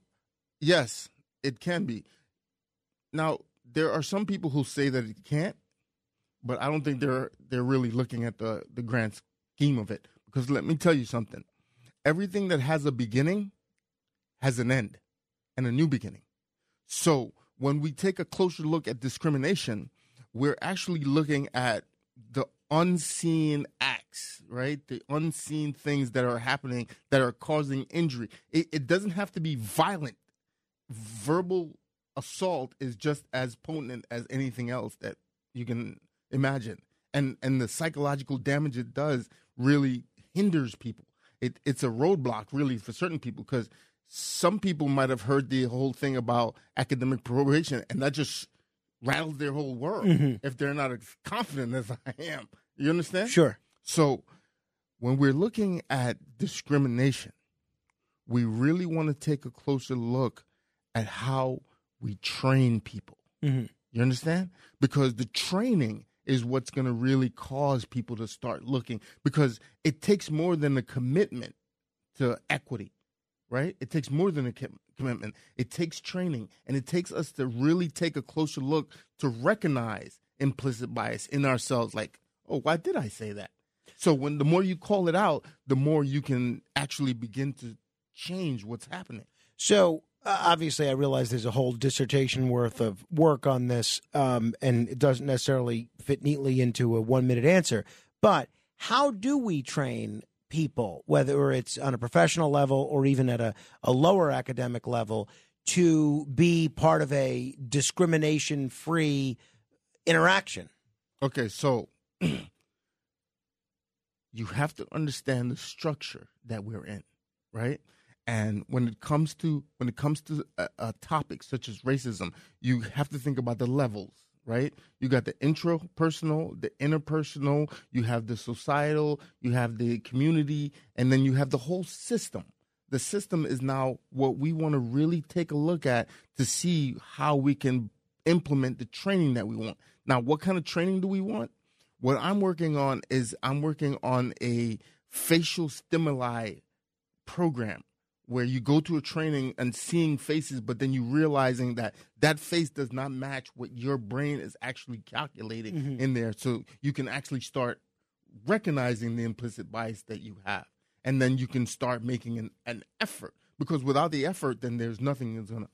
Yes, it can be. Now, there are some people who say that it can't, but I don't think they're they're really looking at the the grand scheme of it. Because let me tell you something: everything that has a beginning has an end and a new beginning. So when we take a closer look at discrimination, we're actually looking at the unseen acts, right? The unseen things that are happening that are causing injury. It, it doesn't have to be violent. Verbal assault is just as potent as anything else that you can imagine. And and the psychological damage it does really hinders people. It it's a roadblock really for certain people because some people might have heard the whole thing about academic probation and that just rattles their whole world Mhm. if they're not as confident as I am. You understand? Sure. So when we're looking at discrimination, we really want to take a closer look at how we train people. Mhm. You understand? Because the training is what's going to really cause people to start looking because it takes more than a commitment to equity, right? It takes more than a com- commitment. It takes training and it takes us to really take a closer look to recognize implicit bias in ourselves like, "Oh, why did I say that?" So when the more you call it out, the more you can actually begin to change what's happening. So uh, obviously, I realize there's a whole dissertation worth of work on this, um, and it doesn't necessarily fit neatly into a one minute answer. But how do we train people, whether it's on a professional level or even at a, a lower academic level, to be part of a discrimination free interaction? Okay, so you have to understand the structure that we're in, right? And when it comes to when it comes to uh, uh, a, a topic such as racism, you have to think about the levels, right? You got the intrapersonal, the interpersonal, you have the societal, you have the community, and then you have the whole system. The system is now what we want to really take a look at to see how we can implement the training that we want. Now, what kind of training do we want? What I'm working on is I'm working on a facial stimuli program where you go to a training and seeing faces, but then you realizing that that face does not match what your brain is actually calculating Mhm. in there. So you can actually start recognizing the implicit bias that you have. And then you can start making an, an effort because without the effort, then there's nothing that's gonna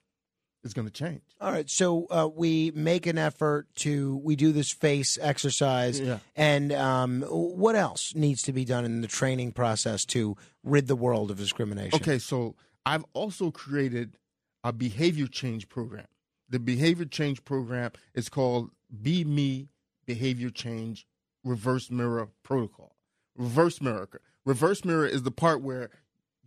is gonna change. All right, so uh, we make an effort to we do this face exercise, Yeah. and um, what else needs to be done in the training process to rid the world of discrimination? Okay, so I've also created a behavior change program. The behavior change program is called Be Me Behavior Change Reverse Mirror Protocol. Reverse mirror. Reverse mirror is the part where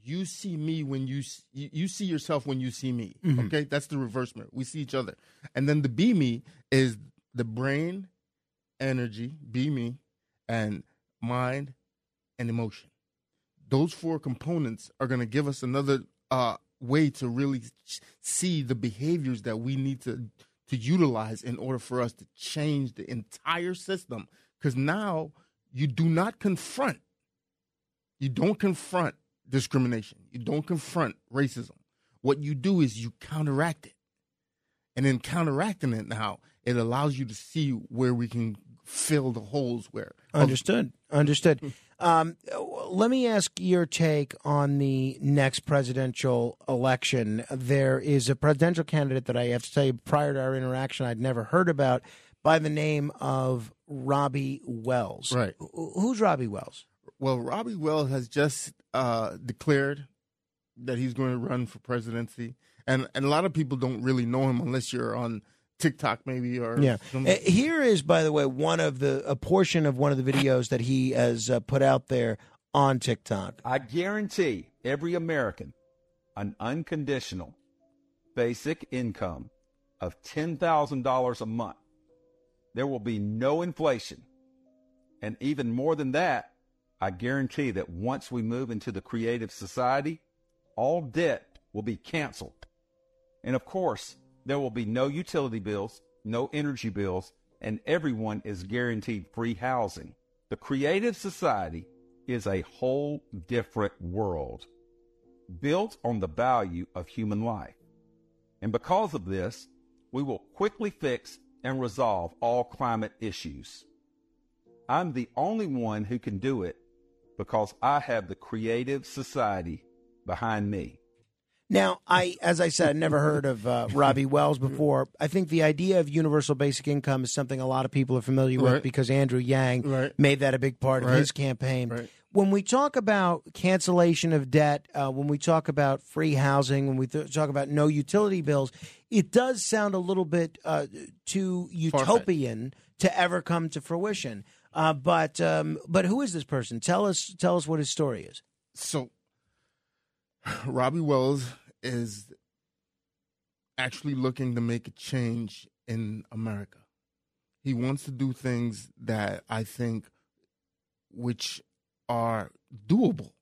you see me when you you, see yourself when you see me. Mhm. Okay, that's the reverse mirror. We see each other, and then the Be Me is the brain, energy, Be Me, and mind and emotion those four components are going to give us another uh, way to really ch- see the behaviors that we need to to utilize in order for us to change the entire system. Because now you do not confront, you don't confront discrimination, you don't confront racism. What you do is you counteract it. And in counteracting it now, it allows you to see where we can fill the holes where. Understood. Understood. Um, let me ask your take on the next presidential election. There is a presidential candidate that I have to tell you prior to our interaction I'd never heard about by the name of Robby Wells. Right. Who's Robby Wells? Well, Robby Wells has just uh, declared that he's going to run for presidency, and and a lot of people don't really know him unless you're on TikTok, maybe or Yeah. some- Uh, Here is, by the way, one of the a portion of one of the videos that he has uh, put out there on TikTok. I guarantee every American an unconditional basic income of $10,000 a month. There will be no inflation. And even more than that, I guarantee that once we move into the creative society, all debt will be canceled. And of course, there will be no utility bills, no energy bills, and everyone is guaranteed free housing. The creative society is a whole different world built on the value of human life. And because of this, we will quickly fix and resolve all climate issues. I'm the only one who can do it because I have the creative society behind me. Now, I, as I said, I'd never heard of uh, Robby Wells before. I think the idea of universal basic income is something a lot of people are familiar with because Andrew Yang Right. made that a big part of his campaign. Right. When we talk about cancellation of debt, uh, when we talk about free housing, when we th- talk about no utility bills, it does sound a little bit uh, too utopian to ever come to fruition. Uh, but um, but who is this person? Tell us tell us what his story is. So, Robby Wells is actually looking to make a change in America. He wants to do things that I think which are doable.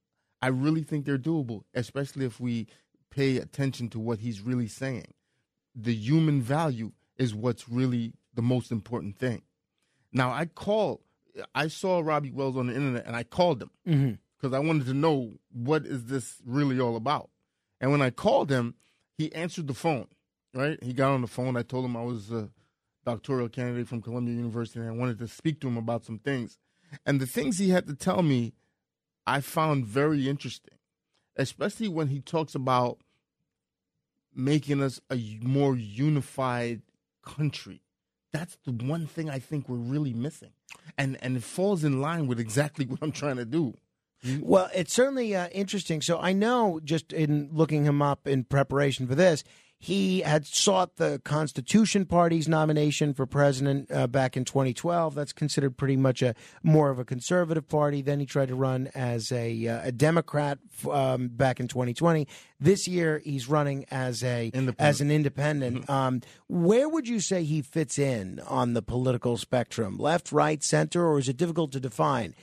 I really think they're doable, especially if we pay attention to what he's really saying. The human value is what's really the most important thing. Now, I call, I saw Robby Wells on the internet and I called him Mm-hmm. because I wanted to know what is this really all about. And when I called him, he answered the phone. Right? He got on the phone. I told him I was a doctoral candidate from Columbia University, and I wanted to speak to him about some things. And the things he had to tell me, I found very interesting, especially when he talks about making us a more unified country. That's the one thing I think we're really missing, and and it falls in line with exactly what I'm trying to do. Well, it's certainly uh, interesting. So I know just in looking him up in preparation for this, he had sought the Constitution Party's nomination for president uh, back in 2012. That's considered pretty much a more of a conservative party. Then he tried to run as a, uh, a Democrat um, back in 2020. This year he's running as a as an independent. Um, where would you say he fits in on the political spectrum? Left, right, center, or is it difficult to define?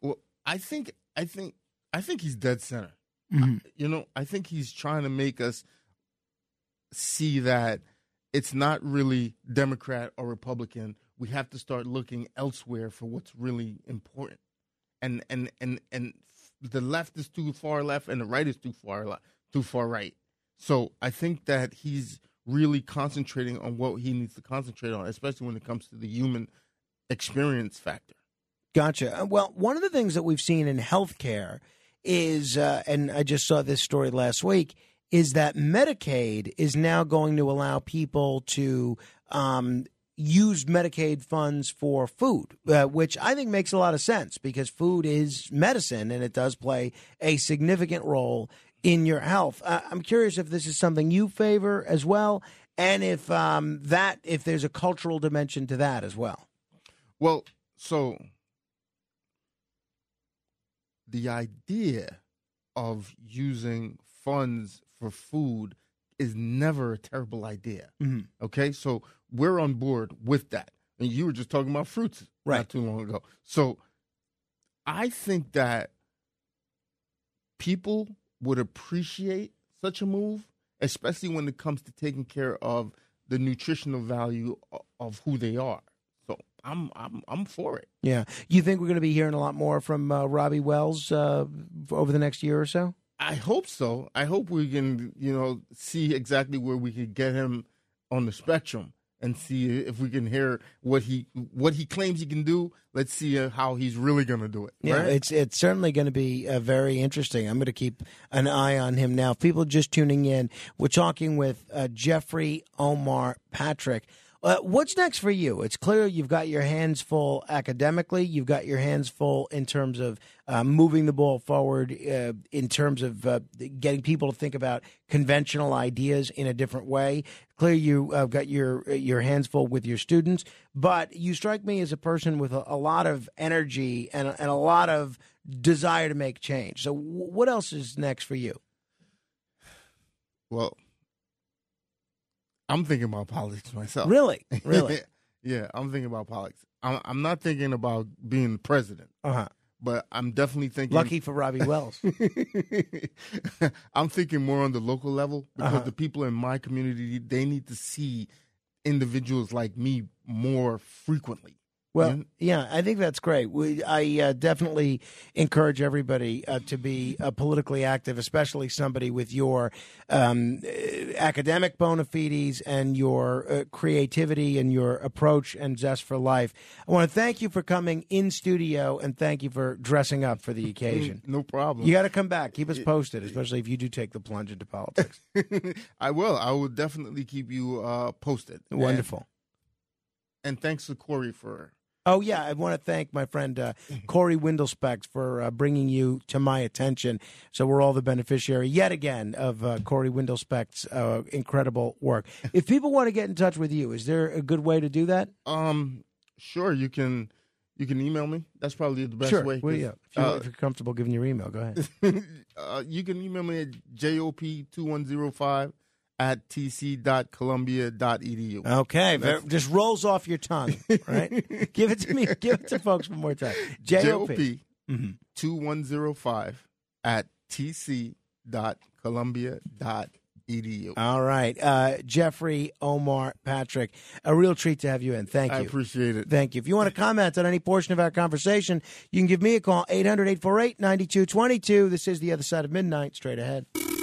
Well, I think I think I think he's dead center. Mhm. You know, I think he's trying to make us see that it's not really Democrat or Republican. We have to start looking elsewhere for what's really important. And and and and the left is too far left and the right is too far left, too far right. So I think that he's really concentrating on what he needs to concentrate on, especially when it comes to the human experience factor. Gotcha. Uh, Well, one of the things that we've seen in healthcare is, uh, and I just saw this story last week, is that Medicaid is now going to allow people to um, use Medicaid funds for food, uh, which I think makes a lot of sense because food is medicine and it does play a significant role in your health. Uh, I'm curious if this is something you favor as well, and if um, that if there's a cultural dimension to that as well. Well, so the idea of using funds for food is never a terrible idea. Mhm. Okay, so we're on board with that. And you were just talking about fruits not too long ago. So I think that people would appreciate such a move, especially when it comes to taking care of the nutritional value of who they are. So I'm I'm I'm for it. Yeah. You think we're going to be hearing a lot more from uh, Robby Wells uh, over the next year or so? I hope so. I hope we can, you know, see exactly where we could get him on the spectrum and see if we can hear what he what he claims he can do. Let's see uh, how he's really going to do it. Yeah, right? it's it's certainly going to be uh, very interesting. I'm going to keep an eye on him now. People just tuning in, we're talking with uh, Jeffrey Omar Patrick. Uh, what's next for you? It's clear you've got your hands full academically. You've got your hands full in terms of uh, moving the ball forward, uh, in terms of uh, getting people to think about conventional ideas in a different way. Clear you uh, got your your hands full with your students, but you strike me as a person with a, a lot of energy and, a- and a lot of desire to make change. So, w- what else is next for you? Well, I'm thinking about politics myself. Really? Really? yeah, I'm thinking about politics. I'm, I'm not thinking about being the president. Uh-huh. But I'm definitely thinking. Lucky for Robby Wells. I'm thinking more on the local level because Uh-huh. the people in my community they need to see individuals like me more frequently. Well, yeah, I think that's great. We, I uh, definitely encourage everybody uh, to be uh, politically active, especially somebody with your um, uh, academic bona fides and your uh, creativity and your approach and zest for life. I want to thank you for coming in studio and thank you for dressing up for the occasion. No problem. You got to come back. Keep us posted, especially if you do take the plunge into politics. I will. I will definitely keep you uh, posted. And- Wonderful. And, thanks to Corey for Oh yeah, I want to thank my friend uh, Corey Windlespecht for uh, bringing you to my attention. So we're all the beneficiary yet again of uh, Corey Windlespecht's uh, incredible work. If people want to get in touch with you, is there a good way to do that? Um, sure. You can you can email me. That's probably the best sure. way. Well, yeah. If, you, uh, if you're comfortable giving your email, go ahead. uh, you can email me at jop2105 at tc.columbia.edu. Okay, That's- just rolls off your tongue, right? give it to me. Give it to folks one more time. JOP. Mhm. 2105 at tc.columbia.edu. All right, uh, Jeffrey Omar Patrick, a real treat to have you in. Thank you. I appreciate it. Thank you. If you want to comment on any portion of our conversation, you can give me a call, 800 848 9222. This is The Other Side of Midnight, straight ahead.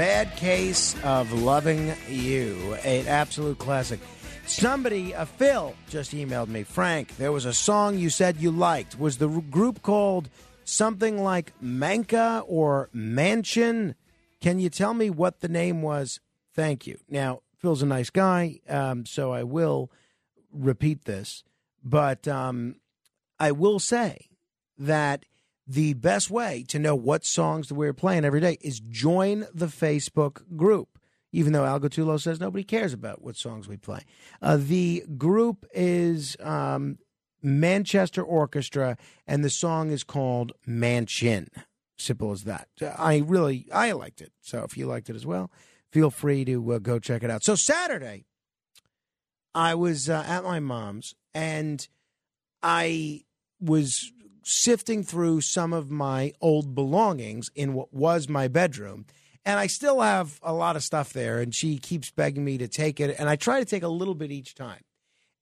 Bad Case of Loving You, an absolute classic. Somebody, uh, Phil, just emailed me. Frank, there was a song you said you liked. Was the group called something like Manca or Mansion? Can you tell me what the name was? Thank you. Now, Phil's a nice guy, um, so I will repeat this, but um, I will say that the best way to know what songs that we're playing every day is join the Facebook group. Even though Al Gattulo says nobody cares about what songs we play, uh, the group is um, Manchester Orchestra, and the song is called Mansion. Simple as that. I really I liked it. So if you liked it as well, feel free to uh, go check it out. So Saturday, I was uh, at my mom's and I was sifting through some of my old belongings in what was my bedroom. And I still have a lot of stuff there, and she keeps begging me to take it. And I try to take a little bit each time.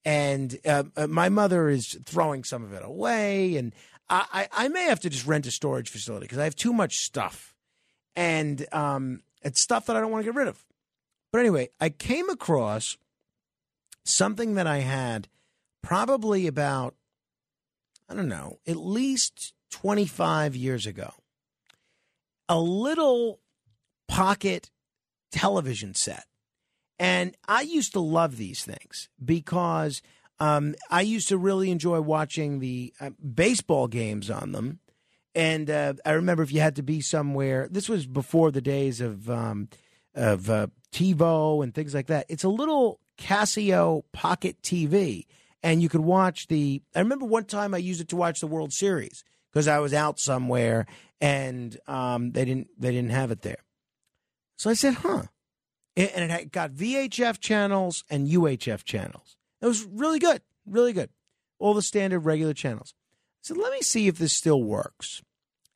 And uh, uh, my mother is throwing some of it away. And I, I, I may have to just rent a storage facility because I have too much stuff. And um, it's stuff that I don't want to get rid of. But anyway, I came across something that I had probably about, I don't know, at least 25 years ago. A little pocket television set. And I used to love these things because um, I used to really enjoy watching the uh, baseball games on them. And uh, I remember if you had to be somewhere, this was before the days of um, of uh, TiVo and things like that. It's a little Casio Pocket TV, and you could watch the. I remember one time I used it to watch the World Series because I was out somewhere and um, they didn't they didn't have it there. So I said, "Huh," and it got VHF channels and UHF channels. It was really good, really good. All the standard regular channels. I said, "Let me see if this still works."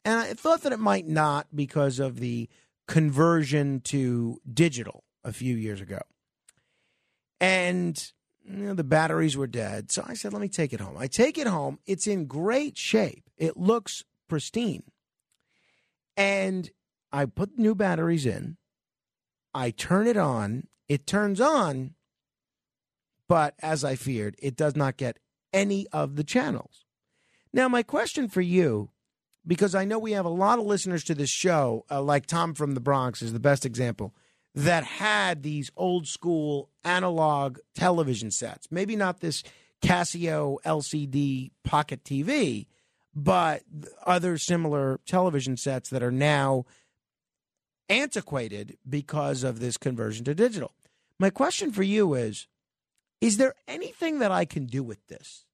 And I thought that it might not because of the conversion to digital a few years ago. And you know, the batteries were dead. So I said, let me take it home. I take it home. It's in great shape, it looks pristine. And I put new batteries in. I turn it on. It turns on, but as I feared, it does not get any of the channels. Now, my question for you, because I know we have a lot of listeners to this show, uh, like Tom from the Bronx is the best example, that had these old school analog television sets. Maybe not this Casio LCD pocket TV, but other similar television sets that are now antiquated because of this conversion to digital. My question for you is Is there anything that I can do with this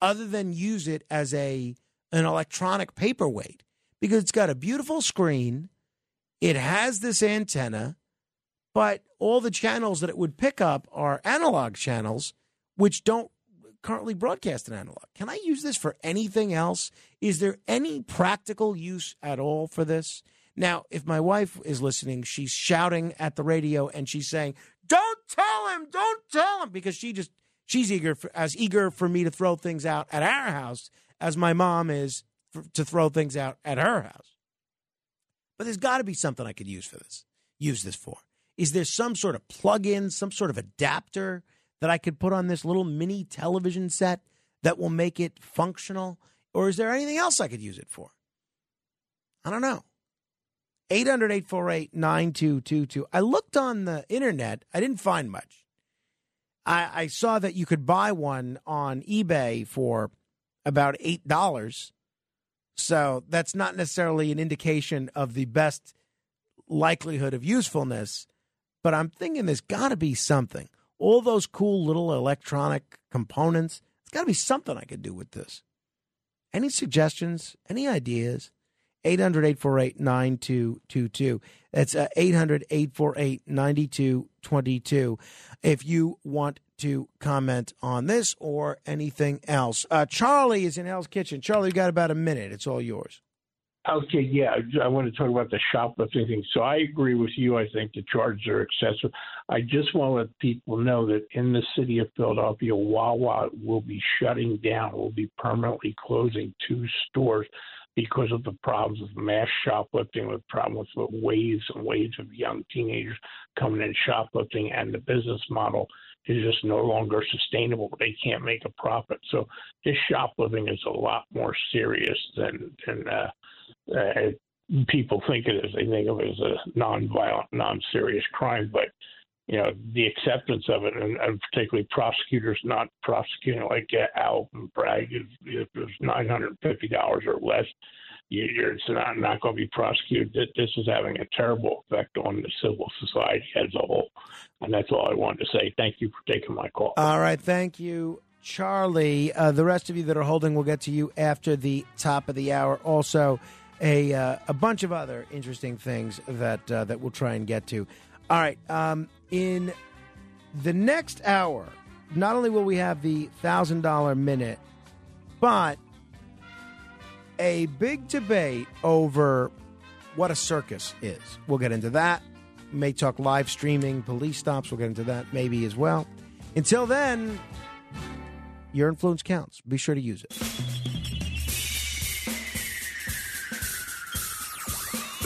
other than use it as a an electronic paperweight? Because it's got a beautiful screen, it has this antenna, but all the channels that it would pick up are analog channels, which don't currently broadcast in analog. Can I use this for anything else? Is there any practical use at all for this? Now, if my wife is listening, she's shouting at the radio and she's saying, "Don't tell him! Don't tell him!" because she just she's eager for, as eager for me to throw things out at our house as my mom is for, to throw things out at her house. But there's got to be something I could use for this. Use this for. Is there some sort of plug-in, some sort of adapter that I could put on this little mini television set that will make it functional? Or is there anything else I could use it for? I don't know. 800 848 9222. I looked on the internet, I didn't find much. I, I saw that you could buy one on eBay for about $8. So that's not necessarily an indication of the best likelihood of usefulness, but I'm thinking there's got to be something. All those cool little electronic components, there's got to be something I could do with this. Any suggestions? Any ideas? 800 848 9222. That's 800 848 9222. If you want to comment on this or anything else. Uh, Charlie is in Hell's Kitchen. Charlie, you got about a minute. It's all yours. Okay, yeah, I want to talk about the shoplifting thing. So I agree with you. I think the charges are excessive. I just want to let people know that in the city of Philadelphia, Wawa will be shutting down, will be permanently closing two stores because of the problems with mass shoplifting, with problems with waves and waves of young teenagers coming in shoplifting, and the business model is just no longer sustainable. They can't make a profit. So this shoplifting is a lot more serious than than uh, uh, people think it is. They think of it as a non-violent, non-serious crime, but you know the acceptance of it, and, and particularly prosecutors not prosecuting like uh, Al Bragg, if, if there's nine hundred and fifty dollars or less, you, you're it's not not going to be prosecuted. This is having a terrible effect on the civil society as a whole, and that's all I wanted to say. Thank you for taking my call. All right, thank you, Charlie. Uh, the rest of you that are holding, we'll get to you after the top of the hour. Also, a uh, a bunch of other interesting things that uh, that we'll try and get to. All right, um, in the next hour, not only will we have the thousand dollar minute, but a big debate over what a circus is. We'll get into that. May talk live streaming, police stops. We'll get into that maybe as well. Until then, your influence counts. Be sure to use it.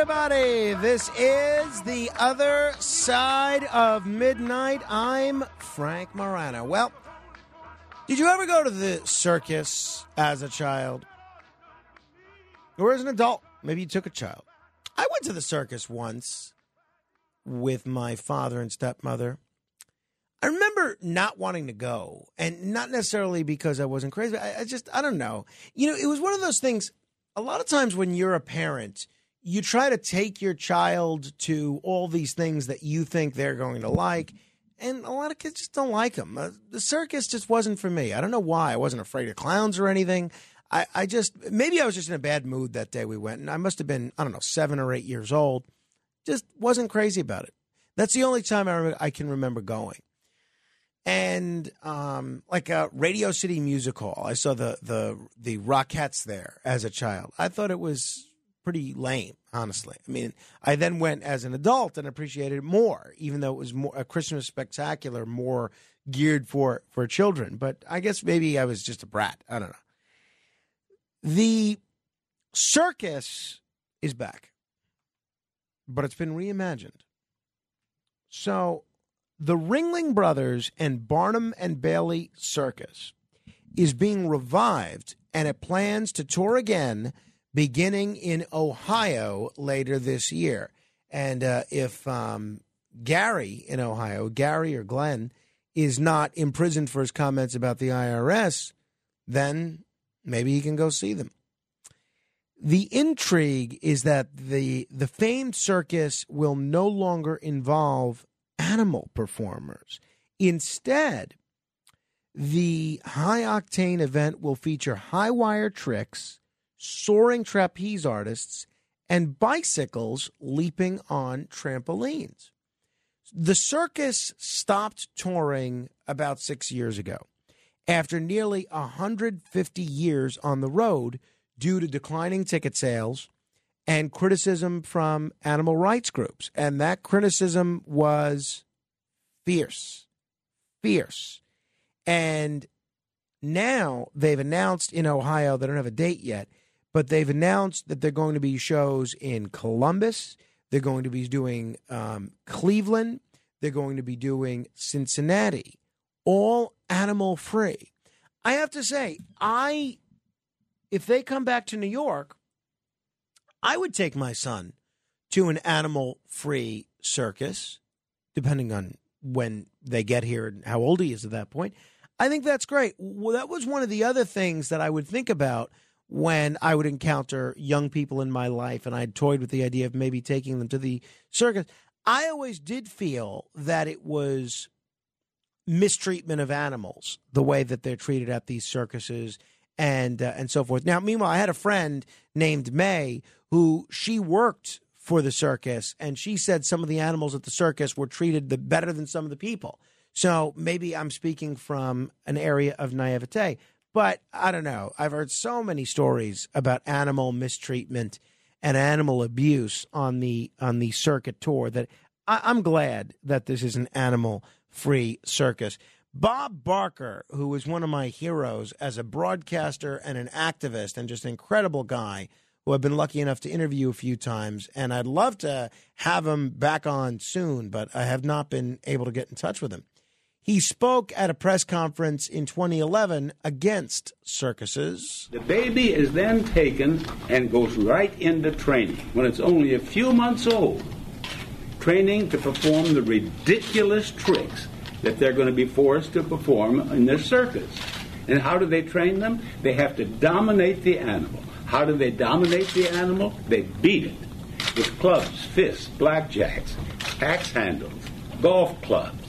Everybody. This is the other side of midnight. I'm Frank Morano. Well, did you ever go to the circus as a child? Or as an adult? Maybe you took a child. I went to the circus once with my father and stepmother. I remember not wanting to go, and not necessarily because I wasn't crazy. I, I just, I don't know. You know, it was one of those things. A lot of times when you're a parent, you try to take your child to all these things that you think they're going to like, and a lot of kids just don't like them. Uh, the circus just wasn't for me. I don't know why. I wasn't afraid of clowns or anything. I, I just, maybe I was just in a bad mood that day we went, and I must have been, I don't know, seven or eight years old. Just wasn't crazy about it. That's the only time I, I can remember going and um, like a Radio City Music Hall. I saw the the the Rockettes there as a child. I thought it was pretty lame, honestly. I mean, I then went as an adult and appreciated it more, even though it was more a Christmas spectacular, more geared for for children. But I guess maybe I was just a brat. I don't know. The circus is back, but it's been reimagined. So the Ringling Brothers and Barnum and Bailey Circus is being revived and it plans to tour again beginning in Ohio later this year. And uh, if um, Gary in Ohio, Gary or Glenn, is not imprisoned for his comments about the IRS, then maybe he can go see them. The intrigue is that the the famed circus will no longer involve animal performers. Instead, the high octane event will feature high wire tricks, soaring trapeze artists, and bicycles leaping on trampolines. The circus stopped touring about six years ago after nearly 150 years on the road due to declining ticket sales and criticism from animal rights groups. And that criticism was fierce, fierce. And now they've announced in Ohio, they don't have a date yet, but they've announced that they're going to be shows in Columbus. They're going to be doing um, Cleveland. They're going to be doing Cincinnati, all animal free. I have to say, I if they come back to New York, I would take my son to an animal free circus, depending on when they get here and how old he is at that point. I think that's great. Well, that was one of the other things that I would think about when I would encounter young people in my life and I'd toyed with the idea of maybe taking them to the circus. I always did feel that it was mistreatment of animals, the way that they're treated at these circuses and uh, and so forth. Now, meanwhile, I had a friend named May who she worked for the circus, and she said some of the animals at the circus were treated the, better than some of the people. So maybe I'm speaking from an area of naivete, but I don't know. I've heard so many stories about animal mistreatment and animal abuse on the on the circuit tour that I, I'm glad that this is an animal free circus. Bob Barker, who was one of my heroes as a broadcaster and an activist and just an incredible guy who I've been lucky enough to interview a few times. And I'd love to have him back on soon, but I have not been able to get in touch with him. He spoke at a press conference in 2011 against circuses. The baby is then taken and goes right into training when it's only a few months old. Training to perform the ridiculous tricks that they're going to be forced to perform in their circus. And how do they train them? They have to dominate the animal. How do they dominate the animal? They beat it with clubs, fists, blackjacks, axe handles, golf clubs.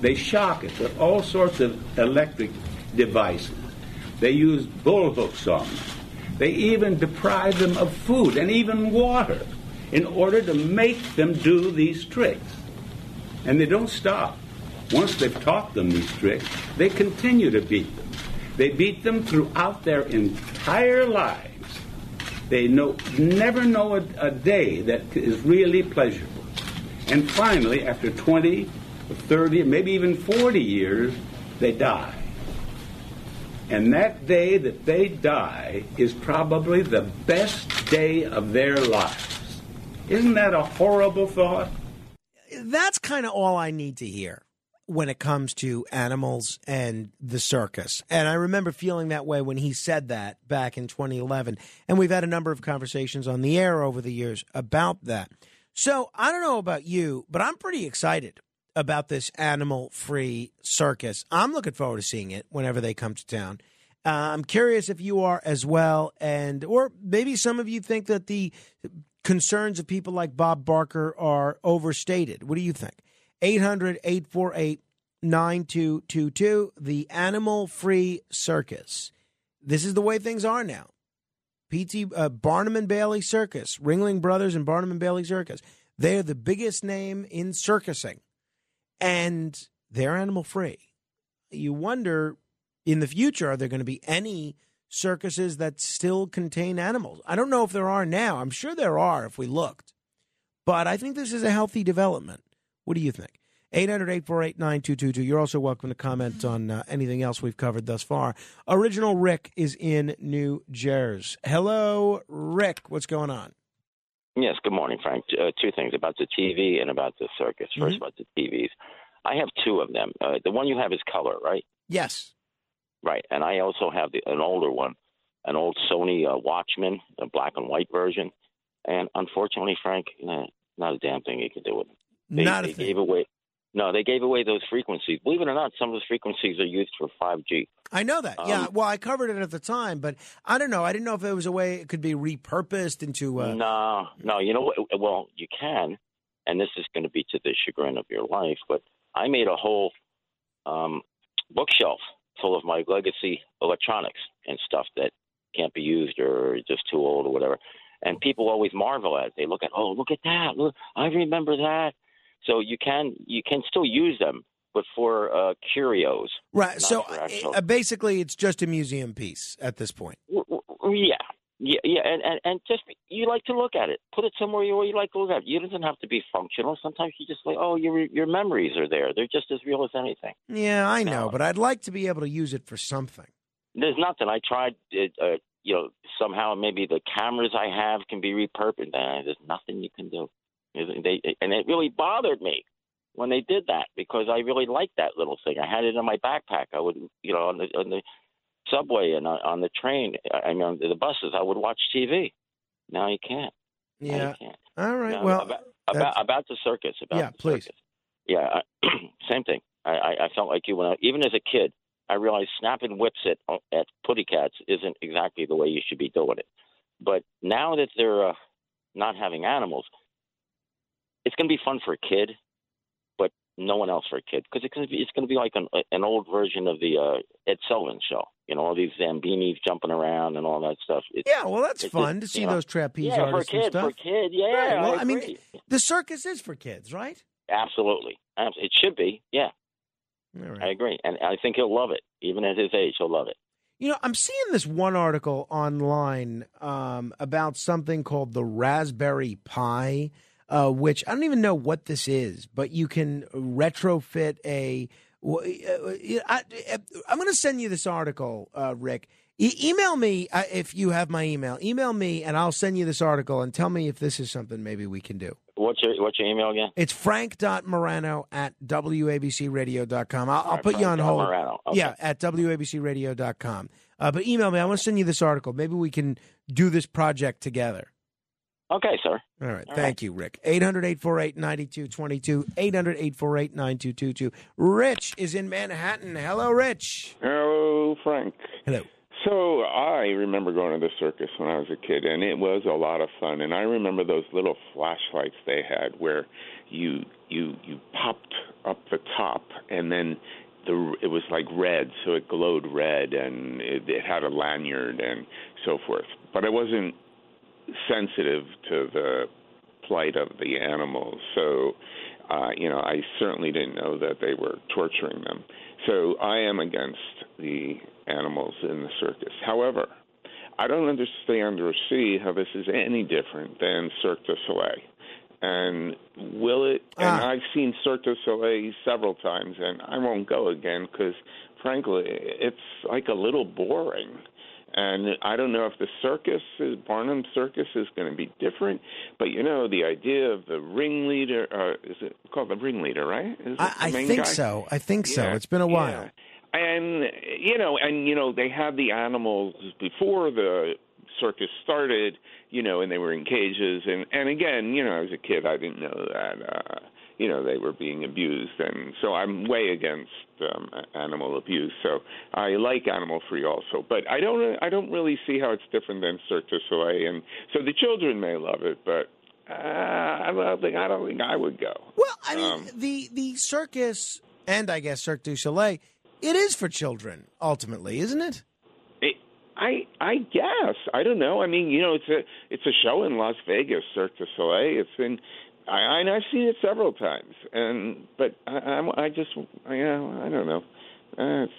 They shock it with all sorts of electric devices. They use bull hooks on them. They even deprive them of food and even water in order to make them do these tricks. And they don't stop. Once they've taught them these tricks, they continue to beat them. They beat them throughout their entire lives. They know, never know a, a day that is really pleasurable. And finally, after 20, 30, maybe even 40 years, they die. And that day that they die is probably the best day of their lives. Isn't that a horrible thought? That's kind of all I need to hear when it comes to animals and the circus. And I remember feeling that way when he said that back in 2011. And we've had a number of conversations on the air over the years about that. So I don't know about you, but I'm pretty excited about this animal free circus. I'm looking forward to seeing it whenever they come to town. Uh, I'm curious if you are as well, and or maybe some of you think that the concerns of people like Bob Barker are overstated. What do you think? 800 848 9222, the animal free circus. This is the way things are now. PT uh, Barnum and Bailey Circus, Ringling Brothers and Barnum and Bailey Circus. They're the biggest name in circusing, and they're animal free. You wonder in the future, are there going to be any circuses that still contain animals? I don't know if there are now. I'm sure there are if we looked. But I think this is a healthy development. What do you think? 800 848 9222. You're also welcome to comment on uh, anything else we've covered thus far. Original Rick is in New Jersey. Hello, Rick. What's going on? Yes, good morning, Frank. Uh, two things about the TV and about the circus. 1st Mm-hmm. about the TVs. I have two of them. Uh, the one you have is color, right? Yes. Right. And I also have the, an older one, an old Sony uh, Watchman, a black and white version. And unfortunately, Frank, nah, not a damn thing you can do with them. They, Not a they thing. gave away. No, they gave away those frequencies. Believe it or not, some of those frequencies are used for 5G. I know that. yeah. Um, Well, I covered it at the time, but I don't know. I didn't know if it was a way it could be repurposed into. Uh, No, no. You know what? Well, you can, and this is going to be to the chagrin of your life. But I made a whole um, bookshelf full of my legacy electronics and stuff that can't be used or just too old or whatever. And people always marvel at. it. They look at, oh, look at that! Look, I remember that. So you can you can still use them, but for uh, curios. Right. So actual- uh, basically, it's just a museum piece at this point. W- w- Yeah, yeah, yeah, and, and and just you like to look at it. Put it somewhere you, where you like to look at it. It doesn't have to be functional. Sometimes you just like, oh, your your memories are there. They're just as real as anything. Yeah, I know, but I'd like to be able to use it for something. There's nothing. I tried, uh, uh, you know, somehow maybe the cameras I have can be repurposed. Uh, there's nothing you can do. They, and it really bothered me when they did that because I really liked that little thing. I had it in my backpack. I would, you know, on the on the subway and on, on the train. I mean, on the buses. I would watch TV. Now you can't. Yeah. you can't. All right. Now, well, about about, about the circus. About yeah, please. circus. Yeah, I, same thing. I, I, I felt like you when I, even as a kid, I realized snapping whips at at putty cats isn't exactly the way you should be doing it. But now that they're uh, not having animals, it's going to be fun for a kid, but no one else for a kid because it's going to be it's going to be like an an old version of the uh, Ed Sullivan Show. You know, all these Zambinis jumping around and all that stuff. It's, Yeah, well, that's fun to see you know, those trapeze yeah, for a artists kid, for a kid, yeah. Right, well, I, I mean, the circus is for kids, right? Absolutely. It should be. Yeah. I agree. And I think he'll love it. Even at his age, he'll love it. You know, I'm seeing this one article online um, about something called the Raspberry Pi, uh, which I don't even know what this is, but you can retrofit a Well, uh, I, am going to send you this article, uh, Rick. E- email me uh, if you have my email. Email me, and I'll send you this article and tell me if this is something maybe we can do. What's your What's your email again? It's frank.morano at wabcradio.com. I'll, I'll right, put you on hold. Okay. Yeah, at wabcradio.com. Uh, but email me. I want to send you this article. Maybe we can do this project together. Okay, sir. All right. All Thank you, Rick. 800 848 9222. 800 848 9222. Rich is in Manhattan. Hello, Rich. Hello, Frank. Hello. So I remember going to the circus when I was a kid, and it was a lot of fun. And I remember those little flashlights they had, where you you you popped up the top, and then the it was like red, so it glowed red, and it, it had a lanyard and so forth. But I wasn't sensitive to the plight of the animals, so uh, you know I certainly didn't know that they were torturing them. So I am against the animals in the circus. However, I don't understand or see how this is any different than Cirque du Soleil. And will it? And I've seen Cirque du Soleil several times, and I won't go again because, frankly, it's like a little boring. And I don't know if the circus, is, Barnum Circus, is going to be different. But you know, the idea of the ringleader, uh, is it called the ringleader, right? Is I, I think guy? so. I think so. Yeah, It's been a while. yeah. And you know, and you know, they had the animals before the circus started, you know, and they were in cages. And and again, you know, as a kid, I didn't know that, uh, you know, they were being abused, and so I'm way against um, animal abuse. So I like animal free also, but I don't I don't really see how it's different than Cirque du Soleil. And so the children may love it, but. Uh, I don't think I don't think I would go. Well, I mean, Um, the the circus and I guess Cirque du Soleil, it is for children ultimately, isn't it? It, I I guess I don't know. I mean, you know, it's a it's a show in Las Vegas, Cirque du Soleil. It's been I and I've seen it several times, and but I I'm, I just I, uh, I don't know. Uh, it's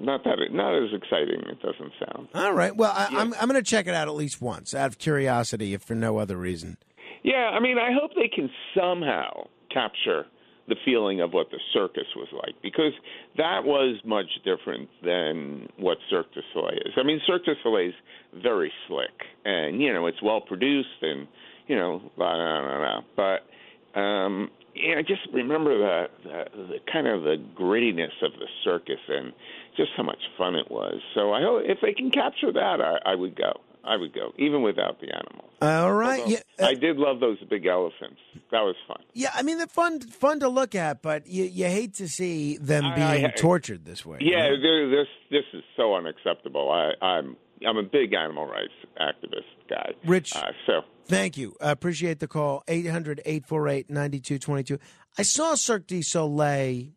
not that not as exciting. It doesn't sound. All right. Well, I, I'm I'm going to check it out at least once out of curiosity, if for no other reason. Yeah, I mean, I hope they can somehow capture the feeling of what the circus was like because that was much different than what Cirque du Soleil is. I mean, Cirque du Soleil is very slick and you know it's well produced and you know blah blah blah. blah. But um, yeah, I just remember the, that the kind of the grittiness of the circus and just how much fun it was. So I hope if they can capture that, I, I would go. I would go even without the animals. All right. Although Yeah. I did love those big elephants. That was fun. Yeah, I mean they're fun fun to look at, but you you hate to see them I- being I- tortured this way. Yeah, there- this this is so unacceptable. I, I'm I'm a big animal rights activist guy. Rich, uh, so Thank you. I appreciate the call. 800 848 9222. I saw Cirque du Soleil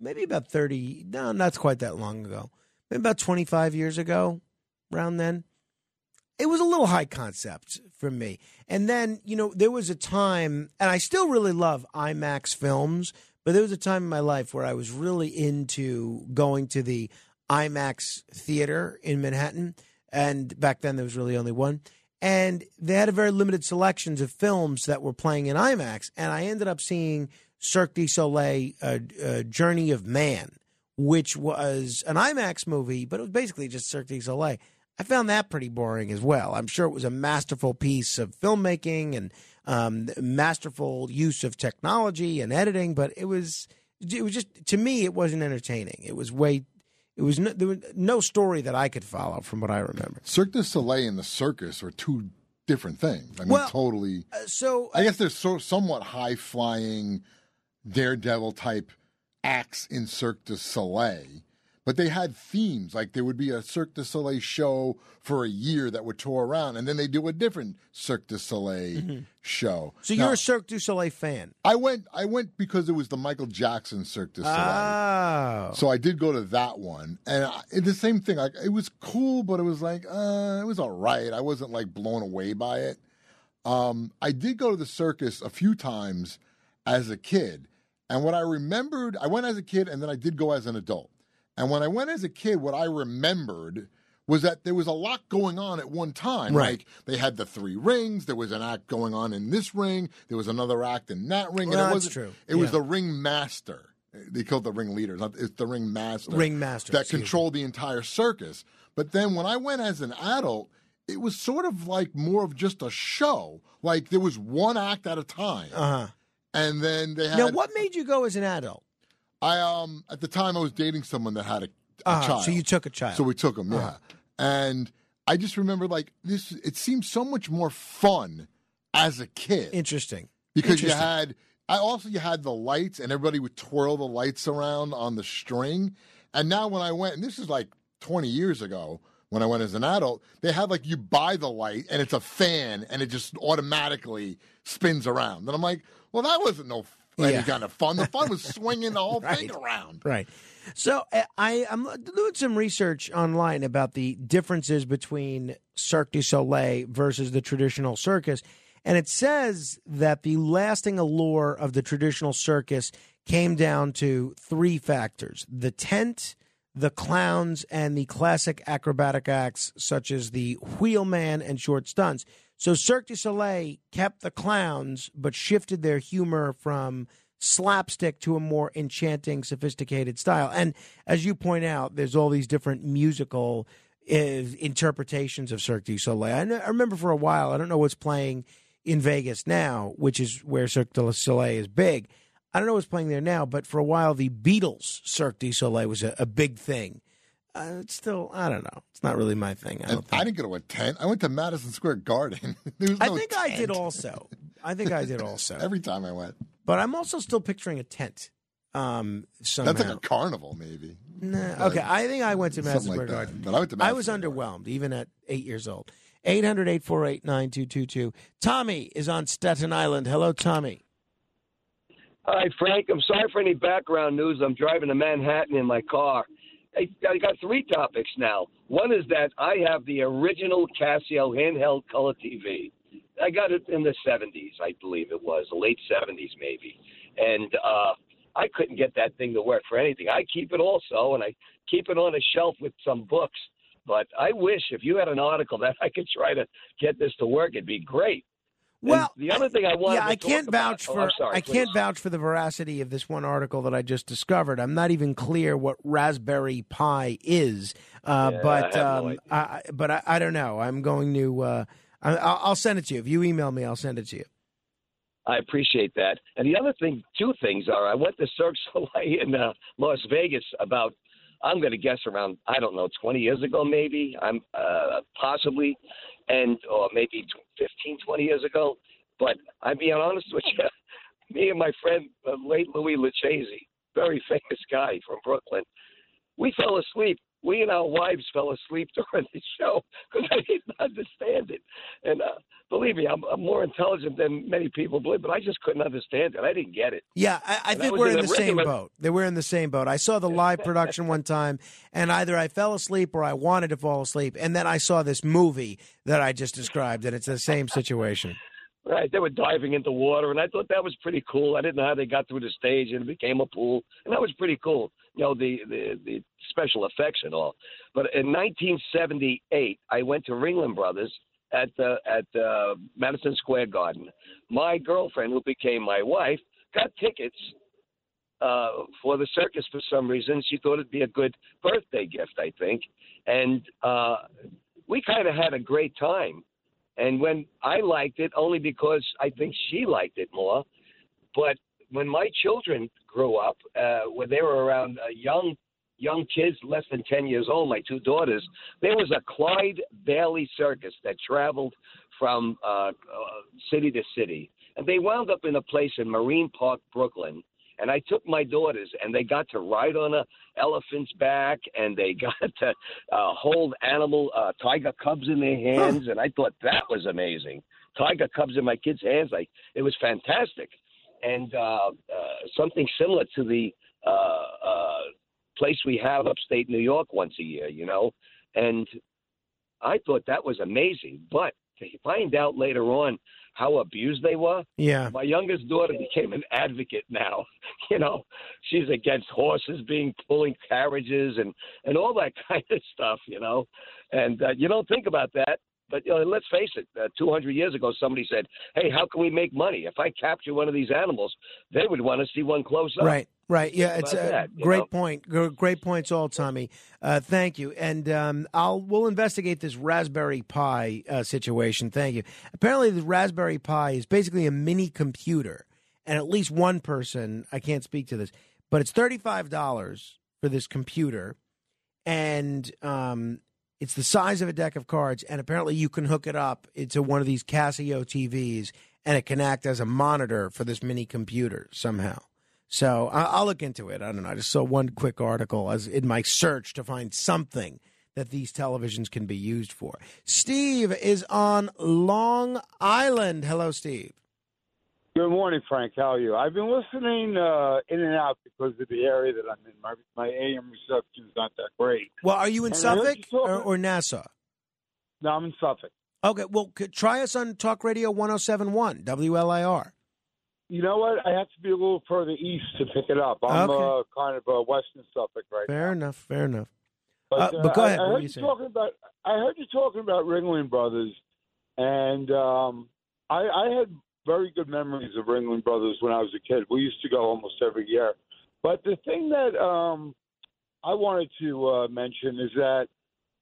maybe about 30, no, not quite that long ago. Maybe about 25 years ago, around then. It was a little high concept for me. And then, you know, there was a time, and I still really love IMAX films, but there was a time in my life where I was really into going to the IMAX theater in Manhattan. And back then, there was really only one and they had a very limited selections of films that were playing in IMAX. And I ended up seeing Cirque du Soleil, uh, uh, Journey of Man, which was an IMAX movie, but it was basically just Cirque du Soleil. I found that pretty boring as well. I'm sure it was a masterful piece of filmmaking and um, masterful use of technology and editing, but it was it was just to me it wasn't entertaining. It was way it was no, there was no story that I could follow from what I remember. Cirque du Soleil and the circus are two different things. I mean, Well, totally. Uh, so I guess uh, there's so somewhat high flying, daredevil type acts in Cirque du Soleil, but they had themes. Like there would be a Cirque du Soleil show for a year that would tour around, and then they do a different Cirque du Soleil Mhm. show. So Now, you're a Cirque du Soleil fan. I went. I went because it was the Michael Jackson Cirque du Soleil. Oh. So I did go to that one, and I, the same thing. Like it was cool, but it was like uh, it was all right. I wasn't like blown away by it. Um, I did go to the circus a few times as a kid, and what I remembered, I went as a kid, and then I did go as an adult. And when I went as a kid, what I remembered was that there was a lot going on at one time. Right. Like they had the three rings. There was an act going on in this ring. There was another act in that ring. Well, and it wasn't true. It was the ring master They call it the ringleader. Not, it's the ring master. that excuse me. controlled the entire circus. But then when I went as an adult, it was sort of like more of just a show. Like there was one act at a time, Uh huh. and then they had. Now, what made you go as an adult? I um at the time I was dating someone that had a, a Uh-huh, child. so you took a child. So we took him, yeah. Uh-huh. And I just remember like this. It seemed so much more fun as a kid. Interesting. because you had. I also you had the lights and everybody would twirl the lights around on the string. And now when I went, and this is like 20 years ago when I went as an adult, they had like you buy the light and it's a fan and it just automatically spins around. And I'm like, well, that wasn't no any Yeah. kind of fun. The fun was swinging the whole thing around. Right. So uh, I, I'm doing some research online about the differences between Cirque du Soleil versus the traditional circus. And it says that the lasting allure of the traditional circus came down to three factors the tent, the clowns, and the classic acrobatic acts such as the wheelman and short stunts. So Cirque du Soleil kept the clowns, but shifted their humor from slapstick to a more enchanting, sophisticated style. And as you point out, there's all these different musical uh, interpretations of Cirque du Soleil. I, remember for a while, I don't know what's playing in Vegas now, which is where Cirque du Soleil is big. I don't know what's playing there now, but for a while, the Beatles Cirque du Soleil was a, a big thing. Uh, it's still, I don't know. It's not really my thing. I, And I didn't go to a tent. I went to Madison Square Garden. There was I no think I did also. I think I did also. Every time I went. But I'm also still picturing a tent. Um, somehow. That's like a carnival, maybe. Nah, okay, I think I went to Madison Something like Square. Garden. But I went to Madison I was underwhelmed, even at eight years old. 800 848 9222. Tommy is on Staten Island. Hello, Tommy. Hi, Frank. I'm sorry for any background news. I'm driving to Manhattan in my car. I, got three topics now. One is that I have the original Casio handheld color TV. I got it in the 70s, I believe it was, the late 70s maybe. And uh, I couldn't get that thing to work for anything. I keep it also, and I keep it on a shelf with some books. But I wish if you had an article that I could try to get this to work, it'd be great. And Well, the other thing I wanted yeah, to I can't vouch oh, for I'm sorry, I can't vouch for the veracity of this one article that I just discovered. I'm not even clear what Raspberry Pi is, uh, Yeah, but I have no um. I, I- but I, I don't know. I'm going to. Uh, I, I'll I'll send it to you. If you email me, I'll send it to you. I appreciate that. And the other thing, two things are, I went to Cirque Soleil in uh, Las Vegas about, I'm going to guess around, I don't know, 20 years ago, maybe. I'm uh, possibly, and or maybe tw- 15, 20 years ago. But I'm being honest with you, me and my friend, uh, late Louis Lucchese, very famous guy from Brooklyn, we fell asleep. We and our wives fell asleep during the show because I didn't understand it. And uh, believe me, I'm, I'm more intelligent than many people believe, but I just couldn't understand it. I didn't get it. Yeah, I, I think was we're in in the same boat. That we're in the same boat. I saw the live production one time, and either I fell asleep or I wanted to fall asleep, and then I saw this movie that I just described, and it's the same situation. Right, they were diving into water, and I thought that was pretty cool. I didn't know how they got through the stage and it became a pool, and that was pretty cool. You know, the the, the special effects and all. But in 1978, I went to Ringling Brothers at the at uh, Madison Square Garden. My girlfriend, who became my wife, got tickets uh, for the circus for some reason. She thought it'd be a good birthday gift, I think, and uh, we kind of had a great time. And when I liked it, only because I think she liked it more. But when my children grew up, uh, when they were around uh, young young kids, less than ten years old, my two daughters, there was a Clyde Beatty circus that traveled from uh, uh, city to city, and they wound up in a place in Marine Park, Brooklyn. And I took my daughters, and they got to ride on a elephant's back, and they got to uh, hold animal uh, tiger cubs in their hands, and I thought that was amazing. Tiger cubs in my kids' hands, like it was fantastic, and uh, uh, something similar to the uh, uh, place we have upstate New York once a year, you know, and I thought that was amazing. But to find out later on how abused they were, Yeah. my youngest daughter became an advocate now. You know, she's against horses being pulling carriages and and all that kind of stuff. You know, and uh, you don't think about that. But you know, let's face it. Uh, 200 years ago, somebody said, "Hey, how can we make money? If I capture one of these animals, they would want to see one close up." Right. Right. Yeah, it's a that, great know? point. Great points, all Tommy. Uh, thank you, and um, I'll we'll investigate this Raspberry Pi uh, situation. Thank you. Apparently, the Raspberry Pi is basically a mini computer, and at least one person I can't speak to this, but it's thirty five dollars for this computer, and um, it's the size of a deck of cards, and apparently you can hook it up into one of these Casio TVs, and it can act as a monitor for this mini computer somehow. So I- I'll look into it. I don't know. I just saw one quick article as in my search to find something that these televisions can be used for. Steve is on Long Island. Hello, Steve. Good morning, Frank. How are you? I've been listening uh, in and out because of the area that I'm in. My, my AM reception is not that great. Well, are you in And Suffolk you or, or Nassau? No, I'm in Suffolk. Okay, well, try us on Talk Radio 1071, WLIR. You know what? I have to be a little further east to pick it up. I'm Okay. uh, kind of uh, western Suffolk right Fair enough, fair enough. But, Uh, but go ahead. I, What heard you you talking about. I heard you talking about Ringling Brothers, and um, I, I had very good memories of Ringling Brothers when I was a kid. We used to go almost every year. But the thing that um, I wanted to uh, mention is that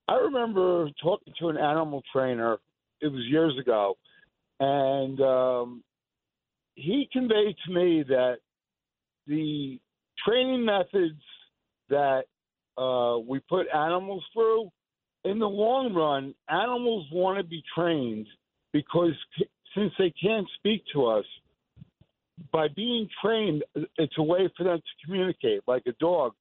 I remember talking to an animal trainer. It was years ago, and um, he conveyed to me that the training methods that uh, we put animals through, in the long run, animals want to be trained because since they can't speak to us, by being trained, it's a way for them to communicate. Like a dog,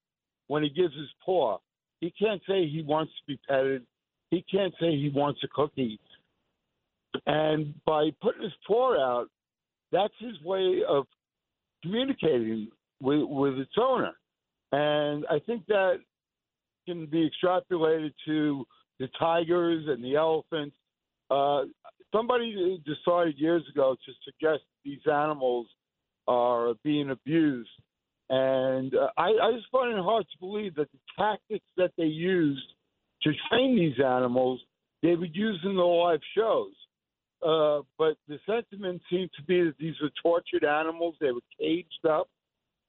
when he gives his paw, he can't say he wants to be petted. He can't say he wants a cookie. And by putting his paw out, that's his way of communicating with, with its owner. And I think that can be extrapolated to the tigers and the elephants. Uh, somebody decided years ago to suggest these animals are being abused. And uh, I, I just find it hard to believe that the tactics that they used to train these animals, they would use in the live shows. Uh, but the sentiment seemed to be that these were tortured animals. They were caged up.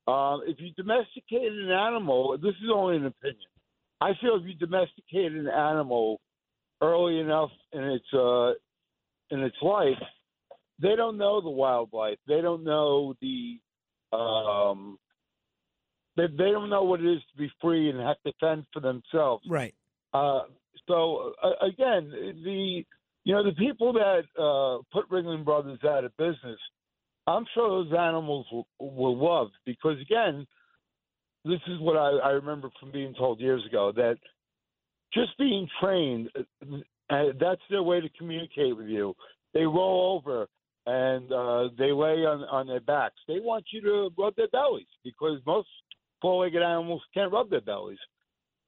Uh, if you domesticated an animal, this is only an opinion. I feel if you domesticated an animal early enough in its uh, in its life, they don't know the wildlife. They don't know the um, they, they don't know what it is to be free and have to fend for themselves. Right. Uh, so uh, again, the you know the people that uh, put Ringling Brothers out of business, I'm sure those animals were, were loved because again, this is what I, I remember from being told years ago that just being trained, uh, that's their way to communicate with you. They roll over and uh, they lay on, on their backs. They want you to rub their bellies because most four-legged animals can't rub their bellies.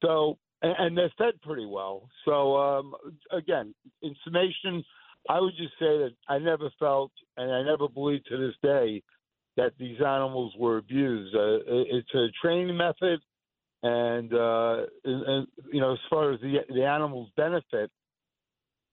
So, and, and they're fed pretty well. So, um, again, in summation, I would just say that I never felt, and I never believe to this day, that these animals were abused. Uh, it's a training method, and, uh, and, and you know, as far as the the animals benefit,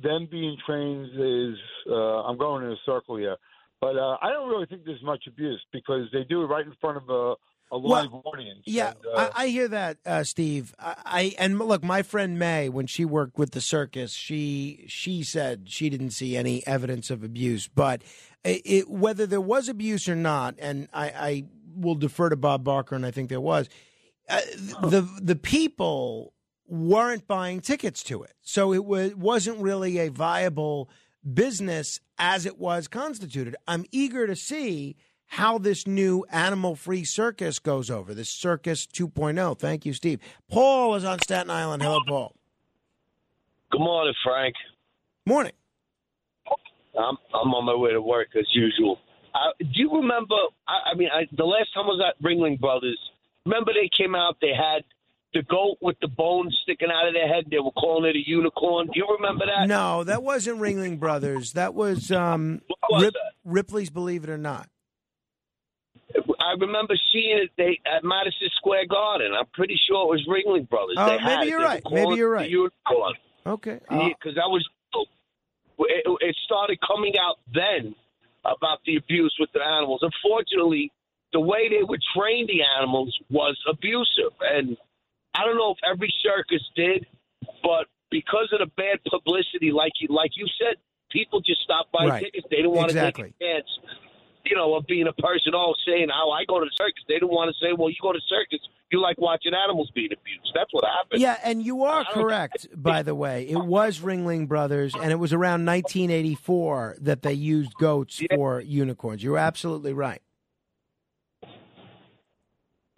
them being trained is. Uh, I'm going in a circle here, but uh, I don't really think there's much abuse because they do it right in front of a, a live audience. Yeah, and, uh, I, I hear that, uh, Steve. I, I and look, my friend May, when she worked with the circus, she she said she didn't see any evidence of abuse, but it, it, whether there was abuse or not, and I, I will defer to Bob Barker, and I think there was. Uh, the the people weren't buying tickets to it, so it was, wasn't really a viable business as it was constituted. I'm eager to see how this new animal free circus goes over, this circus 2.0. Thank you, Steve. Paul is on Staten Island. Hello, Paul. Good morning, Frank. Morning. I'm I'm on my way to work as usual. Uh, do you remember? I, I mean, I, the last time I was at Ringling Brothers. Remember they came out? They had the goat with the bones sticking out of their head. They were calling it a unicorn. Do you remember that? No, that wasn't Ringling Brothers. That was, um, was Rip- that? Ripley's Believe It or Not. I remember seeing it they, at Madison Square Garden. I'm pretty sure it was Ringling Brothers. Oh, had maybe you're right. Maybe you're right. the unicorn. Okay. because I was. It, it started coming out then about the abuse with the animals. Unfortunately, the way they would train the animals was abusive. And I don't know if every circus did, but because of the bad publicity, like you like you said, people just stopped buying Right. tickets. They don't want Exactly. to take a chance. You know, of being a person all saying how I go to the circus. They don't want to say, well, you go to circus, you like watching animals being abused. That's what happened. Yeah, and you are correct, by the way. It was Ringling Brothers, and it was around 1984 that they used goats for unicorns. You're absolutely right.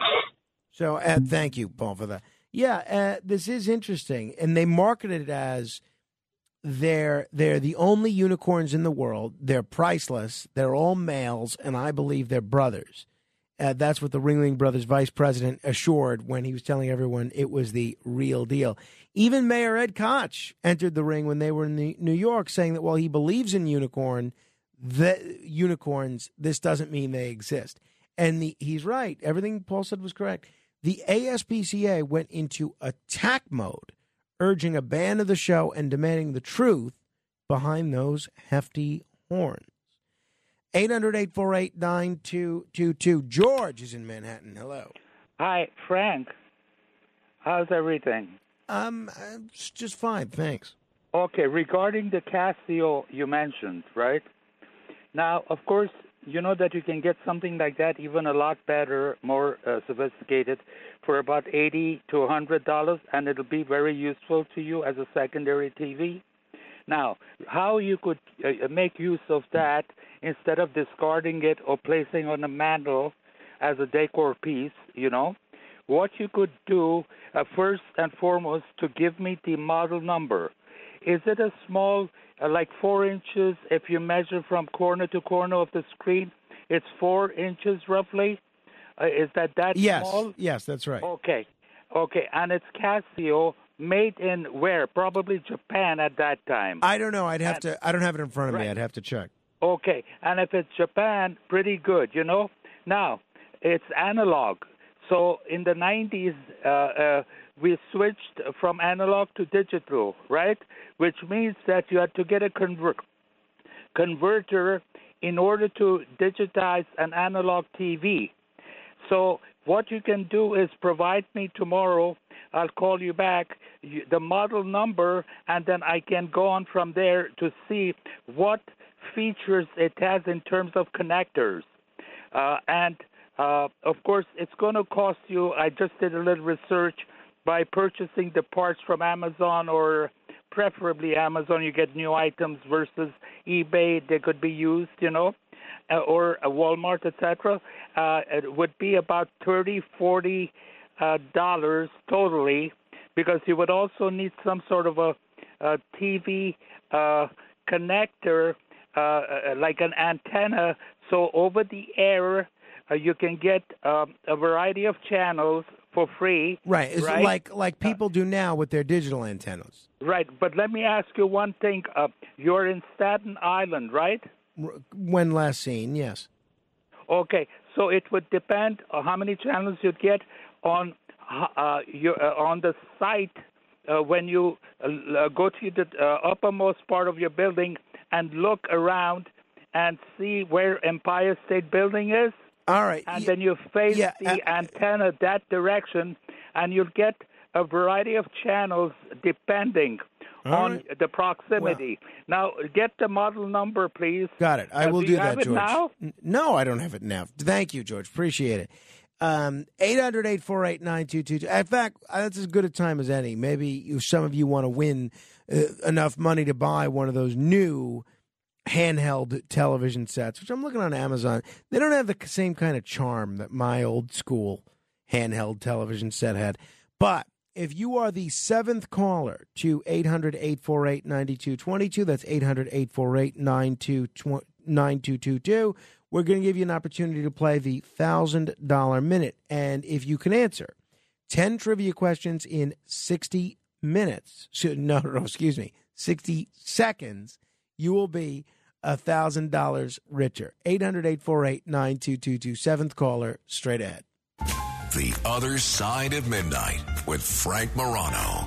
So, uh, thank you, Paul, for that. Yeah, uh, this is interesting, and they marketed it as they're they're the only unicorns in the world. They're priceless. They're all males, and I believe they're brothers. Uh, that's what the Ringling Brothers vice president assured when he was telling everyone it was the real deal. Even Mayor Ed Koch entered the ring when they were in the, New York, saying that while he believes in unicorn, the unicorns, this doesn't mean they exist. And the, he's right. Everything Paul said was correct. The ASPCA went into attack mode, urging a ban of the show and demanding the truth behind those hefty horns. 800 848 9222. George is in Manhattan. Hello. Hi, Frank. How's everything? Um, uh, it's just fine, thanks. Okay, regarding the Casio you mentioned, right? Now, of course, you know that you can get something like that, even a lot better, more uh, sophisticated, for about eighty to a hundred dollars, and it'll be very useful to you as a secondary TV. Now, how you could uh, make use of that instead of discarding it or placing on a mantle as a decor piece, you know, what you could do uh, first and foremost to give me the model number. Is it a small, uh, like four inches? If you measure from corner to corner of the screen, it's four inches roughly. Uh, is that that Yes, small? yes, that's right. Okay, okay, and it's Casio, made in where? Probably Japan at that time. I don't know. I'd have to. I don't have it in front of me. I'd have to check. Okay, and if it's Japan, pretty good, you know. Now, it's analog. So in the 90s, uh, uh, we switched from analog to digital, right? Which means that you had to get a convert converter in order to digitize an analog TV. So what you can do is provide me tomorrow. I'll call you back the model number, and then I can go on from there to see what features it has in terms of connectors. Uh, and uh, of course, it's going to cost you. I just did a little research by purchasing the parts from Amazon or preferably Amazon. You get new items versus eBay. They could be used, you know, uh, or uh, Walmart, etc. Uh, it would be about thirty, forty uh, dollars totally, because you would also need some sort of a, a TV uh, connector, uh, uh, like an antenna, so over the air uh, you can get um, a variety of channels for free. Right. It's right? like like people do now with their digital antennas. Right, but let me ask you one thing. Uh, you're in Staten Island, right? When last seen, yes. Okay, so it would depend on how many channels you'd get on uh, your, uh, on the site uh, when you uh, go to the uh, uppermost part of your building and look around and see where Empire State Building is. All right, and then you face yeah, the antenna that direction, and you'll get a variety of channels depending All on right. the proximity. now, get the model number, please. Got it. I Uh, will do do, you that, have it George. now? No, I don't have it now. Thank you, George. Appreciate it. Um, 800 848 9222. In fact, uh, that's as good a time as any. Maybe you, some of you want to win uh, enough money to buy one of those new handheld television sets, which I'm looking on Amazon. They don't have the same kind of charm that my old school handheld television set had. But if you are the seventh caller to 800 848 9222, that's 800 848 9222, we're going to give you an opportunity to play the $1,000 minute. And if you can answer 10 trivia questions in 60 minutes, no, no, excuse me, 60 seconds, you will be $1,000 richer. 800 848 9222, seventh caller, straight ahead. The Other Side of Midnight with Frank Morano.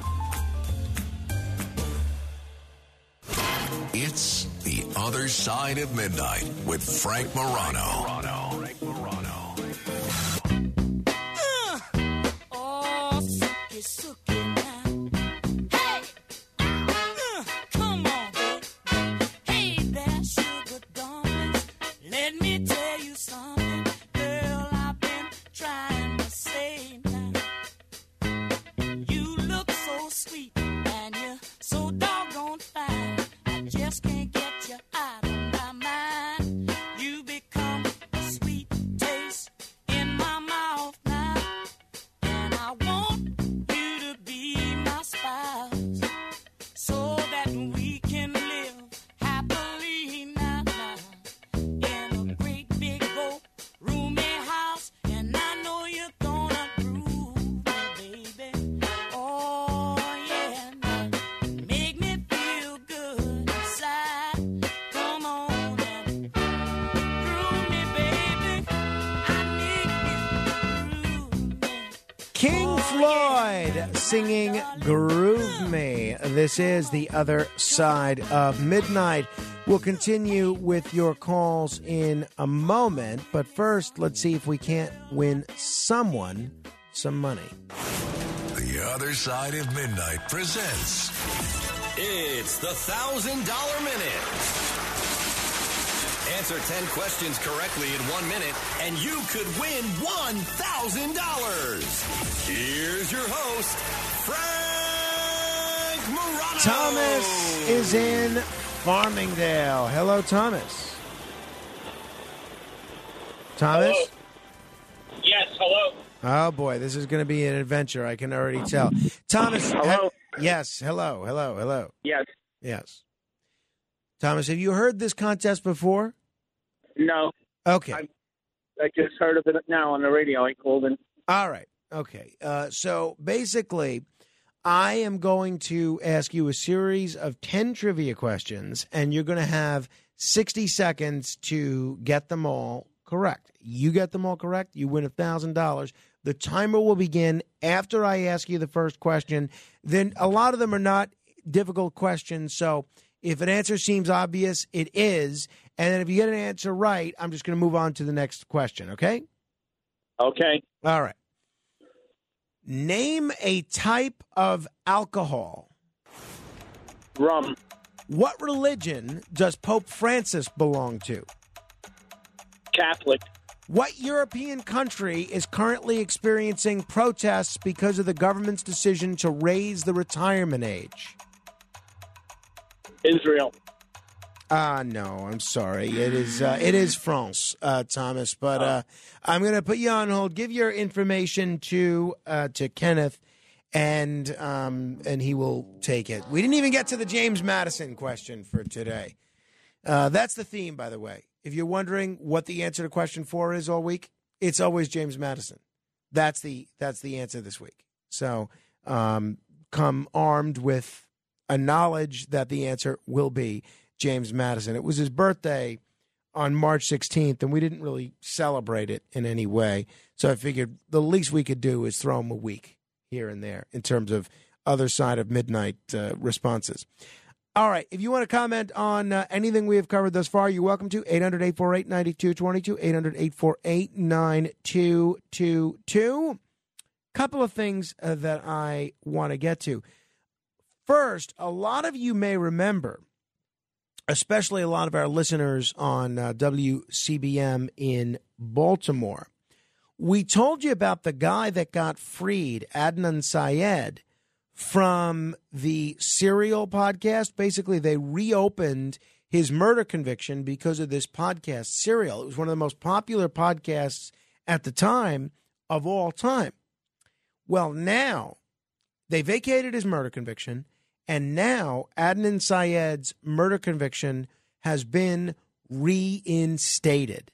It's The Other Side of Midnight with Frank Morano. Singing Groove Me. This is the other side of midnight. We'll continue with your calls in a moment, but first, let's see if we can't win someone some money. The Other Side of Midnight presents It's the $1,000 Minute. Answer 10 questions correctly in one minute, and you could win $1,000. Here's your host, Frank Morano. Thomas is in Farmingdale. Hello, Thomas. Thomas? Yes, hello. Oh boy, this is going to be an adventure. I can already tell. Thomas. Hello. yes. Hello. Hello. Hello. Yes. Yes. Thomas, have you heard this contest before? No. Okay. I, I just heard of it now on the radio. I called in. All right. Okay. Uh, so basically, I am going to ask you a series of 10 trivia questions, and you're going to have 60 seconds to get them all correct. You get them all correct, you win $1,000. The timer will begin after I ask you the first question. Then a lot of them are not difficult questions. So if an answer seems obvious, it is. And then if you get an answer right, I'm just going to move on to the next question. Okay? Okay. All right. Name a type of alcohol. Rum. What religion does Pope Francis belong to? Catholic. What European country is currently experiencing protests because of the government's decision to raise the retirement age? Israel. Ah, no, I'm sorry. It is uh, it is France, uh, Thomas. But uh, I'm going to put you on hold. Give your information to uh, to Kenneth, and um, and he will take it. We didn't even get to the James Madison question for today. Uh, that's the theme, by the way. If you're wondering what the answer to question four is all week, it's always James Madison. That's the that's the answer this week. So um, come armed with a knowledge that the answer will be James Madison. It was his birthday on March 16th, and we didn't really celebrate it in any way. So I figured the least we could do is throw him a week here and there in terms of other side of midnight uh, responses. All right. If you want to comment on uh, anything we have covered thus far, you're welcome to 800 848 9222, 800 848 9222. Couple of things uh, that I want to get to. First, a lot of you may remember, especially a lot of our listeners on uh, WCBM in Baltimore. We told you about the guy that got freed, Adnan Syed, from the Serial podcast. Basically, they reopened his murder conviction because of this podcast, Serial. It was one of the most popular podcasts at the time of all time. Well, now they vacated his murder conviction, and now Adnan Syed's murder conviction has been reinstated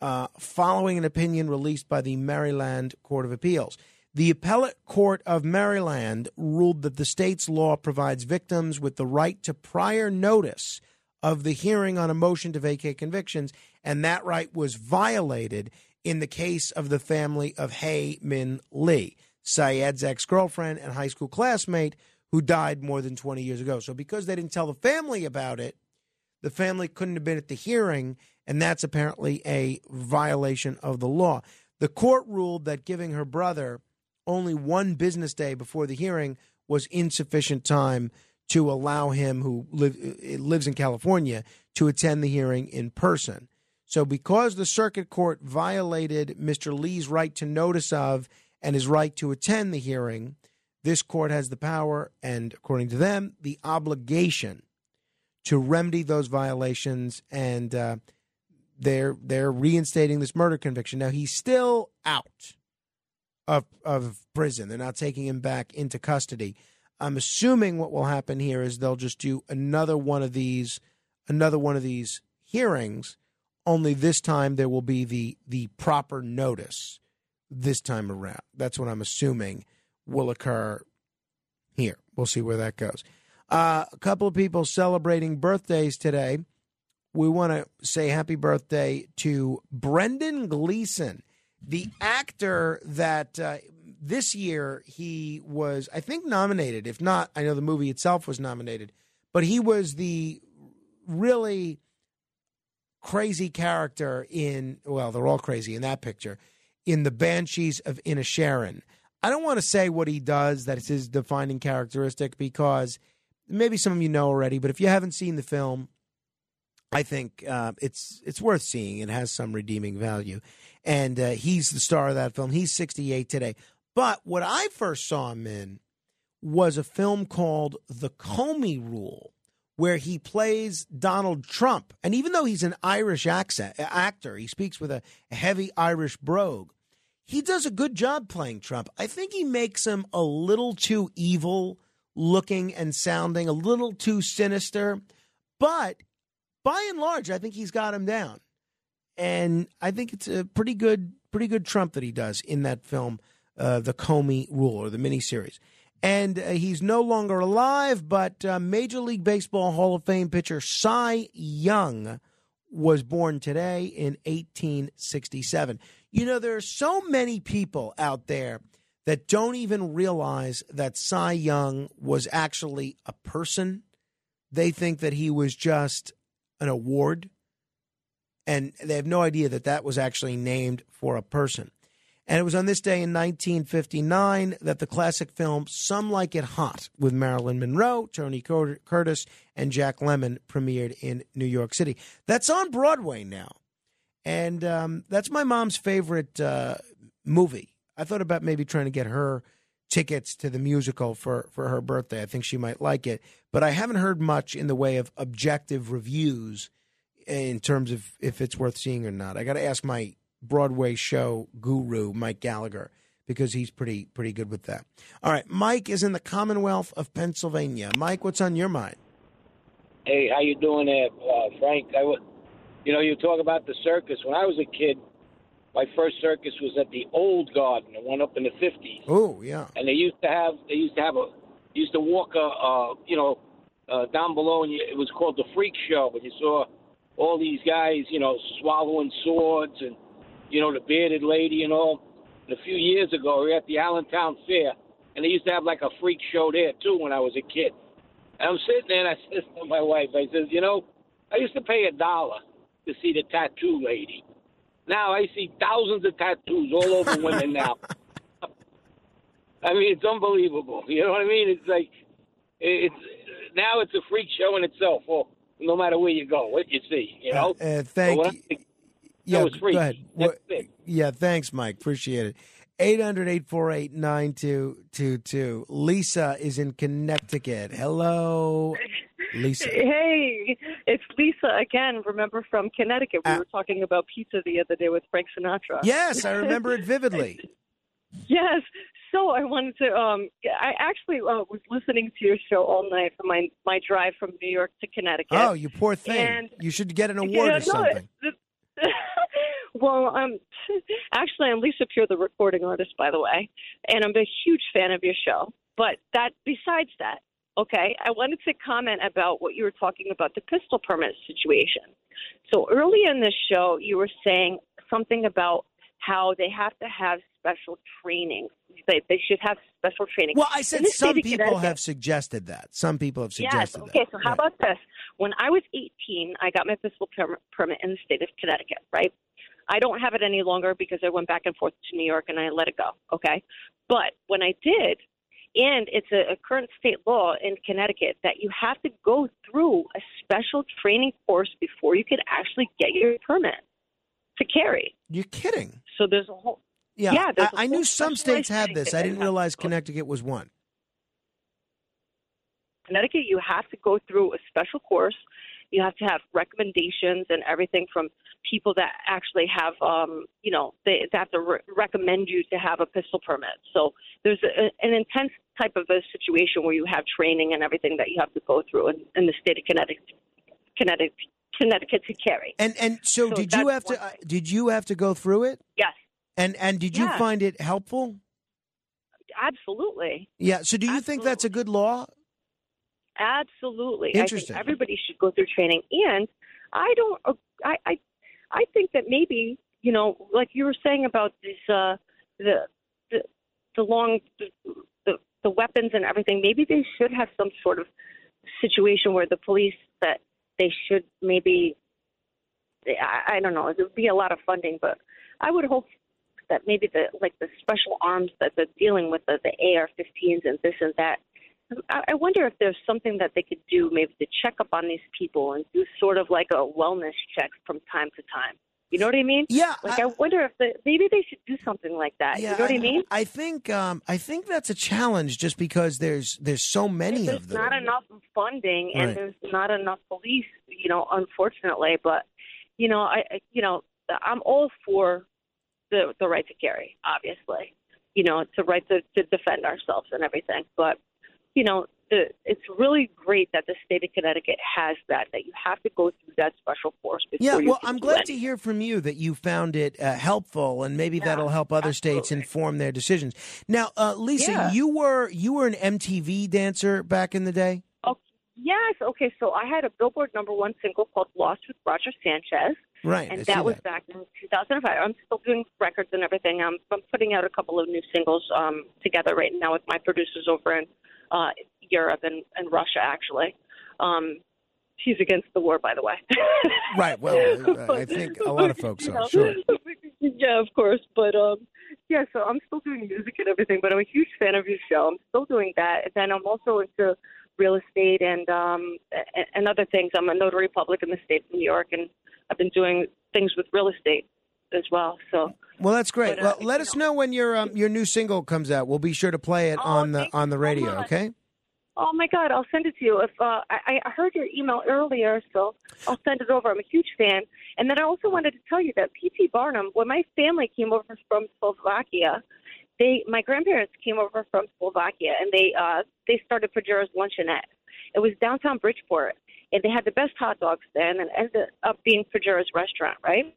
uh, following an opinion released by the Maryland Court of Appeals. The appellate court of Maryland ruled that the state's law provides victims with the right to prior notice of the hearing on a motion to vacate convictions, and that right was violated in the case of the family of Hae Min Lee, Syed's ex girlfriend and high school classmate who died more than 20 years ago. So, because they didn't tell the family about it, the family couldn't have been at the hearing, and that's apparently a violation of the law. The court ruled that giving her brother only one business day before the hearing was insufficient time to allow him, who live, lives in California, to attend the hearing in person. So, because the circuit court violated Mr. Lee's right to notice of and his right to attend the hearing, this court has the power and, according to them, the obligation to remedy those violations, and uh, they're they're reinstating this murder conviction. Now he's still out of of prison. They're not taking him back into custody. I'm assuming what will happen here is they'll just do another one of these another one of these hearings. Only this time there will be the the proper notice this time around. That's what I'm assuming will occur here. We'll see where that goes. Uh, a couple of people celebrating birthdays today. We want to say happy birthday to Brendan Gleeson, the actor that uh, this year he was, I think, nominated. If not, I know the movie itself was nominated, but he was the really crazy character in. Well, they're all crazy in that picture. In the Banshees of Inisherin. I don't want to say what he does that is his defining characteristic because maybe some of you know already, but if you haven't seen the film, I think uh, it's it's worth seeing. It has some redeeming value, and uh, he's the star of that film. He's 68 today. But what I first saw him in was a film called The Comey Rule, where he plays Donald Trump. And even though he's an Irish accent actor, he speaks with a heavy Irish brogue. He does a good job playing Trump. I think he makes him a little too evil looking and sounding, a little too sinister. But by and large, I think he's got him down. And I think it's a pretty good, pretty good Trump that he does in that film, uh, The Comey Rule or the miniseries. And uh, he's no longer alive, but uh, Major League Baseball Hall of Fame pitcher Cy Young was born today in 1867. You know, there are so many people out there that don't even realize that Cy Young was actually a person. They think that he was just an award, and they have no idea that that was actually named for a person. And it was on this day in 1959 that the classic film Some Like It Hot with Marilyn Monroe, Tony Curtis, and Jack Lemmon premiered in New York City. That's on Broadway now. And um, that's my mom's favorite uh, movie. I thought about maybe trying to get her tickets to the musical for, for her birthday. I think she might like it. But I haven't heard much in the way of objective reviews in terms of if it's worth seeing or not. I got to ask my Broadway show guru, Mike Gallagher, because he's pretty pretty good with that. All right, Mike is in the Commonwealth of Pennsylvania. Mike, what's on your mind? Hey, how you doing there, uh, Frank? I would, you know, you talk about the circus. When I was a kid, my first circus was at the Old Garden, the one up in the fifties. Oh yeah. And they used to have they used to have a used to walk a uh, you know uh, down below, and you, it was called the Freak Show. And you saw all these guys, you know, swallowing swords and you know the bearded lady and all. And a few years ago, we were at the Allentown Fair, and they used to have like a freak show there too when I was a kid. And I'm sitting there, and I says to my wife, I says, you know, I used to pay a dollar to see the tattoo lady. Now I see thousands of tattoos all over women now. I mean, it's unbelievable. You know what I mean? It's like it's now it's a freak show in itself. Well, no matter where you go, what you see, you know. Uh, thank But you. Yeah, go ahead. What- yeah, thanks, Mike. Appreciate it. 800 848 9222. Lisa is in Connecticut. Hello, Lisa. Hey, it's Lisa again. Remember from Connecticut? We were talking about pizza the other day with Frank Sinatra. Yes, I remember it vividly. yes. So I wanted to. Um, I actually uh, was listening to your show all night for my my drive from New York to Connecticut. Oh, you poor thing. And you should get an award Yeah, or no, something. well, um, actually, I'm Lisa Pure, the recording artist, by the way, and I'm a huge fan of your show. But that, besides that, okay, I wanted to comment about what you were talking about the pistol permit situation. So early in this show, you were saying something about how they have to have special training. They, they should have special training. Well, I said some people have suggested that. Some people have suggested Yes. Okay. that. So how about this? When I was 18, I got my pistol permit, permit in the state of Connecticut. Right. I don't have it any longer because I went back and forth to New York and I let it go. Okay. But when I did, and it's a, a current state law in Connecticut that you have to go through a special training course before you can actually get your permit to carry. You're kidding. So there's a whole Yeah, yeah I, I knew some states had this. I didn't realize Connecticut was one. Connecticut, you have to go through a special course. You have to have recommendations and everything from people that actually have, um, you know, they, they have to re- recommend you to have a pistol permit. So there's a, an intense type of a situation where you have training and everything that you have to go through in, in the state of Connecticut, Connecticut, Connecticut to carry. And and so, So did you have to uh, did you have to go through it? Yes, And and did you Yeah. find it helpful? absolutely. Yeah. So do you think that's a good law? Absolutely. Interesting. I think everybody should go through training. And I don't, I, I, I think that maybe, you know, like you were saying about this, uh, the, the, the long the, the the weapons and everything. Maybe they should have some sort of situation where the police that they should maybe I, I don't know. There would be a lot of funding, but I would hope that maybe the like the special arms that they're dealing with the, the AR-15s and this and that. I I wonder if there's something that they could do, maybe to check up on these people and do sort of like a wellness check from time to time. You know what I mean? Yeah. Like I, wonder if the, maybe they should do something like that. Yeah, you know what I, mean? I think um, I think that's a challenge, just because there's there's so many there's of them. There's not enough funding and Right. there's not enough police. You know, unfortunately, but you know, I I- you know I'm all for the the right to carry. Obviously, you know, it's a right to, to defend ourselves and everything. But you know, the, it's really great that the state of Connecticut has that. That you have to go through that special course. before Yeah, well, I'm glad to hear from you that you found it uh, helpful, and maybe that'll help other states inform their decisions. Now, uh, Lisa, Yeah. you were you were an MTV dancer back in the day. Yes. Okay. So I had a Billboard number one single called "Lost" with Roger Sanchez. Right, And that was that. back in 2005. I'm still doing records and everything. I'm, I'm putting out a couple of new singles um, together right now with my producers over in uh, Europe and, and Russia, actually. Um, she's against the war, by the way. Right. Well, I think a lot of folks are. Sure. yeah, of course. But um, yeah, so I'm still doing music and everything. But I'm a huge fan of your show. I'm still doing that. And then I'm also into real estate and um and, other things. I'm a notary public in the state of New York, and I've been doing things with real estate as well. So Well, that's great. But, uh, well, let us know when your um, your new single comes out. We'll be sure to play it on the on the radio. much. Okay. Oh my God, I'll send it to you. If uh, I, I heard your email earlier, so I'll send it over. I'm a huge fan. And then I also wanted to tell you that P.T. Barnum, when my family came over from Slovakia, they my grandparents came over from Slovakia, and they uh, they started Pajera's Luncheonette. It was downtown Bridgeport, and they had the best hot dogs then, and it ended up being Pajera's restaurant, right?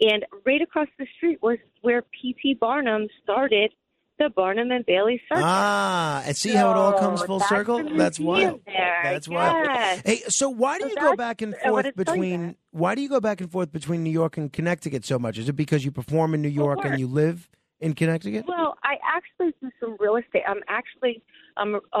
And right across the street was where P.T. Barnum started the Barnum and Bailey Circus. Ah, and see how it all comes full that's circle. That's wild. there. That's wild. Yes. Hey, so why do So you go back and forth wanted to tell you between? Why do you go back and forth between New York and Connecticut so much? Is it because you perform in New York and you live in Connecticut? Well, I actually do some real estate. I'm actually I'm a,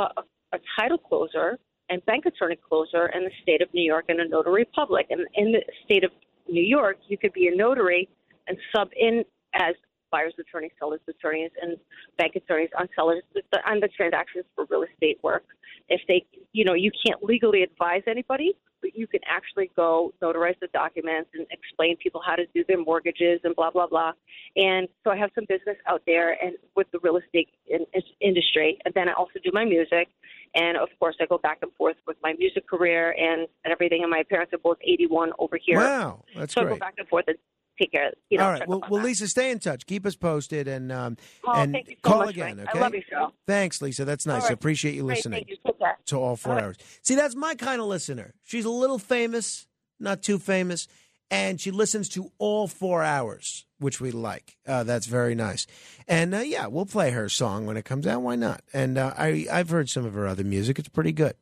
a, title closer and bank attorney closer in the state of New York and a notary public. And in the state of New York, you could be a notary and sub in as buyer's attorney, seller's attorneys, and bank attorneys on sellers on the transactions for real estate work. If they, you know, you can't legally advise anybody, but you can actually go notarize the documents and explain people how to do their mortgages and blah blah blah. And so I have some business out there and with the real estate in, in- industry. And then I also do my music, and of course I go back and forth with my music career and, and everything. And my parents are both 81 over here. Wow, that's so I go back and forth and take care. You know, All right. Well, well. Lisa, stay in touch. Keep us posted, and um, Oh, and so call much, again. Okay. I love your show. Thanks, Lisa. That's nice. Right. I appreciate you Great, listening Thank you. To all four All right. hours. See, that's my kind of listener. She's a little famous, not too famous, and she listens to all four hours, which we like. Uh, that's very nice. And uh, yeah, we'll play her song when it comes out. Why not? And uh, I, I've heard some of her other music. It's pretty good.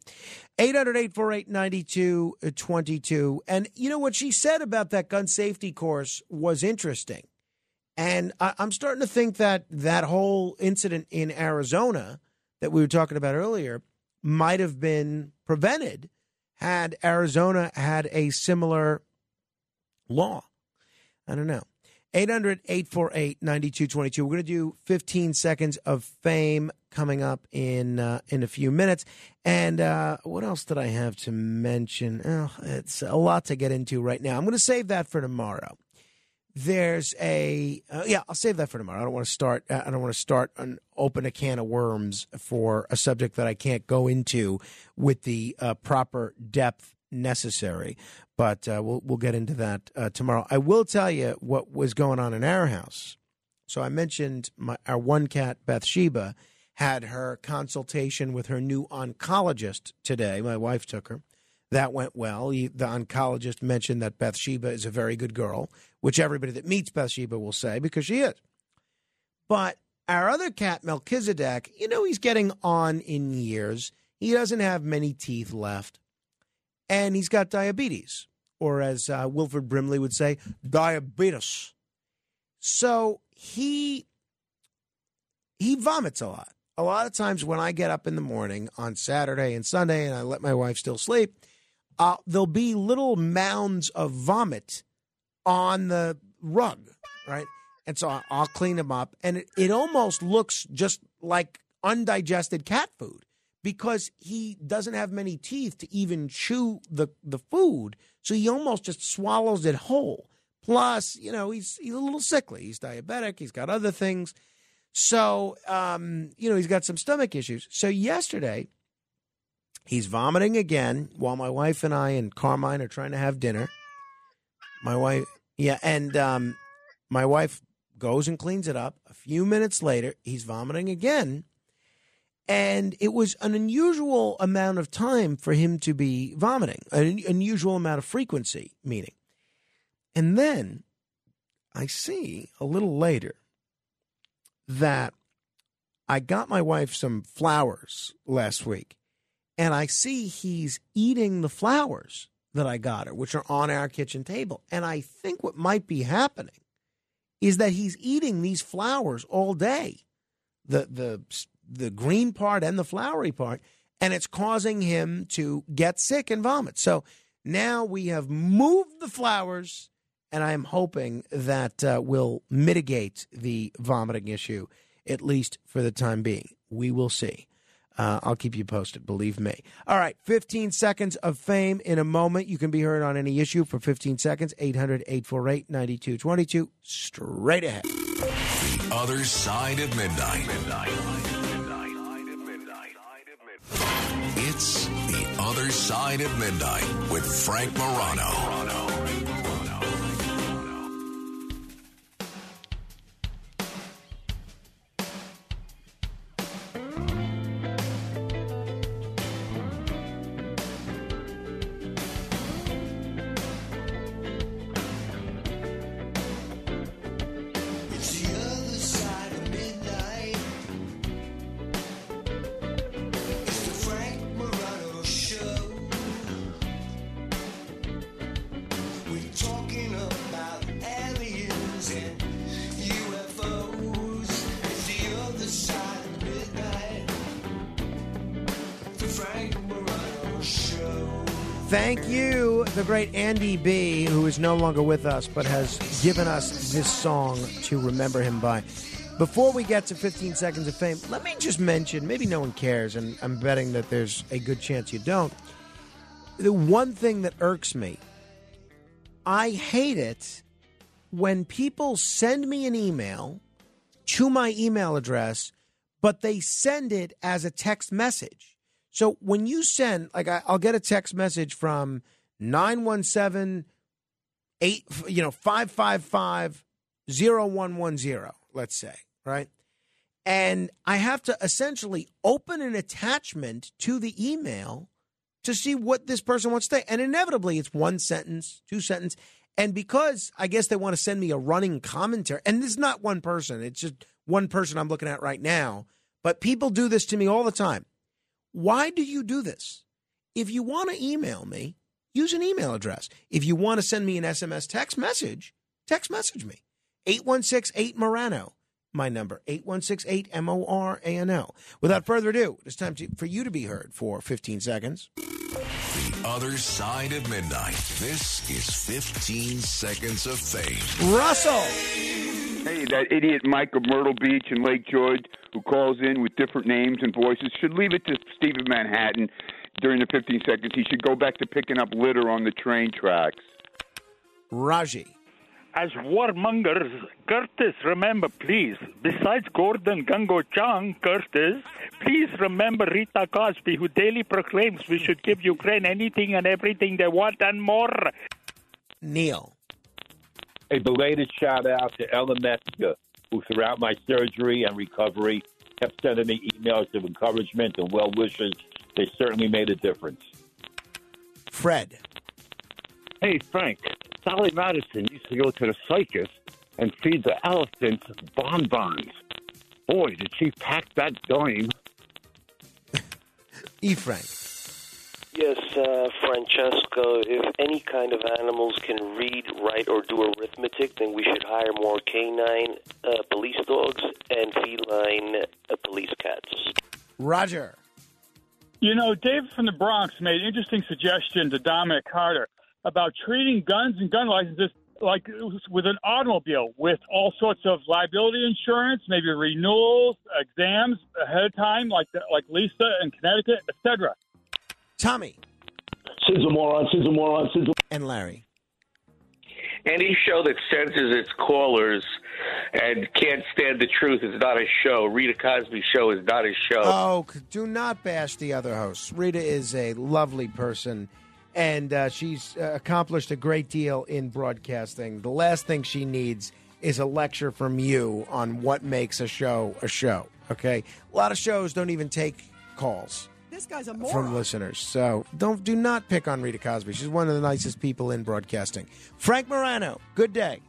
800 848 9222. And you know what she said about that gun safety course was interesting. And I, I'm starting to think that that whole incident in Arizona that we were talking about earlier might have been prevented had Arizona had a similar law. I don't know. 800 848 9222. We're going to do 15 seconds of fame coming up in uh, in a few minutes. And uh, what else did I have to mention? Oh, it's a lot to get into right now. I'm going to save that for tomorrow. There's a uh, yeah, I'll save that for tomorrow. I don't want to start. uh, I don't want to start and open a can of worms for a subject that I can't go into with the uh, proper depth necessary. But uh, we'll we'll get into that tomorrow. I will tell you what was going on in our house. So I mentioned my our one cat Bathsheba had her consultation with her new oncologist today. My wife took her. That went well. He, the oncologist mentioned that Bathsheba is a very good girl, which everybody that meets Bathsheba will say because she is. But our other cat, Melchizedek, you know, he's getting on in years. He doesn't have many teeth left. And he's got diabetes, or as uh, Wilford Brimley would say, diabetes. So he he vomits a lot. A lot of times when I get up in the morning on Saturday and Sunday and I let my wife still sleep, uh, there'll be little mounds of vomit on the rug, right? And so I'll clean them up, and it, it almost looks just like undigested cat food because he doesn't have many teeth to even chew the, the food. So he almost just swallows it whole. Plus, you know, he's he's a little sickly. He's diabetic. He's got other things. So, um, you know, he's got some stomach issues. So yesterday, he's vomiting again while my wife and I and Carmine are trying to have dinner. My wife, yeah, and um, my wife goes and cleans it up. A few minutes later, he's vomiting again. And it was an unusual amount of time for him to be vomiting, an unusual amount of frequency, meaning. And then I see a little later that I got my wife some flowers last week, and I see he's eating the flowers that I got her, which are on our kitchen table. And I think what might be happening is that he's eating these flowers all day, the the the green part and the flowery part, and it's causing him to get sick and vomit. So now we have moved the flowers, and I am hoping that uh, will mitigate the vomiting issue at least for the time being. We will see. Uh, I'll keep you posted, believe me. All right, 15 seconds of fame in a moment. You can be heard on any issue for 15 seconds. 800 848 9222. Straight ahead. The other side of midnight. midnight. It's the other side of midnight with Frank Morano. It's no longer with us, but has given us this song to remember him by. Before we get to 15 seconds of fame, let me just mention maybe no one cares, and I'm betting that there's a good chance you don't. The one thing that irks me, I hate it when people send me an email to my email address, but they send it as a text message. So when you send, like, I, I'll get a text message from 917 8, you know, 555 0110, let's say, right? And I have to essentially open an attachment to the email to see what this person wants to say. And inevitably, it's one sentence, two sentence. And because I guess they want to send me a running commentary, and this is not one person, it's just one person I'm looking at right now, but people do this to me all the time. Why do you do this? If you want to email me, use an email address. If you want to send me an SMS text message, text message me. 816 Morano, my number, 816 M O R A N O. Without further ado, it's time to, for you to be heard for 15 seconds. The other side of midnight. This is 15 seconds of fame. Russell. Hey, that idiot Mike of Myrtle Beach and Lake George who calls in with different names and voices should leave it to Stephen Manhattan during the 15 seconds. He should go back to picking up litter on the train tracks. Raji. As warmongers, Curtis, remember, please, besides Gordon Gungo Chang, Curtis, please remember Rita Cosby, who daily proclaims we should give Ukraine anything and everything they want and more. Neil. A belated shout out to Ella Metzger, who throughout my surgery and recovery kept sending me emails of encouragement and well wishes. They certainly made a difference. Fred. Hey, Frank. Sally Madison used to go to the circus and feed the elephants bonbons. Boy, did she pack that dime. E. Frank. Yes, uh, Francesco, if any kind of animals can read, write, or do arithmetic, then we should hire more canine uh, police dogs and feline uh, police cats. Roger. You know, David from the Bronx made an interesting suggestion to Dominic Carter about treating guns and gun licenses like with an automobile, with all sorts of liability insurance, maybe renewals, exams ahead of time, like like Lisa in Connecticut, etc. Tommy. Sid's a moron. Sid's a moron. Sid's a... And Larry. Any show that censors its callers and can't stand the truth is not a show. Rita Cosby's show is not a show. Oh, do not bash the other hosts. Rita is a lovely person, and uh, she's uh, accomplished a great deal in broadcasting. The last thing she needs is a lecture from you on what makes a show a show. Okay, a lot of shows don't even take calls This guy's a moron. from listeners, so don't do not pick on Rita Cosby. She's one of the nicest people in broadcasting. Frank Morano, good day.